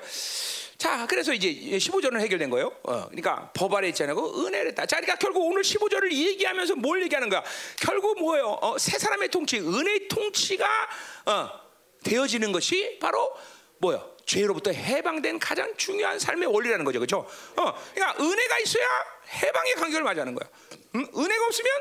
자, 그래서 이제 15절은 해결된 거예요. 어, 그러니까 법 아래 있지 않고 은혜를 했다. 자, 그러니까 결국 오늘 15절을 얘기하면서 뭘 얘기하는 거야? 결국 뭐예요? 어, 세 사람의 통치, 은혜의 통치가 어, 되어지는 것이 바로 뭐요? 죄로부터 해방된 가장 중요한 삶의 원리라는 거죠, 그렇죠? 어, 그러니까 은혜가 있어야 해방의 간격을 맞이하는 거야. 음? 은혜가 없으면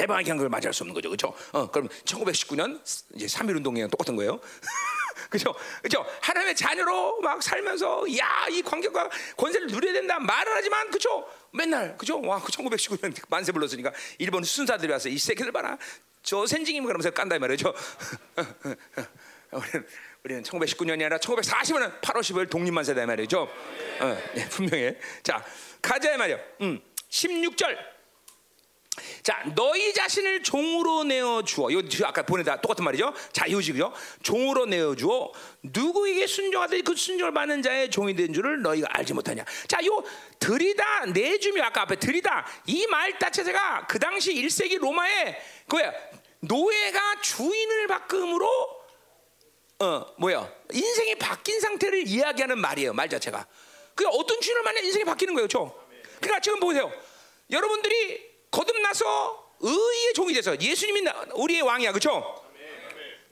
해방의 간격을 맞이할 수 없는 거죠, 그렇죠? 어, 그럼 1919년 이제 3.1 운동이랑 똑같은 거예요. [laughs] 그죠? 그죠? 하나님의 자녀로 막 살면서 야, 이 관계가 권세를 누려야 된다 말을 하지만 그죠? 맨날 그죠? 와, 그 1919년 만세 불렀으니까 일본 순사들이 와서 이 새끼들 봐라. 저 sen징임 그러면서 깐다 이 말이죠. [laughs] 우리는 우리는 1919년이 아니라 1940년 8월 15일 독립만세다 이 말이죠. 어, 네, 분명해. 자, 가자 이 말이요. 음, 16절. 자, 너희 자신을 종으로 내어 주어. 요 아까 보내다 똑같은 말이죠. 자, 요지죠. 종으로 내어 주어. 누구에게 순종하듯이 그 순종을 받는 자의 종이 된 줄을 너희가 알지 못하냐. 자, 요 들이다 내주며 아까 앞에 들이다 이 말 자체가 그 당시 1세기 로마에 그야 노예가 주인을 바꿈으로 어, 뭐야? 인생이 바뀐 상태를 이야기하는 말이에요. 말 자체가. 그 어떤 주인을 만나 인생이 바뀌는 거예요. 그렇죠? 그러니까 지금 보세요. 여러분들이 거듭나서 의의 종이 돼서 예수님이 우리의 왕이야, 그렇죠?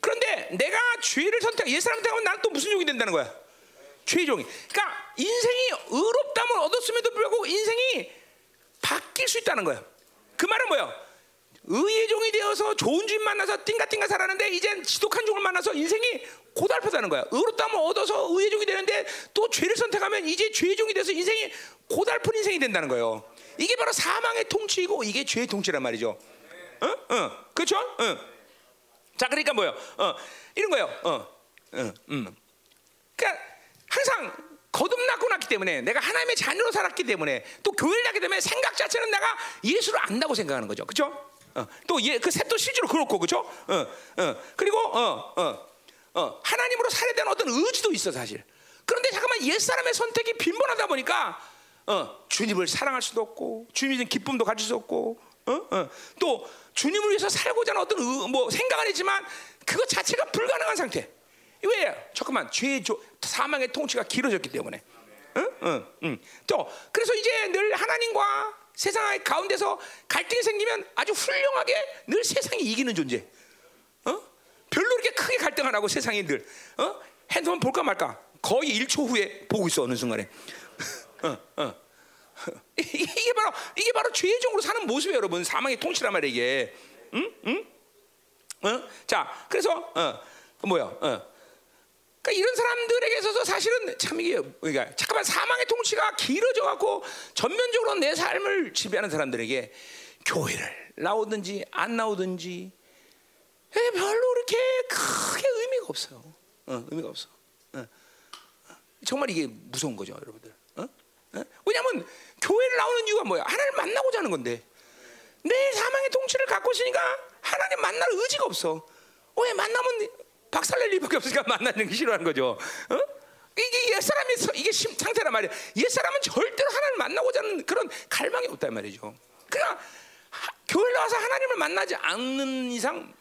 그런데 내가 죄를 선택, 예사람 선택하면 나는 또 무슨 종이 된다는 거야? 죄의 종이. 그러니까 인생이 의롭담을 얻었음에도 불구하고 인생이 바뀔 수 있다는 거야. 그 말은 뭐야? 의의 종이 되어서 좋은 주인 만나서 띵가띵가 살았는데 이젠 지독한 종을 만나서 인생이 고달프다는 거야. 의롭담을 얻어서 의의 종이 되는데 또 죄를 선택하면 이제 죄의 종이 돼서 인생이 고달픈 인생이 된다는 거예요. 이게 바로 사망의 통치이고 이게 죄의 통치란 말이죠. 어? 어. 그렇죠? 어. 자, 그러니까 뭐요? 어. 이런 거예요. 어. 어. 음. 그러니까 항상 거듭났고 났기 때문에 내가 하나님의 자녀로 살았기 때문에 또 교회를 하게 되면 생각 자체는 내가 예수를 안다고 생각하는 거죠. 그렇죠? 어. 또그 셋도 실제로 그렇고 그렇죠? 어. 어. 그리고 어. 어. 어. 하나님으로 살아야 되는 어떤 의지도 있어 사실. 그런데 잠깐만 옛 사람의 선택이 빈번하다 보니까 어, 주님을 사랑할 수도 없고 주님의 기쁨도 가질 수 없고 어? 어. 또 주님을 위해서 살고자 하는 어떤 의, 뭐 생각은 했지만 그것 자체가 불가능한 상태. 왜? 잠깐만 죄의 조, 사망의 통치가 길어졌기 때문에. 응? 응, 응. 또 그래서 이제 늘 하나님과 세상의 가운데서 갈등이 생기면 아주 훌륭하게 늘 세상이 이기는 존재. 어? 별로 이렇게 크게 갈등 안 하고 세상이 늘 어? 핸드폰 볼까 말까 거의 1초 후에 보고 있어 어느 순간에. 어, 어. 이게 바로 이게 바로 죄종으로 사는 모습이에요, 여러분. 사망의 통치란 말이에요, 이게. 응? 응? 어? 자, 그래서 어, 뭐야? 어. 그러니까 이런 사람들에게 있어서 사실은 참 이게 그러니까 잠깐만 사망의 통치가 길어져 갖고 전면적으로 내 삶을 지배하는 사람들에게 교회를 나오든지 안 나오든지 별로 그렇게 크게 의미가 없어요. 어, 의미가 없어. 어. 정말 이게 무서운 거죠, 여러분들. 왜냐하면 교회를 나오는 이유가 뭐야? 하나님 만나고자 하는 건데 내 사망의 통치를 갖고 있으니까 하나님 만날 의지가 없어. 왜 만나면 박살낼 리밖에 없으니까 만나는 게 싫어하는 거죠. 어? 이게 옛 사람의 이게 상태란 말이야. 옛 사람은 절대로 하나님을 만나고자 하는 그런 갈망이 없단 말이죠. 그냥 교회 나와서 하나님을 만나지 않는 이상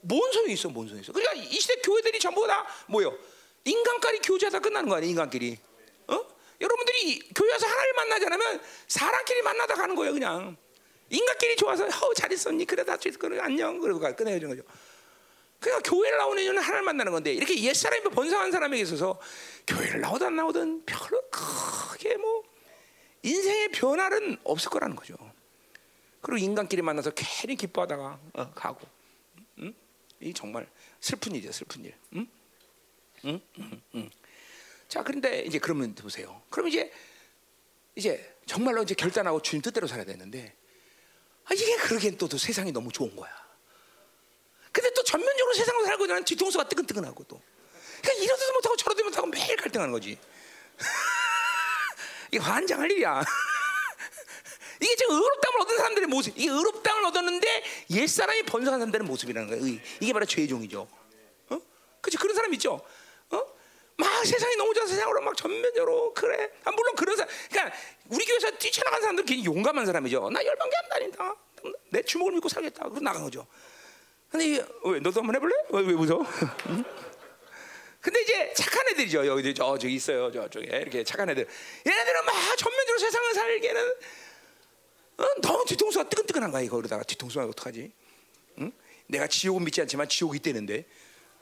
뭔 소용이 있어, 뭔 소용이 있어. 그러니까 이 시대 교회들이 전부 다 뭐요? 인간끼리 교제하다 끝나는 거 아니야, 인간끼리. 어? 여러분들이 교회에서 하나님 만나지 않으면 사람끼리 만나다 가는 거예요, 그냥. 인간끼리 좋아서 어, 잘 있었니? 그래 다 그래 안녕 그러고 끝내주는 거죠. 그러니까 교회를 나오는 이유는 하나님 만나는 건데 이렇게 옛 사람이 번성한 사람에게 있어서 교회를 나오든 안 나오든 별로 크게 뭐 인생의 변화는 없을 거라는 거죠. 그리고 인간끼리 만나서 괜히 기뻐하다가 어, 가고, 응? 이 정말 슬픈 일이야, 슬픈 일. 응? 응? 응? 응. 자, 그런데 이제 그러면 보세요. 그럼 이제 이제 정말로 이제 결단하고 주님 뜻대로 살아야 되는데 아, 이게 그러기엔 또, 또 세상이 너무 좋은 거야. 근데 또 전면적으로 세상으로 살고 있는 뒤통수가 뜨끈뜨끈하고 또. 그러니까 이러지도 못하고 저러지도 못하고 매일 갈등하는 거지. [laughs] 이게 환장할 일이야. [laughs] 이게 지금 의롭담을 얻은 사람들의 모습. 이게 의롭담을 얻었는데 옛사람이 번성한 사람들의 모습이라는 거예요. 이게 바로 죄의 종이죠. 어? 그치 그런 사람 있죠. 막 세상이 너무 좋아 세상으로 막 전면적으로 그래. 아, 물론 그런 사람, 그러니까 우리 교회에서 뛰쳐나간 사람들 굉장히 용감한 사람이죠. 나 열방계 안 다닌다. 내 주먹을 믿고 살겠다. 그러고 나간 거죠. 근데 왜 너도 한번 해볼래? 왜, 왜 무서워? [laughs] 근데 이제 착한 애들이죠. 여기 저 저기 있어요. 저쪽에 이렇게 착한 애들. 얘네들은 막 전면적으로 세상을 살기에는 어, 너무 뒤통수가 뜨끈뜨끈한 거야. 이거 그러다가 뒤통수 가 어떡하지? 응? 내가 지옥은 믿지 않지만 지옥이 있대는데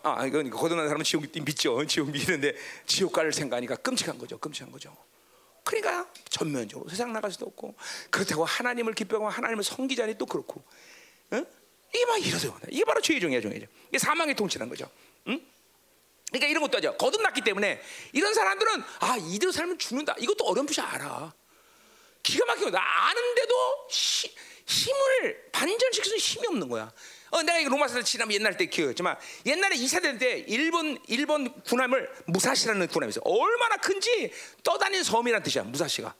아 이건 거듭난 사람은 지옥 믿죠. 지옥 믿는데 지옥 갈 생각하니까 끔찍한 거죠. 끔찍한 거죠. 그러니까 전면적으로 세상 나갈 수도 없고 그렇다고 하나님을 기뻐하고 하나님을 섬기자니 또 그렇고 응? 이게 막 이러세요. 이게 바로 죄의 종이야 종이죠. 이게 사망의 통치라는 거죠. 응? 그러니까 이런 것도 하죠. 거듭났기 때문에 이런 사람들은 아 이대로 살면 죽는다. 이것도 어렴풋이 알아. 기가 막히고 나 아는데도 시, 힘을 반전시킬 수 힘이 없는 거야. 어, 내가 이거 로마서 지난 옛날 때 기억했지만 옛날에 이사될 때 일본 일본 군함을 무사시라는 있어. 얼마나 큰지 떠다니는 섬이란 뜻이야. 무사시가.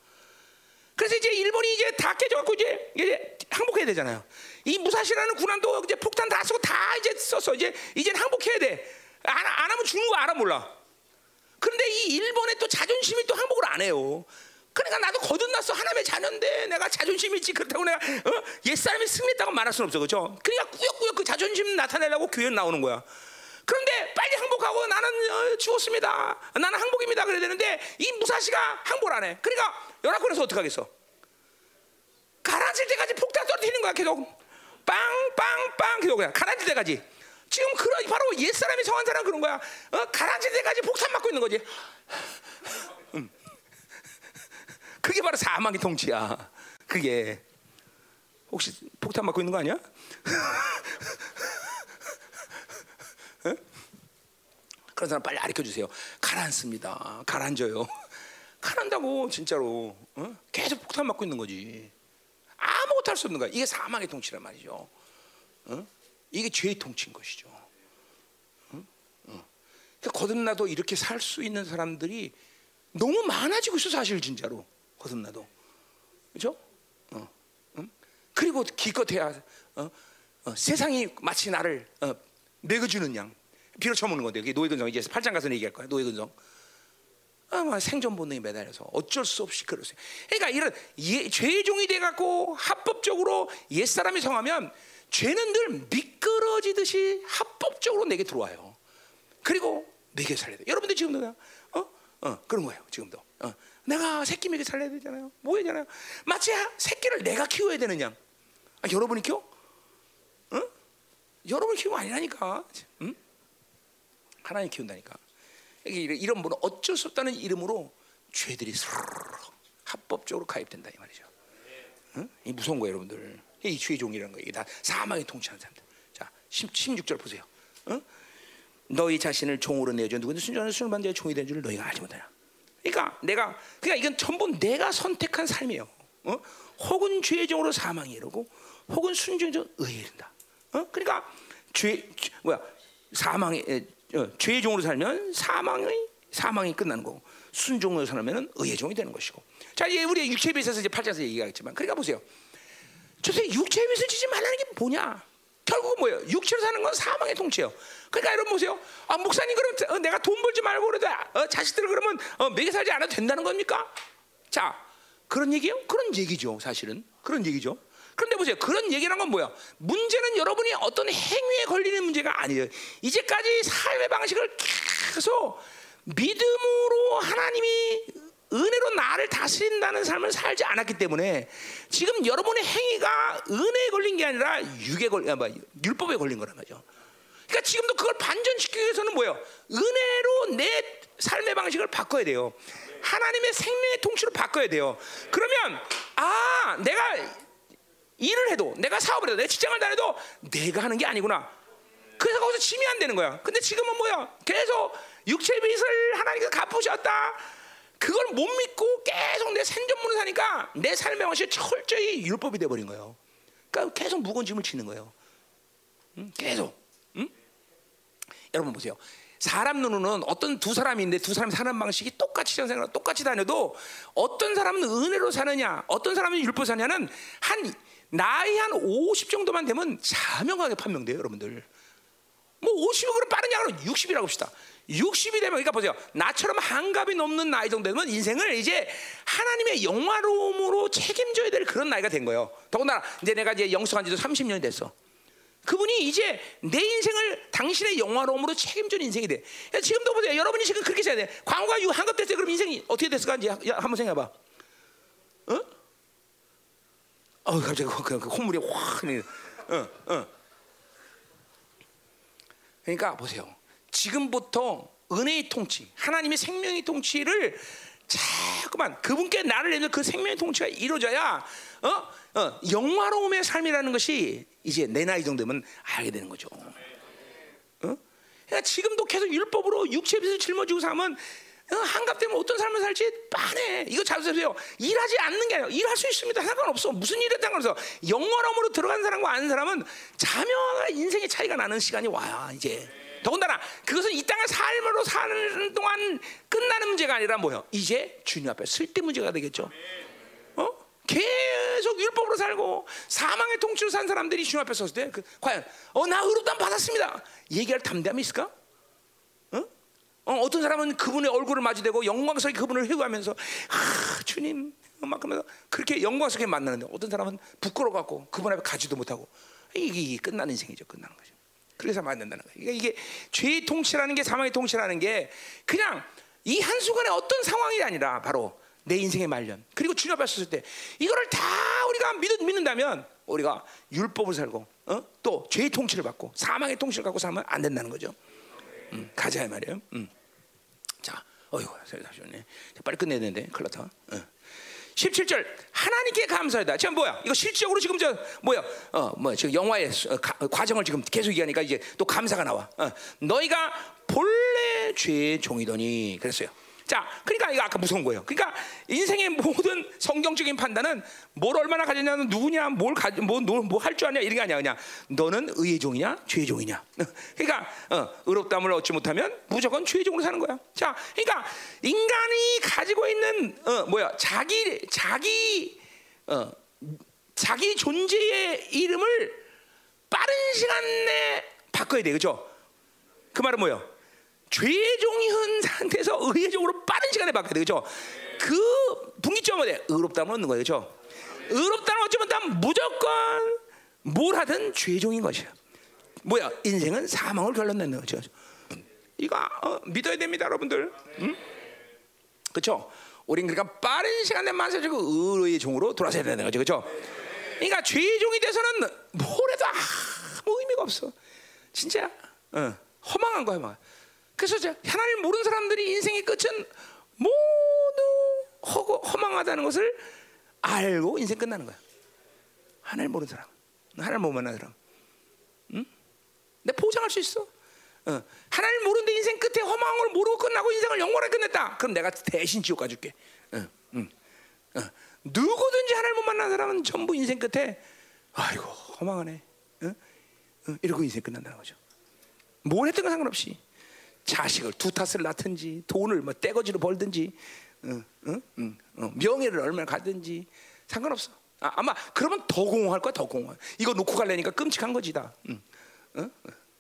그래서 이제 일본이 이제 다 깨져갖고 이제, 이제 항복해야 되잖아요. 이 무사시라는 군함도 이제 폭탄 다 쓰고 다 이제 썼어. 이제 이제 항복해야 돼. 안, 안 하면 죽는 거 알아 몰라. 그런데 이 일본의 또 자존심이 또 항복을 안 해요. 그러니까 나도 거듭났어 하나님의 자녀인데 내가 자존심이 있지 그렇다고 내가 어? 옛사람이 승리했다고 말할 수는 없어 그렇죠? 그러니까 꾸역꾸역 그 자존심 나타내려고 교회 나오는 거야. 그런데 빨리 항복하고 나는 어, 죽었습니다. 나는 항복입니다. 그래야 되는데 이 무사시가 항복을 안 해. 그러니까 연합군에서 어떻게 하겠어? 가라앉을 때까지 폭탄 떨어뜨리는 거야 계속 빵빵빵 계속 그냥 가라앉을 때까지. 지금 그런 바로 옛사람이 성한 사람 그런 거야. 어? 가라앉을 때까지 폭탄 맞고 있는 거지. 그게 바로 사망의 통치야. 그게 혹시 폭탄 맞고 있는 거 아니야? [laughs] 그런 사람 빨리 가르쳐 주세요. 가라앉습니다. 가라앉아요. 가라앉다고 진짜로 어? 계속 폭탄 맞고 있는 거지. 아무것도 할 수 없는 거야. 이게 사망의 통치란 말이죠. 어? 이게 죄의 통치인 것이죠. 그러니까 거듭나도 이렇게 살 수 있는 사람들이 너무 많아지고 있어 사실 진짜로. 거듭나도 그렇죠? 어, 응? 그리고 기껏해야 어? 어, 세상이 마치 나를 어, 먹여주는 양 비로 쳐먹는 건데 여기 노예근성 이제 8장 가서 얘기할 거야 노예근성 아마 생존 본능에 매달려서 어쩔 수 없이 그러세요. 그러니까 이런 예, 죄의 종이 돼갖고 합법적으로 옛 사람이 성하면 죄는 늘 미끄러지듯이 합법적으로 내게 들어와요. 그리고 내게 살려야 돼. 여러분들 지금도 어? 어 그런 거예요. 지금도. 어. 내가 새끼 먹여 살려야 되잖아요. 뭐 되잖아요. 마치 새끼를 내가 키워야 되는 양. 아, 여러분이 키워? 응? 여러분이 키우는 거 아니라니까. 응? 하나님 키운다니까. 이런 분은 어쩔 수 없다는 이름으로 죄들이 합법적으로 가입된다 이 말이죠. 응? 이 무서운 거예요, 여러분들. 이 죄의 종이라는 거 이게 다 사망에 통치하는 사람들. 자, 16 절 보세요. 응? 너희 자신을 종으로 내줘 누구든 순전한 순을 자의 종이 된줄 너희가 알지 못하냐. 그러니까 내가 그러니까 이건 전부 내가 선택한 삶이에요. 어? 혹은 죄의 종으로 사망이 이르고 혹은 순종적 이른다. 어? 그러니까 죄 뭐야 사망의 어, 죄의 종으로 살면 사망의 사망이 끝나는 거고 순종으로 살면은 의의 종이 되는 것이고. 자 이제 우리 육체에 비해서 이제 팔자에서 얘기하겠지만 그러니까 보세요. 저새 육체에 비해서 지지 말라는 게 뭐냐? 결국은 뭐예요? 육체로 사는 건 사망의 통치예요. 그러니까 여러분 보세요. 아 목사님 그럼 어, 내가 돈 벌지 말고 그래도 어, 자식들을 그러면 어, 먹여 살지 않아도 된다는 겁니까? 자 그런 얘기요? 그런 얘기죠. 사실은 그런 얘기죠. 그런데 보세요. 그런 얘기란 건 뭐야? 문제는 여러분이 어떤 행위에 걸리는 문제가 아니에요. 이제까지 삶의 방식을 계속 믿음으로 하나님이 은혜로 나를 다스린다는 삶을 살지 않았기 때문에 지금 여러분의 행위가 은혜에 걸린 게 아니라 육에 걸, 아, 뭐, 율법에 걸린 거란 말이죠. 그러니까 지금도 그걸 반전시키기 위해서는 뭐예요? 은혜로 내 삶의 방식을 바꿔야 돼요. 하나님의 생명의 통치로 바꿔야 돼요. 그러면 아 내가 일을 해도 내가 사업을 해도 내 직장을 다녀도 내가 하는 게 아니구나. 그래서 거기서 짐이 안 되는 거야. 근데 지금은 뭐야? 계속 육체 빚을 하나님께서 갚으셨다. 그걸 못 믿고 계속 내 생존문을 사니까 내 삶의 방식이 철저히 율법이 돼버린 거예요. 그러니까 계속 무거운 짐을 지는 거예요. 응? 계속. 응? 여러분 보세요. 사람 눈으로는 어떤 두 사람인데 두 사람 사는 방식이 똑같이 생각 똑같이 다녀도 어떤 사람은 은혜로 사느냐, 어떤 사람은 율법 사냐는 한 나이 한 50 정도만 되면 자명하게 판명돼요, 여러분들. 뭐 50이면 빠르냐 그러면 60이라고 합시다. 60이 되면 그러니까 보세요. 나처럼 한갑이 넘는 나이 정도 되면 인생을 이제 하나님의 영화로움으로 책임져야 될 그런 나이가 된 거예요. 더군다나 이제 내가 이제 영성한 지도 30년이 됐어. 그분이 이제 내 인생을 당신의 영화로움으로 책임져 인생이 돼. 지금도 보세요. 여러분이 지금 그렇게 해야 돼. 광고가 한갑 됐을 때 그럼 인생이 어떻게 됐을까? 이제 한번 생각해 봐. 어? 어 갑자기 그, 그 콧물이 확. 어, 어. 그러니까 보세요. 지금부터 은혜의 통치, 하나님의 생명의 통치를 자꾸만 그분께 나를 내는 그 생명의 통치가 이루어져야 어? 어, 영화로움의 삶이라는 것이 이제 내 나이 정도 되면 알게 되는 거죠. 어? 그러니까 지금도 계속 율법으로 육체에 비해서 짊어지고 사면 어, 한갑 되면 어떤 삶을 살지 빤해. 이거 잘 보세요. 일하지 않는 게 아니라 일할 수 있습니다. 상관없어. 무슨 일에 상관없어. 영원함으로 들어간 사람과 아는 사람은 자명한 인생의 차이가 나는 시간이 와요. 이제. 더군다나 그것은 이 땅의 삶으로 사는 동안 끝나는 문제가 아니라 뭐요? 이제 주님 앞에 쓸때 문제가 되겠죠. 어? 계속 율법으로 살고 사망의 통치로 산 사람들이 주님 앞에 섰을 때 그, 과연 어 나 의롭다 받았습니다. 얘기할 담대함이 있을까? 어? 어, 어떤 사람은 그분의 얼굴을 마주대고 영광스럽게 그분을 회고하면서 아, 주님 막 하면서 그렇게 영광스럽게 만나는데 어떤 사람은 부끄러워 갖고 그분 앞에 가지도 못하고 이게, 이게 끝나는 인생이죠. 끝나는 거죠. 그래서 만든다는 거예요. 그러니까 이게 죄의 통치라는 게 사망의 통치라는 게 그냥 이 한순간에 어떤 상황이 아니라 바로 내 인생의 말년 그리고 주님 앞에 섰을 때 이거를 다 우리가 믿, 믿는다면 우리가 율법을 살고 어? 또 죄의 통치를 받고 사망의 통치를 갖고 살면 안 된다는 거죠. 음, 가자 말이에요. 음. 자, 어이구, 살려주네. 빨리 끝내야 되는데, 났다. 어. 17절 하나님께 감사하다. 지금 뭐야? 이거 실질적으로 지금 저 뭐야? 어, 뭐 지금 영화의 어, 가, 과정을 지금 계속 얘기하니까 이제 또 감사가 나와. 어, 너희가 본래 죄의 종이더니 그랬어요. 자, 그러니까 이거 아까 무서운 거예요. 그러니까 인생의 [laughs] 모든 성경적인 판단은 뭘 얼마나 가졌냐는 누구냐, 뭘 가지, 뭐뭐할 줄 아냐 이런 게 아니야. 그냥 너는 의의 종이냐, 죄의 종이냐. [laughs] 그러니까 어, 의롭담을 얻지 못하면 무조건 죄의 종으로 사는 거야. 자, 그러니까 인간이 가지고 있는 어, 뭐야 자기 자기 어, 자기 존재의 이름을 빠른 시간 내에 바꿔야 돼, 그렇죠? 그 말은 뭐예요? 죄의 종이 한 상태에서 의의 종으로 빠른 시간에 바뀌어야 되죠. 그 분기점은 어디? 의롭다면 얻는 거예요, 그렇죠? 의롭다는 어쩌면 다 무조건 뭘 하든 죄의 종인 것이야. 뭐야? 인생은 사망을 결론내는 거죠. 이거 어, 믿어야 됩니다, 여러분들. 응? 그렇죠? 우린 그러니까 빠른 시간에 만세지고 의의 종으로 돌아서야 되는 거죠, 그렇죠? 그러니까 죄의 종이 돼서는 뭘 해도 아무 의미가 없어. 진짜 어, 허망한 거야, 막. 그래서 하나님 모르는 사람들이 인생의 끝은 모두 허고, 허망하다는 것을 알고 인생 끝나는 거야. 하나님 모르는 사람, 하나님 못 만나는 사람, 응? 내 포장할 수 있어. 어. 하나님 모르는데 인생 끝에 허망한 걸 모르고 끝나고 인생을 영원하게 끝냈다. 그럼 내가 대신 지옥 가줄게. 어, 응. 어. 누구든지 하나님 못 만나는 사람은 전부 인생 끝에 아이고 허망하네. 이러고 인생 끝난다는 거죠. 뭘 했든 상관없이. 자식을 두 탓을 낳든지 돈을 뭐 떼거지로 벌든지 응, 응, 응, 명예를 얼마나 가든지 상관없어. 아, 마 그러면 더 공허할 거야, 더 공허. 이거 놓고 갈래니까 끔찍한 거지 다. 응, 응?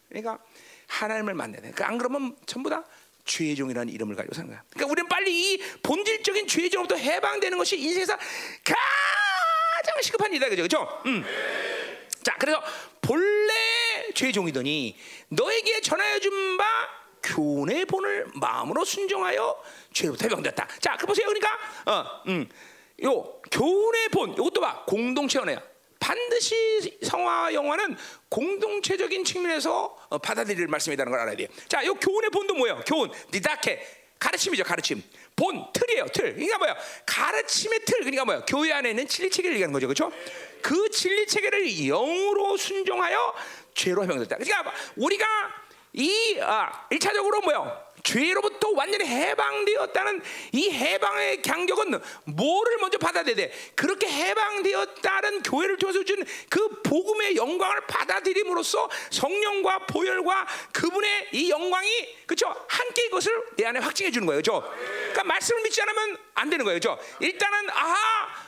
그러니까 하나님을 만나야 돼. 그러니까 안 그러면 전부 다 죄의 종이라는 이름을 가지고 사는 거야. 그러니까 우리는 빨리 이 본질적인 죄의 종부터 해방되는 것이 인생에서 가장 시급한 일이다, 그죠? 그죠? 음. 자, 그래서 본래 죄의 종이더니 너에게 전하여 준 바 교훈의 본을 마음으로 순종하여 죄로부터 해방됐다. 자, 그 보세요. 그러니까 어, 음, 요 교훈의 본 이것도 봐 공동체 연애야. 반드시 성화 영화는 공동체적인 측면에서 어, 받아들일 말씀이라는 걸 알아야 돼요. 자, 요 교훈의 본도 뭐예요? 교훈, 니다케 가르침이죠, 가르침. 본 틀이에요, 틀. 그러니까 뭐야? 가르침의 틀. 그러니까 뭐야? 교회 안에 있는 진리 체계를 얘기하는 거죠, 그렇죠? 그 진리 체계를 영으로 순종하여 죄로 해방됐다. 그러니까 우리가 이 아, 1차적으로 뭐요? 죄로부터 완전히 해방되었다는 이 해방의 간격은 뭐를 먼저 받아들여야 돼? 그렇게 해방되었다는 교회를 통해서 준 그 복음의 영광을 받아들임으로써 성령과 보혈과 그분의 이 영광이 그렇죠? 함께 이것을 내 안에 확증해 주는 거예요. 그렇죠? 그러니까 말씀을 믿지 않으면 안 되는 거예요. 그렇죠? 일단은 아하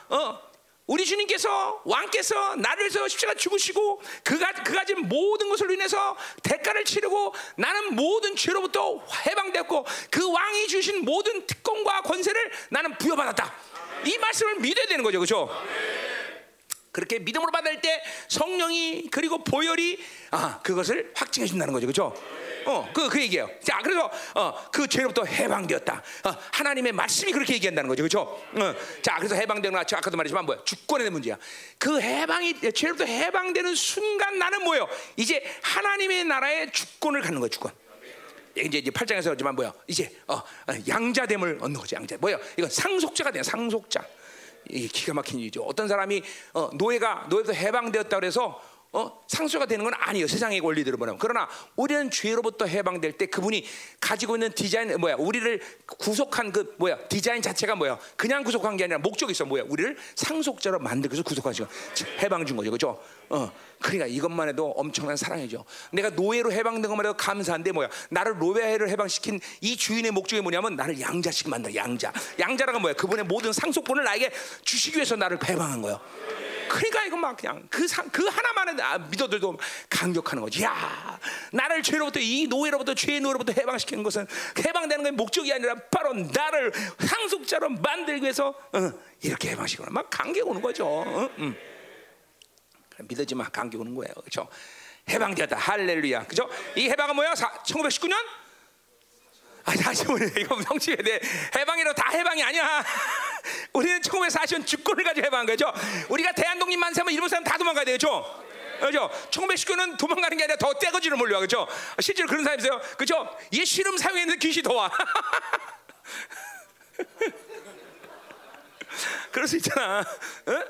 어 우리 주님께서 왕께서 나를 위해서 십자가 죽으시고 그가 그가 진 모든 것을 인해서 대가를 치르고 나는 모든 죄로부터 해방됐고 그 왕이 주신 모든 특권과 권세를 나는 부여받았다. 이 말씀을 믿어야 되는 거죠, 그렇죠? 그렇게 믿음으로 받을 때 성령이 그리고 보혈이 아 그것을 확증해 준다는 거죠, 그렇죠? 어, 그, 그 얘기예요. 자, 그래서, 어, 그 죄로부터 해방되었다. 어, 하나님의 말씀이 그렇게 얘기한다는 거죠. 그죠? 어, 자, 그래서 해방되는 거, 아까도 말했지만 뭐야? 주권의 문제야. 그 해방이, 죄로부터 해방되는 순간 나는 뭐예요? 이제 하나님의 나라의 주권을 갖는 거야, 주권. 이제 이제 8장에서 그러지만 뭐야? 이제 어, 어, 양자됨을 얻는 거지. 양자. 뭐야? 이건 상속자가 돼. 상속자. 이게 기가 막힌 일이죠. 어떤 사람이 어, 노예가 노예에서 해방되었다 그래서 어? 상수가 되는 건 아니에요. 세상의 원리대로 보면. 그러나 우리는 죄로부터 해방될 때 그분이 가지고 있는 디자인 뭐야? 우리를 구속한 그 뭐야? 디자인 자체가 뭐야? 그냥 구속한 게 아니라 목적이 있어. 뭐야? 우리를 상속자로 만들기 위해서 구속하시고 해방 준 거죠. 그죠? 어. 그러니까 이것만 해도 엄청난 사랑이죠. 내가 노예로 해방된 것만 해도 감사한데 뭐야? 나를 노예로 해방시킨 이 주인의 목적이 뭐냐면 나를 양자식 만들어. 양자. 양자라가 뭐야? 그분의 모든 상속권을 나에게 주시기 위해서 나를 해방한 거예요. 그러니까 이거 막 그냥 그, 상, 그 하나만은 아, 믿어들도 강력하는 거지. 야, 나를 죄로부터 이 노예로부터 죄의 노예로부터 해방시키는 것은 해방되는 건 목적이 아니라 바로 나를 상속자로 만들기 위해서 어, 이렇게 해방시키는 막 감격 오는 거죠. 어? 음. 믿어지 마, 감격 오는 거예요. 그렇죠? 해방되었다. 할렐루야. 그죠? 이 해방은 뭐야? 1919년? 아, 다시 우리 이거 성취해야 돼. 해방이로 다 해방이 아니야. [laughs] 우리는 1940년 주권을 가지고 해방한 거죠. 우리가 대한독립 만 세면 일본 사람 다 도망가야 되죠. 그죠? 1919년 도망가는 게 아니라 더 떼거지로 몰려와. 그죠? 실제로 그런 사람 있어요. 그죠? 예수 이름 사용했는데 귀신이 더 와. [laughs] 그럴 수 있잖아. 어?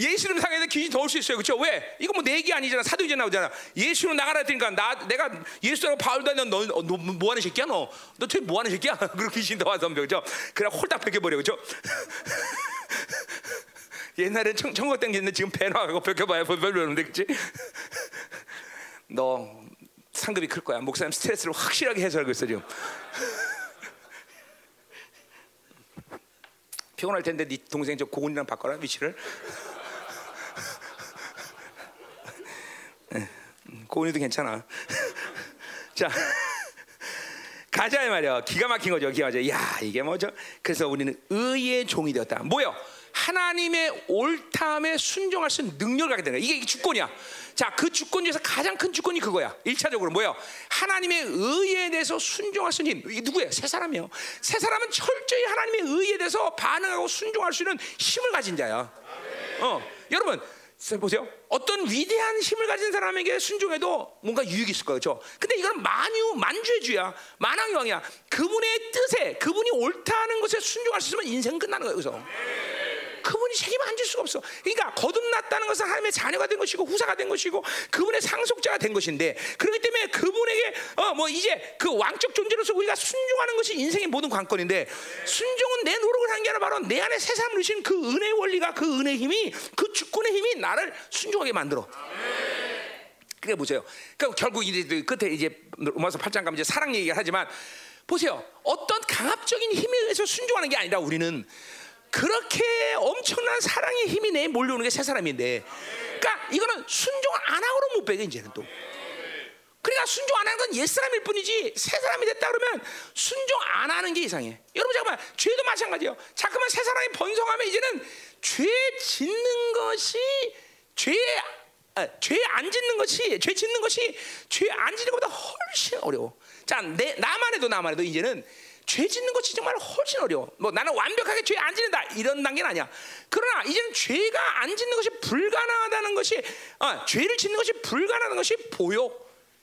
예수님 상에서 귀신 더 올 수 있어요. 그렇죠? 왜? 이거 뭐 내 얘기 아니잖아. 사도행전 나오잖아. 예수로 나가라 했으니까 나 내가 예수라고 바울다 너너 너, 너, 뭐 하는 새끼야 너? 너 도대체 뭐 하는 새끼야? [laughs] 그리고 귀신 더 와서 그죠? 그래 홀딱 벗겨 버려. 그렇죠? [laughs] 옛날엔 청, 청각 땡겼는데 지금 배 나가고 벗겨봐야 별로는데 그렇지? [laughs] 너 상급이 클 거야. 목사님 스트레스를 확실하게 해소하고 있어 지금. 피곤할 텐데 네 동생 저 고은이랑 바꿔라 위치를. 고은이도 괜찮아. [laughs] 자. [laughs] 가자 말이야. 기가 막힌 거죠. 기가 막혀. 야, 이게 뭐죠? 그래서 우리는 의의 종이 되었다. 뭐요? 하나님의 옳다함에 순종할 수 있는 능력을 갖게 되는 거야. 이게 주권이야. 자, 그 주권 중에서 가장 큰 주권이 그거야. 일차적으로 뭐요? 하나님의 의에 대해서 순종할 수 있는 이 누구예요? 새 사람이요. 새 사람은 철저히 하나님의 의에 대해서 반응하고 순종할 수 있는 힘을 가진 자야. 어, 여러분 보세요. 어떤 위대한 힘을 가진 사람에게 순종해도 뭔가 유익이 있을 거예요. 그렇죠? 근데 이건 만유, 만주의 주야. 만왕왕이야. 그분의 뜻에, 그분이 옳다는 것에 순종할 수 있으면 인생 끝나는 거예요. 여기서. 그분이 책임 안 질 수가 없어. 그러니까 거듭났다는 것은 하나님의 자녀가 된 것이고 후사가 된 것이고 그분의 상속자가 된 것인데 그렇기 때문에 그분에게 어 뭐 이제 그 왕적 존재로서 우리가 순종하는 것이 인생의 모든 관건인데 순종은 내 노력을 한 게 아니라 바로 내 안에 새 사람을 주신 그 은혜의 원리가 그 은혜의 힘이 그 주권의 힘이 나를 순종하게 만들어. 그래 보세요. 그러니까 결국 이제 끝에 이제 로마서 8장 가면 이제 사랑 얘기를 하지만 보세요. 어떤 강압적인 힘에 의해서 순종하는 게 아니라 우리는 그렇게 엄청난 사랑의 힘이 내 몰려오는 게새 사람인데, 그러니까 이거는 순종 안 하고는 못 빼게 이제는 또. 그러니까 순종 안 하는 건 옛 사람일 뿐이지 새 사람이 됐다 그러면 순종 안 하는 게 이상해. 여러분 잠깐만 죄도 마찬가지예요. 자꾸만 새 사람이 번성하면 이제는 죄 짓는 것이 죄 아, 짓는 것이 죄 짓는 것이 죄 안 짓는 것보다 훨씬 어려워. 자, 내 나만 해도 나만 해도 이제는 죄 짓는 것이 정말 훨씬 어려워. 뭐 나는 완벽하게 죄 안 짓는다 이런 단계는 아니야. 그러나 이제는 죄가 안 짓는 것이 불가능하다는 것이 아, 죄를 짓는 것이 불가능한 것이 보여.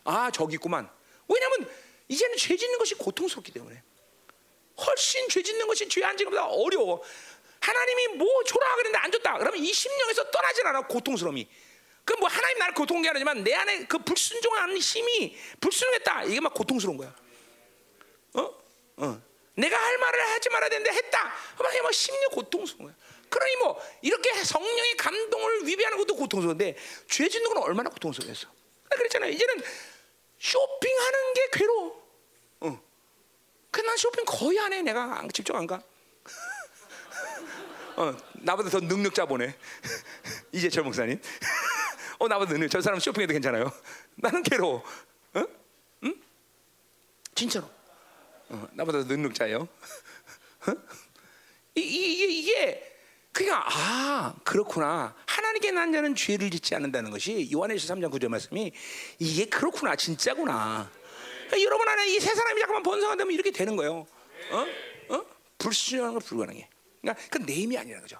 아 저기 있구만. 왜냐하면 이제는 죄 짓는 것이 고통스럽기 때문에 훨씬 죄 짓는 것이 죄 안 짓는 것보다 어려워. 하나님이 뭐 줘라 그랬는데 안 줬다. 그러면 이 심령에서 떠나질 않아 고통스러움이. 그 뭐 하나님 나를 고통게 하지만 내 안에 그 불순종하는 힘이 불순종했다. 이게 막 고통스러운 거야. 어? 어. 내가 할 말을 하지 말아야 되는데 했다. 그러면 뭐 심리 고통스러운 거야. 그러니 뭐 이렇게 성령의 감동을 위배하는 것도 고통스러운데 죄 짓는 건 얼마나 고통스러웠어. 그랬잖아요. 이제는 쇼핑하는 게 괴로워. 어. 그난 쇼핑 거의 안 해. 내가 직접 안 가. [laughs] 어, 나보다 더 능력자 보네. 이제 저 목사님. [laughs] 어, 나보다 능력. 저 사람 쇼핑해도 괜찮아요. [laughs] 나는 괴로워. 어? 응? 진짜로. 어, 나보다 능력자예요. [laughs] 어? 이, 게 이게 그냥 아 그렇구나 하나님께 난 자는 죄를 짓지 않는다는 것이 요한에서 3장 9절 말씀이 이게 그렇구나 진짜구나. 그러니까 여러분 안에 이 세 사람이 잠깐만 번성한다면 이렇게 되는 거예요. 어? 어? 불순종하는 거 불가능해. 그러니까 그내 힘이 아니라 거죠.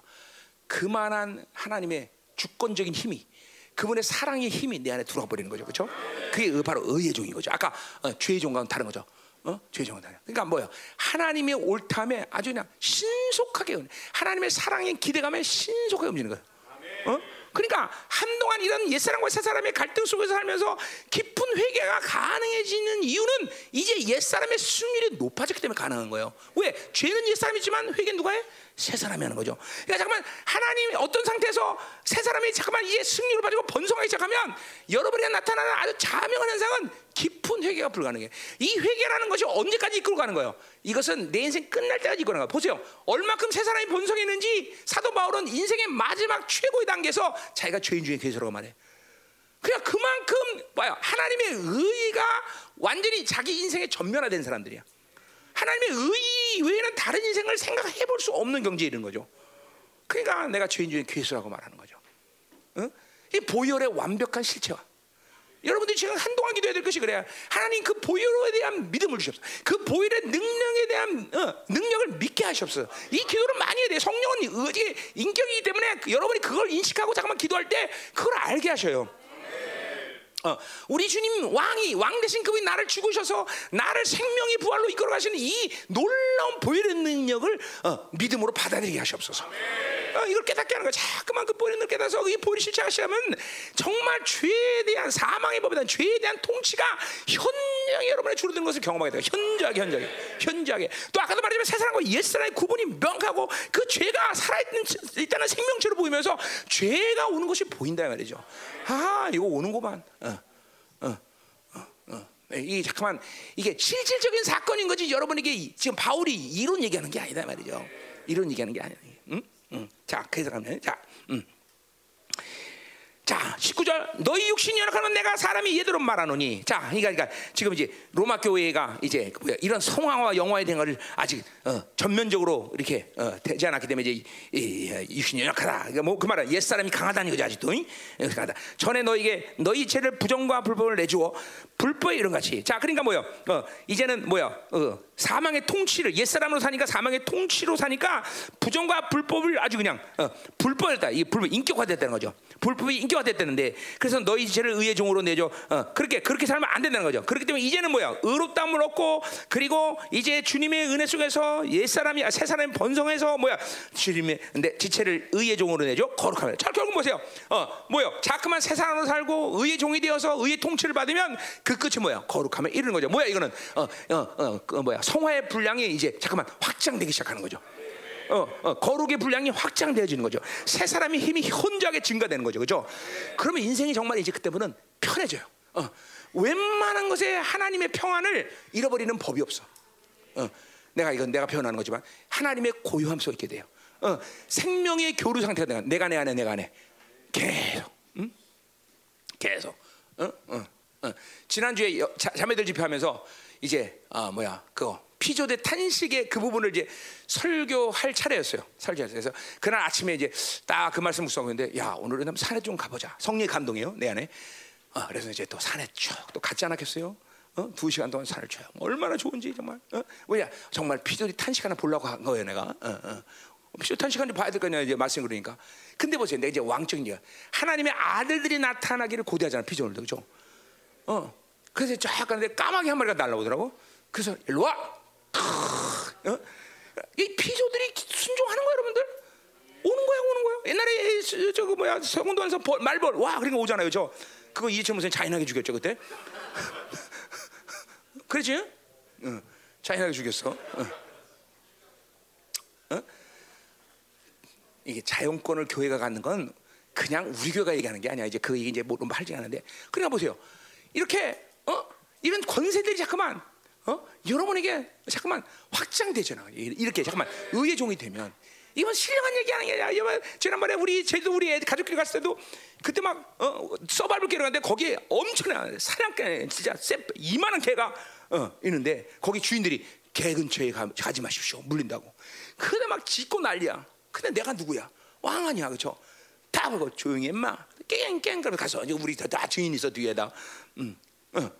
그만한 하나님의 주권적인 힘이 그분의 사랑의 힘이 내 안에 들어와 버리는 거죠, 그렇죠? 그게 바로 의의 종인 거죠. 아까 어, 죄의 종과는 다른 거죠. 어? 죄정은 다. 그러니까 뭐야? 하나님의 옳담에 아주 그냥 신속하게 하나님의 사랑의 기대감에 신속하게 움직이는 거예요. 어? 그러니까 한동안 이런 옛사람과 새사람의 갈등 속에서 살면서 깊은 회개가 가능해지는 이유는 이제 옛사람의 승률이 높아졌기 때문에 가능한 거예요. 왜? 죄는 옛사람이지만 회개는 누가 해? 새 사람이 하는 거죠. 그러니까 잠깐만 하나님 어떤 상태에서 새 사람이 잠깐만 이제 승리로 빠지고 번성하기 시작하면 여러분에게 나타나는 아주 자명한 현상은 깊은 회개가 불가능해. 이 회개라는 것이 언제까지 이끌고 가는 거예요? 이것은 내 인생 끝날 때까지 이끌고 가는 거예요. 보세요. 얼마큼 새 사람이 번성했는지 사도 바울은 인생의 마지막 최고의 단계에서 자기가 죄인 중에 괴수라고 말해. 그냥 그만큼 봐요. 하나님의 의가 완전히 자기 인생에 전면화된 사람들이야. 하나님의 의 외에는 다른 인생을 생각해 볼 수 없는 경지에 이르는 거죠. 그러니까 내가 죄인 중에 괴수라고 말하는 거죠. 어? 이 보혈의 완벽한 실체화. 여러분들이 지금 한동안 기도해야 될 것이 그래야 하나님 그 보혈에 대한 믿음을 주셨어. 그 보혈의 능력에 대한 어, 능력을 믿게 하셨어. 이 기도를 많이 해야 돼. 성령은 의지 인격이기 때문에 여러분이 그걸 인식하고 잠깐만 기도할 때 그걸 알게 하셔요. 어, 우리 주님 왕이 왕 대신 그분이 나를 죽으셔서 나를 생명의 부활로 이끌어 가시는 이 놀라운 보혈의 능력을 어, 믿음으로 받아들이게 하시옵소서. 어, 이걸 깨닫게 하는 거야. 자꾸만 그 보혈을 깨닫서 이 보혈이 실체하시면 정말 죄에 대한 사망의 법에 대한 죄에 대한 통치가 현저하게 여러분의 줄어드는 것을 경험하게 돼요. 현저하게 현저하게 현저하게. 또 아까도 말했지만 새 사람과 옛 사람의 구분이 명하고 그 죄가 살아있는 있다는 생명체로 보이면서 죄가 오는 것이 보인다 말이죠. 아 이거 오는구만. 어, 어, 어, 어. 이 잠깐만 이게 실질적인 사건인 거지 여러분에게 지금 바울이 이론 얘기하는 게 아니다 말이죠. 이론 얘기하는 게 아니야. 응? 응. 자 그래서 가면 자. 음. 자, 19절 너희 육신이 연약하면 내가 사람이 얘대로 말하노니. 자, 그러니까, 그러니까 지금 이제 로마 교회가 이제 뭐야, 이런 성화와 영화에 대한 것을 아직 어, 전면적으로 이렇게 어, 되지 않았기 때문에 이제 이, 이, 육신이 연약하다. 그러니까 뭐그 말은 옛 사람이 강하다는 거지 아직도. 응? 강하다. 전에 너에게 너희 죄를 부정과 불법을 내주어 불법 이런 같이. 자, 그러니까 뭐요? 어, 이제는 뭐야? 어, 사망의 통치를 옛 사람으로 사니까 사망의 통치로 사니까 부정과 불법을 아주 그냥 어, 불법이다. 이 불법 인격화됐다는 거죠. 불법이 인격화됐다는데 그래서 너희 죄를 의의 종으로 내줘. 어, 그렇게 그렇게 살면 안 된다는 거죠. 그렇기 때문에 이제는 뭐야? 의롭다함을 얻고 그리고 이제 주님의 은혜 속에서 옛 사람이 아, 새 사람이 번성해서 뭐야? 주님의 근데 지체를 의의 종으로 내줘. 거룩하면. 자, 결국 보세요. 어, 뭐요? 자꾸만 새 사람으로 살고 의의 종이 되어서 의의 통치를 받으면 그 끝이 뭐야? 거룩하면 이르는 거죠. 뭐야 이거는? 어, 어, 어, 그 뭐야? 성화의 분량이 이제 잠깐만 확장되기 시작하는 거죠. 어, 어, 거룩의 분량이 확장되어지는 거죠. 새 사람의 힘이 현저하게 증가되는 거죠, 그렇죠? 그러면 인생이 정말 이제 그때부터는 편해져요. 어, 웬만한 것에 하나님의 평안을 잃어버리는 법이 없어. 어, 내가 이건 내가 표현하는 거지만 하나님의 고요함 속에 있게 돼요. 어, 생명의 교류 상태가 내가 내가 내 안에 내가 안에 계속, 응? 계속. 어, 어, 어. 지난주에 여, 자, 자매들 집회하면서 이제 아 뭐야 그거 피조대 탄식의 그 부분을 이제 설교할 차례였어요. 설교했어요. 그래서 그날 아침에 이제 딱 그 말씀 묵상했는데 야 오늘은 산에 좀 가보자. 성령의 감동이에요 내 안에. 어, 그래서 이제 또 산에 쭉 또 갔지 않았겠어요? 어? 두 시간 동안 산을 쳐요. 얼마나 좋은지 정말. 어? 왜냐 정말 피조대 탄식 하나 보려고 한 거예요 내가. 어, 어. 피조 탄식하는 봐야 될 거냐 이제 말씀 그러니까. 근데 보세요, 내가 이제 왕적인 게 하나님의 아들들이 나타나기를 고대하잖아 피조물도 그죠? 어. 그래서 쫙 가는데 까마귀 한 마리가 날라오더라고. 그래서 일로 와. 어? 이 피조들이 순종하는 거야, 여러분들. 오는 거야, 오는 거야. 옛날에 저거 뭐야 성운동에서 말벌 와거 오잖아요, 저. 그거 이해철 무슨 잔인하게 죽였죠 그때. [laughs] 그렇지? 응. 잔인하게 죽였어. 응. 어? 이게 자용권을 교회가 갖는 건 그냥 우리 교회가 얘기하는 게 아니야. 이제 그 얘기 이제 뭐 할지 않은데. 그러니까 보세요. 이렇게 어? 이런 권세들이 자꾸만 어? 여러분에게 잠깐만 확장되잖아. 이렇게 잠깐만 의의 종이 되면 이건 신령한 얘기 아니야. 여러분 지난번에 우리 제도 우리 애 가족끼리 갔을 때도 그때 막 어, 서바이벌 깨러 갔는데 거기에 엄청난 사냥개 진짜 쎄 이만한 개가 어, 있는데 거기 주인들이 개 근처에 가, 가지 마십시오 물린다고. 근데 막 짖고 난리야. 근데 내가 누구야? 왕 아니야, 그렇죠? 다 보고 조용히 했마. 깽깽 그러 가서 우리 다, 다 증인 있어 뒤에다. 음, 어.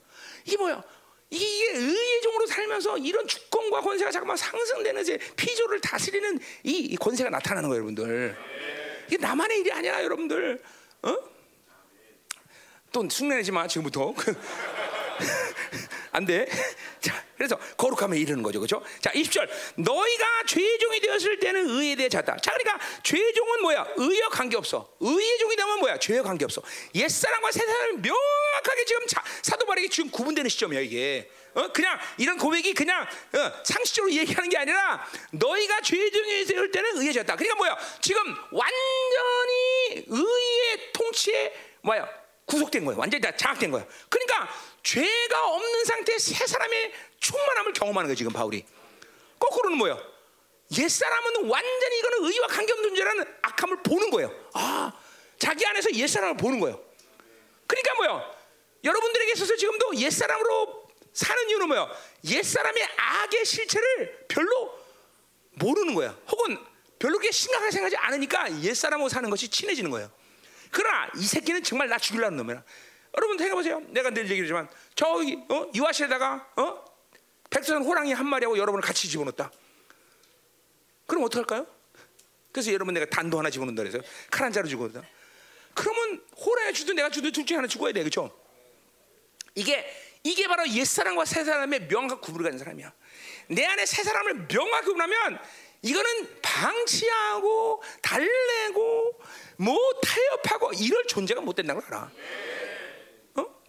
이게 뭐야? 이게 의의 종으로 살면서 이런 주권과 권세가 잠깐만 상승되는 이제 피조를 다스리는 이, 이 권세가 나타나는 거예요, 여러분들. 이게 나만의 일이 아니야, 여러분들. 어? 또 흉내내지 마 지금부터. [laughs] [laughs] 안 돼. [laughs] 자, 그래서 거룩함에 이르는 거죠. 그죠? 자, 20절. 너희가 죄종이 되었을 때는 의에 대해 잤다. 자, 그러니까 죄종은 뭐야? 의와 관계없어. 의의 종이 되면 뭐야? 죄와 관계없어. 옛사람과 새사람이 명확하게 지금 자, 사도 바울에게 지금 구분되는 시점이야, 이게. 어? 그냥 이런 고백이 그냥 어, 상식적으로 얘기하는 게 아니라 너희가 죄종이 되을 때는 의에 졌다. 그러니까 뭐야? 지금 완전히 의의 통치에 뭐야? 구속된 거예요. 완전히 다 장악된 거예요. 그러니까 죄가 없는 상태의 새 사람의 충만함을 경험하는 거예요. 지금 바울이. 거꾸로는 뭐예요? 옛 사람은 완전히 이거는 의와 관계없는 존재라는 악함을 보는 거예요. 아, 자기 안에서 옛 사람을 보는 거예요. 그러니까 뭐요? 여러분들에게 있어서 지금도 옛 사람으로 사는 이유는 뭐요? 옛 사람의 악의 실체를 별로 모르는 거야. 혹은 별로 그렇게 심각하게 생각하지 않으니까 옛 사람하고 사는 것이 친해지는 거예요. 그러나 이 새끼는 정말 나 죽이려는 놈이야. 여러분 생각해보세요. 내가 늘 얘기하지만 저기 어? 이화실에다가 어? 백선 호랑이 한 마리하고 여러분을 같이 집어넣었다. 그럼 어떡할까요? 그래서 여러분 내가 단도 하나 집어넣는다 그래서 칼 한 자루 집어넣다. 그러면 호랑이 주든 내가 주든 둘 중에 하나 죽어야 돼. 그렇죠? 이게 이게 바로 옛사람과 새사람의 명확 구분을 가진 사람이야. 내 안에 새사람을 명확히 구분하면 이거는 방치하고 달래고 뭐 타협하고 이럴 존재가 못 된다는 걸 알아.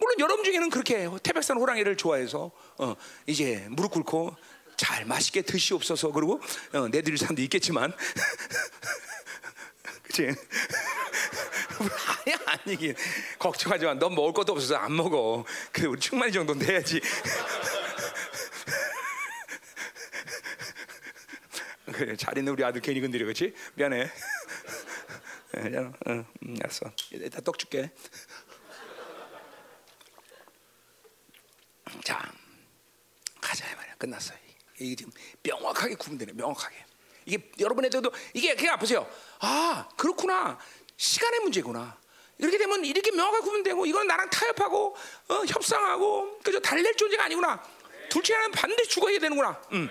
어? 물론 여러분 중에는 그렇게 태백산 호랑이를 좋아해서 어, 이제 무릎 꿇고 잘 맛있게 드시옵소서 그러고 어, 내드릴 사람도 있겠지만 [laughs] 그치? [laughs] 아니 아니긴 걱정하지 마. 넌 먹을 것도 없어서 안 먹어. 그래 우리 충만이 정도는 돼야지. [laughs] 그래 잘 있는 우리 아들 괜히 건드려 그렇지? 미안해. 응, 응, 응, 알았어. 이따 떡 줄게. 자, 가자 말이야. 끝났어요. 이게 지금 명확하게 구분되네. 명확하게. 이게 여러분에게도 이게 그냥 보세요. 아 그렇구나. 시간의 문제구나. 이렇게 되면 이렇게 명확하게 구분되고 이건 나랑 타협하고 어, 협상하고 그저 달랠 존재가 아니구나. 둘 중에 하나는 반드시 죽어야 되는구나. 음.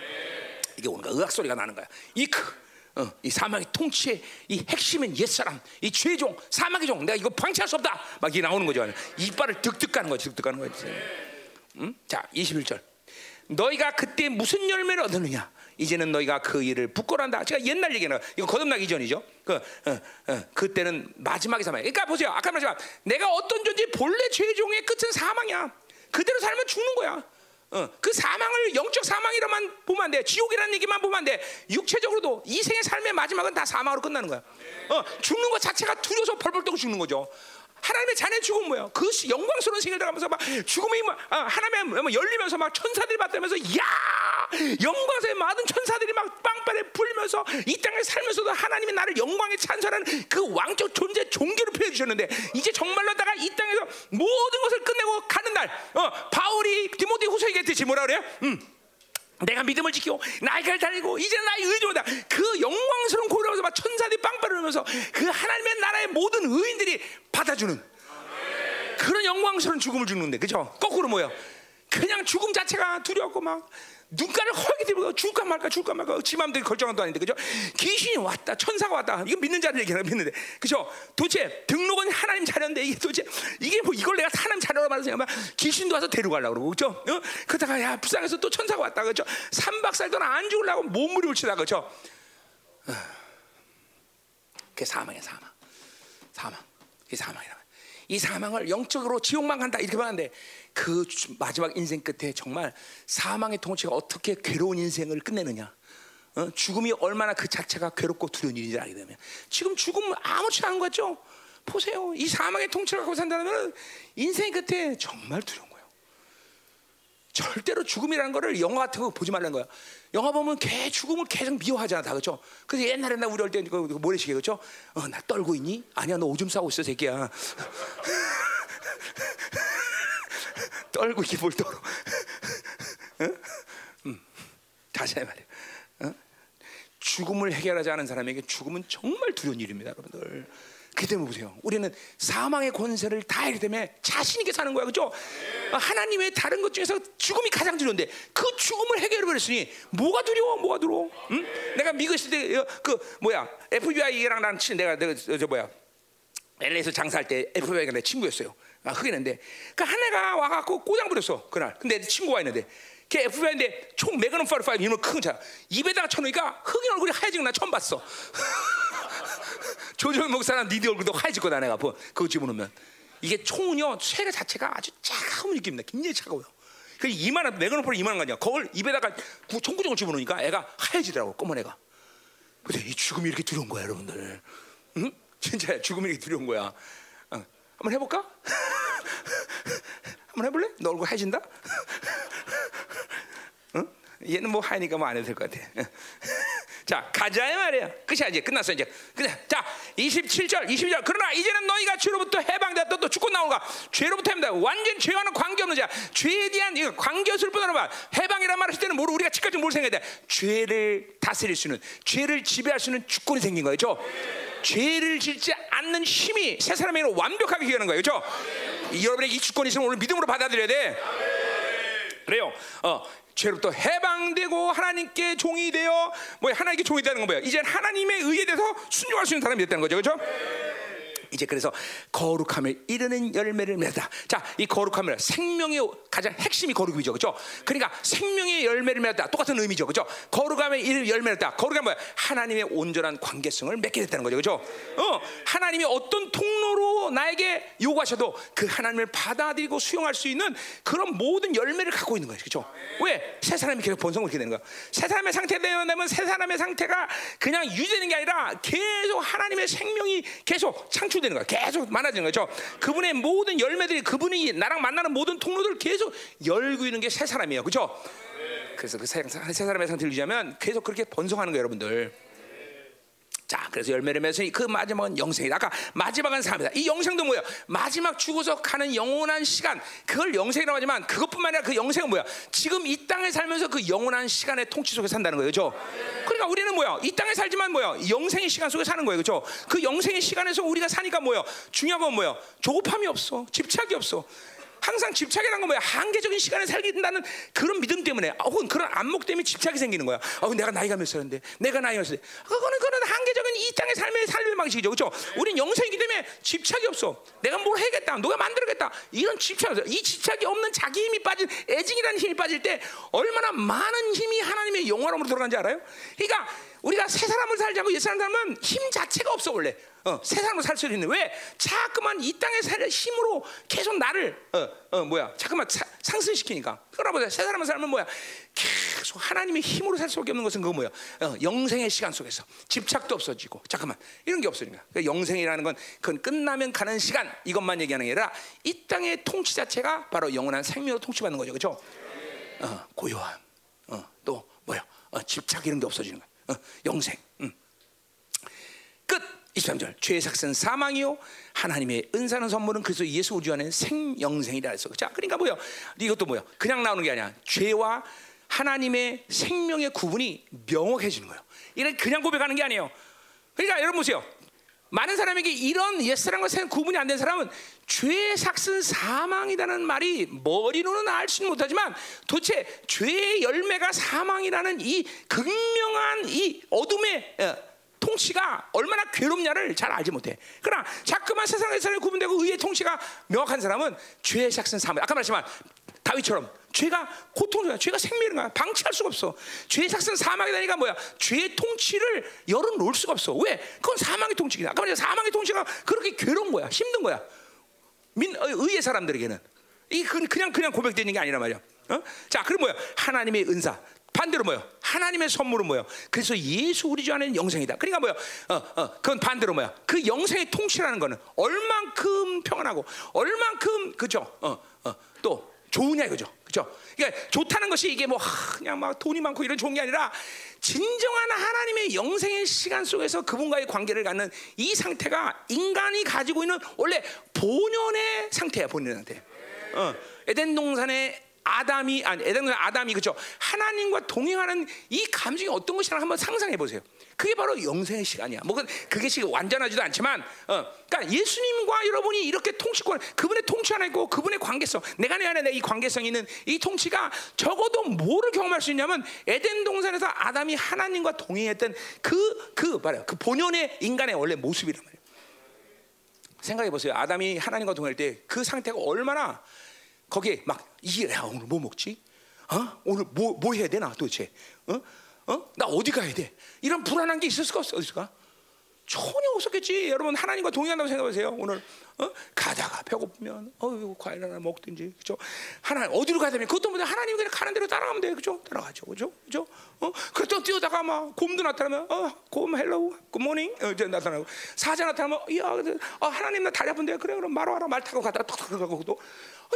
이게 뭔가 의학 소리가 나는 거야. 이크. 어, 이 사망의 통치의 이 핵심은 옛사람, 이 죄종, 사망의 종. 내가 이거 방치할 수 없다. 막 이게 나오는 거죠. 이빨을 득득 가는 거지, 득득 가는 거지. 음? 자, 21절. 너희가 그때 무슨 열매를 얻느냐? 이제는 너희가 그 일을 부끄러한다. 제가 옛날 얘기는 이거 거듭나기 전이죠. 그 어, 어, 그때는 마지막에 사망. 그러니까 보세요. 아까 말했지만 내가 어떤 존재 본래 죄종의 끝은 사망이야. 그대로 살면 죽는 거야. 어, 그 사망을 영적 사망이라만 보면 안 돼. 지옥이라는 얘기만 보면 안 돼. 육체적으로도 이 생의 삶의 마지막은 다 사망으로 끝나는 거야. 어, 죽는 것 자체가 두려워서 벌벌 떠고 죽는 거죠. 하나님의 자녀 죽음 뭐야? 그 영광스러운 생을 당하면서 막 죽음이 막 아, 하나님의 뭐 열리면서 막 천사들이 받들면서 야 영광스의 많은 천사들이 막 빵빠레 불면서 이 땅에 살면서도 하나님이 나를 영광에 찬송하는 그 왕적 존재 종교를 표해 주셨는데 이제 정말로 다가 이 땅에서 모든 것을 끝내고 가는 날 어, 바울이 디모데 후서 얘기했듯이 뭐라 그래요? 음. 내가 믿음을 지키고 나이를 달리고 이제 나의 의지로다 그 영광스러운 고려에서 막 천사들이 빵빠르면서 그 하나님의 나라의 모든 의인들이 받아주는 그런 영광스러운 죽음을 죽는데 그죠? 거꾸로 뭐야? 그냥 죽음 자체가 두렵고 막 눈가를 허하게 들고 죽을까 말까 죽을까 말까 지 맘대로 결정한 도 아닌데 그죠? 귀신이 왔다 천사가 왔다 이거 믿는 자를 얘기하는 믿는데 그죠? 도대체 등록은 하나님 자녀인데 이게 도대체 이게 뭐 이걸 내가 하나님 자녀로 말해서 생각하면 귀신도 와서 데려가려고 그러고 그죠? 어? 그러다가 야 불쌍해서 또 천사가 왔다 그죠? 삼박살 동안 안 죽으려고 몸무리를 치다 그죠? 어. 그게 사망이야 사망 사망 그게 사망이라 이 사망을 영적으로 지옥만 간다 이렇게 말하는데 그 마지막 인생 끝에 정말 사망의 통치가 어떻게 괴로운 인생을 끝내느냐? 어? 죽음이 얼마나 그 자체가 괴롭고 두려운 일인지 알게 되면. 지금 죽음은 아무렇지 않은 거죠? 보세요. 이 사망의 통치를 갖고 산다면 인생 끝에 정말 두려운 거예요. 절대로 죽음이라는 거를 영화 같은 거 보지 말라는 거야. 영화 보면 개 죽음을 계속 미워하잖아 다 그렇죠? 그래서 옛날에 나 우리 어릴 때 모래시계 그렇죠? 어, 나 떨고 있니? 아니야 너 오줌 싸고 있어 새끼야 [laughs] 떨고 이게 뭘 떨어? [laughs] 응? 음, 다시 해 말이야. 어? 죽음을 해결하지 않은 사람에게 죽음은 정말 두려운 일입니다, 여러분들. 그 때문에 보세요. 우리는 사망의 권세를 다 이기 때문에 자신 있게 사는 거야, 그죠? 하나님의 다른 것 중에서 죽음이 가장 두려운데 그 죽음을 해결해 버렸으니 뭐가 두려워, 뭐가 두려워? 응? 내가 미국 있을 때그 뭐야 FBI랑 나는 친 내가 내가 저 뭐야 LA에서 장사할 때 FBI가 내 친구였어요. 아, 흑인인데 그한 애가 와갖고 꼬장 부렸어 그날. 근데 친구가 있는데 걔 FBI인데 총 매그넘 45 이런 큰 차. 입에다가 쳐놓으니까 흑인 얼굴이 하얘진 거나 처음 봤어. [laughs] 조정 목사랑 니네 얼굴도 하얘질 거다 내가 뭐 그거 집어넣으면 이게 총은요 쇠가 자체가 아주 차가운 느낌입니다. 굉장히 차가워요. 그 이만한 매그넘 45 이만한 거 아니야. 그걸 입에다가 구- 총구정을 집어넣으니까 애가 하얘지더라고 검은 애가. 근데 이 죽음이 이렇게 두려운 거야 여러분들. 응? 진짜 죽음이 이렇게 두려운 거야. 어. 한번 해볼까? [laughs] 한번 해볼래? 너 얼굴 하얘진다? [laughs] 응? 얘는 뭐 하니까 뭐 안 해도 될 것 같아. 자 가자 이 말이야. 끝이야 이제 끝났어 이제. 그래. 자 27절 22절 그러나 이제는 너희가 죄로부터 해방되었다 또 죽고 나오가 죄로부터 해방다 완전 죄와는 관계없는 자 죄에 대한 이거 관계없을 뿐 아니라 해방이란 말 하실 때는 모르 우리가 지금까지 뭘 생각해야 돼 죄를 다스릴 수 있는 죄를 지배할 수 있는 주권이 생긴 거예요 그렇죠? 죄를 짓지 않는 힘이 새 사람에게는 완벽하게 기하는 거예요 그렇죠? 이 여러분의 이 주권이 있으면 오늘 믿음으로 받아들여야 돼 그래요. 어, 죄로부터 해방되고 하나님께 종이 되어 뭐 하나님께 종이 되는 건 뭐예요? 이제 하나님의 의에 대해서 순종할 수 있는 사람이 됐다는 거죠, 그렇죠? 이제 그래서 거룩함을 이루는 열매를 맺다. 자, 이 거룩함을 생명의 가장 핵심이 거룩이죠, 그렇죠? 그러니까 생명의 열매를 맺다. 똑같은 의미죠, 그렇죠? 거룩함을 이루는 열매를 맺다. 거룩함 뭐야? 하나님의 온전한 관계성을 맺게 됐다는 거죠, 그렇죠? 어, 하나님이 어떤 통로로 나에게 요구하셔도 그 하나님을 받아들이고 수용할 수 있는 그런 모든 열매를 갖고 있는 거예요, 그렇죠? 왜? 새 사람이 계속 번성을 이렇게 되는 거야. 새 사람의 상태 되면 새 사람의 상태가 그냥 유지되는 게 아니라 계속 하나님의 생명이 계속 창출 되는 거야. 계속 많아지는 거죠. 그분의 모든 열매들이 그분이 나랑 만나는 모든 통로들을 계속 열고 있는 게 새 사람이에요. 그렇죠? 그래서 그 새 사람의 상태를 유지하면 계속 그렇게 번성하는 거예요, 여러분들. 자, 그래서 열매를 맺으니 그 마지막은 영생이다. 아까 마지막은 삶이다. 이 영생도 뭐야? 마지막 죽어서 가는 영원한 시간. 그걸 영생이라고 하지만 그것뿐만 아니라 그 영생은 뭐야? 지금 이 땅에 살면서 그 영원한 시간의 통치 속에 산다는 거예요. 그죠? 그러니까 우리는 뭐야? 이 땅에 살지만 뭐야? 영생의 시간 속에 사는 거예요. 그죠? 그 영생의 시간에서 우리가 사니까 뭐야? 중요한 건 뭐야? 조급함이 없어. 집착이 없어. 항상 집착이라는 건 뭐야? 한계적인 시간에 살게 된다는 그런 믿음 때문에, 아, 혹은 그런 안목 때문에 집착이 생기는 거야. 아, 내가 나이가 몇 살인데, 내가 나이가 몇 살인데, 그거는 그런 한계적인 이 땅의 삶의 삶의 방식이죠, 그렇죠? 우린 영생이기 때문에 집착이 없어. 내가 뭘 해야겠다, 누가 만들어겠다, 이런 집착이 없어. 이 집착이 없는 자기 힘이 빠진 애증이라는 힘이 빠질 때 얼마나 많은 힘이 하나님의 영원함으로 들어간지 알아요? 그러니까 우리가 새 사람을 살자고 옛 사람 살면 힘 자체가 없어 원래. 어, 새 사람으로 살 수 있는 왜? 자꾸만 이 땅에 살 힘으로 계속 나를 어, 어 뭐야 자꾸만 사, 상승시키니까. 그러보자 새 사람을 살면 뭐야? 계속 하나님의 힘으로 살 수밖에 없는 것은 그거 뭐야 어, 영생의 시간 속에서. 집착도 없어지고. 잠깐만. 이런 게 없어지니까 그러니까 영생이라는 건 그건 끝나면 가는 시간. 이것만 얘기하는 게 아니라 이 땅의 통치 자체가 바로 영원한 생명으로 통치받는 거죠. 그렇죠? 어, 고요함. 어, 또 뭐야 어, 집착 이런 게 없어지는 거야 어, 영생 음. 끝 23절 죄의 삭은 사망이요 하나님의 은사는 선물은 그래서 예수 우주 안에 생영생이라 했어. 자, 그러니까 뭐야? 이것도 뭐야? 그냥 나오는 게 아니야. 죄와 하나님의 생명의 구분이 명확해지는 거예요. 이런 그냥 고백하는 게 아니에요. 그러니까 여러분 보세요. 많은 사람에게 이런 옛사람과 새 구분이 안 된 사람은 죄의 삭은 사망이라는 말이 머리로는 알지 못하지만 도대체 죄의 열매가 사망이라는 이 극명한 이 어둠의 통치가 얼마나 괴롭냐를 잘 알지 못해. 그러나 자꾸만 세상의 사람이 구분되고 의의 통치가 명확한 사람은 죄의 삭은 사망. 아까 말했지만 다윗처럼 죄가 고통이야. 죄가 생명이야. 방치할 수가 없어. 죄의 삭은 사망이 되니까 뭐야? 죄의 통치를 열어놓을 수가 없어. 왜? 그건 사망의 통치이다. 아까 말했 사망의 통치가 그렇게 괴로운 거야. 힘든 거야. 민 의의 사람들에게는 이 그냥 그냥 고백되는 게 아니란 말이야. 어? 자, 그럼 뭐야? 하나님의 은사. 반대로 뭐요? 하나님의 선물은 뭐요? 그래서 예수 우리 주 안에는 영생이다. 그러니까 뭐요? 어, 어, 그건 반대로 뭐야? 그 영생의 통치라는 거는 얼만큼 평안하고 얼만큼 그죠? 어, 어, 또 좋으냐 이거죠. 그죠? 그러니까 좋다는 것이 이게 뭐 하, 그냥 막 돈이 많고 이런 좋은 게 아니라 진정한 하나님의 영생의 시간 속에서 그분과의 관계를 갖는 이 상태가 인간이 가지고 있는 원래 본연의 상태야, 상태. 어, 에덴 동산의 아담이 아니 에덴 아담이 그죠 하나님과 동행하는 이 감정이 어떤 것이랑 한번 상상해 보세요. 그게 바로 영생의 시간이야. 뭐 그게 지금 완전하지도 않지만, 어, 그러니까 예수님과 여러분이 이렇게 통치권, 그분의 통치 하나 있고 그분의 관계성, 내가 내 안에 이 관계성 있는 이 통치가 적어도 뭐를 경험할 수 있냐면 에덴 동산에서 아담이 하나님과 동행했던 그그 그 말이야, 그 본연의 인간의 원래 모습이란 말이야. 생각해 보세요. 아담이 하나님과 동행할 때 그 상태가 얼마나 거기에 막 이게 야 오늘 뭐 먹지? 어? 오늘 뭐뭐 해야 되나 도대체? 어? 어? 나 어디 가야 돼? 이런 불안한 게 있었을까 없을까? 전혀 없었겠지. 여러분 하나님과 동행한다고 생각하세요. 오늘 어? 가다가 배고프면 어유 과일 하나 먹든지 그죠? 하나 어디로 가야 되면 그것도 뭐냐 하나님 그냥 가는 대로 따라가면 돼 그죠? 따라가죠 그죠? 그죠? 어? 그랬다 뛰어다가 막 곰도 나타나면 어 곰 hello good morning 어, 이제 나타나고 사자 나타나면 야 어, 하나님 나 다리 아픈데 그래 그럼 말로 와라 말 타고 가다가 톡톡 가고 또 어,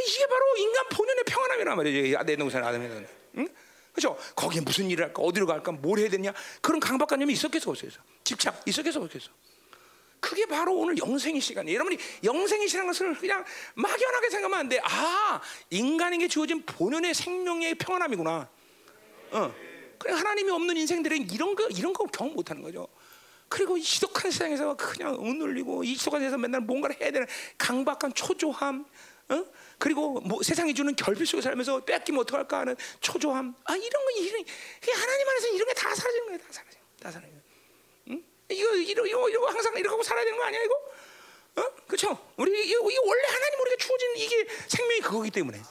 이게 바로 인간 본연의 평안함이란 말이지 에덴동산 아담에게는 응? 그죠? 거기에 무슨 일을 할까 어디로 갈까 뭘 해야 되냐 그런 강박관념이 있었겠어 없겠어 집착 있었겠어 없겠어 그게 바로 오늘 영생의 시간이에요. 여러분이 영생의 시간 것을 그냥 막연하게 생각하면 안 돼. 아, 인간에게 주어진 본연의 생명의 평안함이구나. 어. 그래 하나님이 없는 인생들은 이런 거 이런 거 경험 못 하는 거죠. 그리고 이 지독한 세상에서 그냥 은눌리고 이 지독한 세상에서 맨날 뭔가를 해야 되는 강박한 초조함, 어? 그리고 뭐 세상이 주는 결핍 속에 살면서 뺏기면 어떡할까 하는 초조함, 아 이런 거 이런 하나님 안에서 이런 게 다 사라지는 거예요, 다 사라져, 다 사라져. 이거 이거 이거, 이거 항상 이렇게 하고 살아야 되는 거 아니야 이거? 어? 그렇죠? 우리 이거, 이거 원래 하나님 우리가 주어진 이게 생명이 그거기 때문에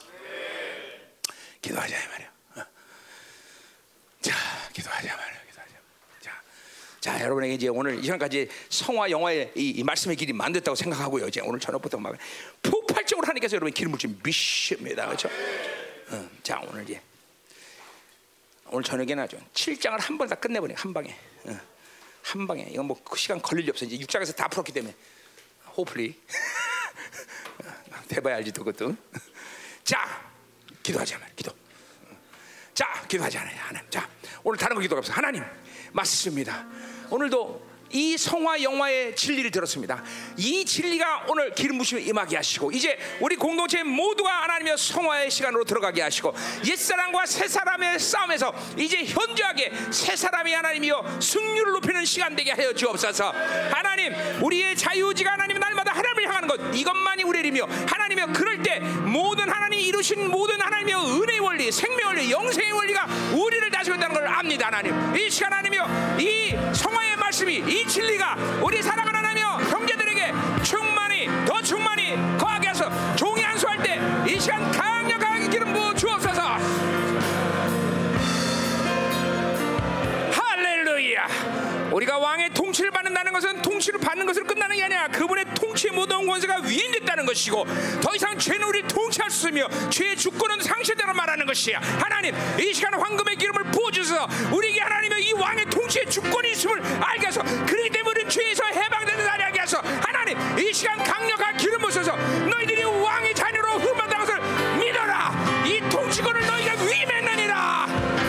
기도하자 이 말이야. 어? 자, 기도하자 말이야. 자, 자 여러분에게 이제 오늘 이 시간까지 성화 영화의 이, 이 말씀의 길이 만들었다고 생각하고요. 이제 오늘 저녁부터 막 폭발적으로 하나님께서 여러분 기름을 좀 미십니다, 그렇죠? 어, 자, 오늘 이제 오늘 저녁에는 아주 7장을 한 번 다 끝내버려 한 방에. 어. 한 방에. 이건 뭐 시간 걸릴 리 없어 이제 6장에서 다 풀었기 때문에. 호플리 대봐야 알지 또 그것도. 자 기도하자 말 기도. 자 기도하자 하나님. 자 오늘 다른 거 기도가 없어 하나님 맞습니다 오늘도 이 성화 영화의 진리를 들었습니다. 이 진리가 오늘 기름 부심에 임하게 하시고 이제 우리 공동체 모두가 하나님의 성화의 시간으로 들어가게 하시고 옛 사람과 새 사람의 싸움에서 이제 현저하게 새 사람이 하나님이여 승률을 높이는 시간 되게 하여 주옵소서. 하나님 우리의 자유지가 하나님 날마다 하나님을 향하는 것 이것만이 우리의 일이며 하나님이여 그럴 때 모든 하나님이 이루신 모든 하나님의 은혜의 원리, 생명 원리, 영생의 원리가 우리를 다스린다는 걸 압니다. 하나님 이 시간 하나님이여 이 성화의 말씀이 이 진리가 우리 사랑하는 하나님여 형제들에게 충만히 더 충만히 거하게 해서. 종이 안수할 때 이 시간 강력하게 기름 부어 주옵소서. 할렐루야. 우리가 왕의 받는다는 것은 통치를 받는 것을 끝나는 게 아니라 그분의 통치의 모든 권세가 위임됐다는 것이고 더 이상 죄는 우리를 통치할 수 없으며 죄의 주권은 상실되라 말하는 것이야. 하나님 이 시간 황금의 기름을 부어주셔서 우리에게 하나님의 이 왕의 통치의 주권이 있음을 알게 해서. 그렇기 때문에 죄에서 해방되는 날이 알게 해서. 하나님 이 시간 강력한 기름 부어서 너희들이 왕의 자녀로 흠받는 것을 믿어라. 이 통치권을 너희가 위임했느니라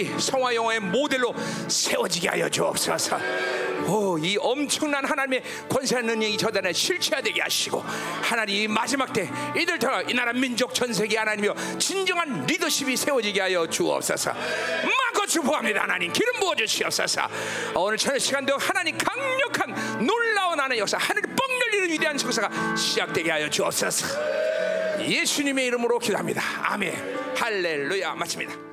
형제들이 성화 영화의 모델로 세워지게 하여 주옵소서. 오, 이 엄청난 하나님의 권세한 능력이 저단에 실체화되게 하시고 하나님 이 마지막 때 이들 통해 이 나라 민족 전 세계 하나님이여 진정한 리더십이 세워지게 하여 주옵소서. 마음껏 축복합니다. 하나님 기름 부어 주시옵소서. 오늘 저녁 시간도 하나님 강력한 놀라운 하나님 역사 하늘이 뻥 열리는 위대한 역사가 시작되게 하여 주옵소서. 예수님의 이름으로 기도합니다. 아멘. 할렐루야. 마칩니다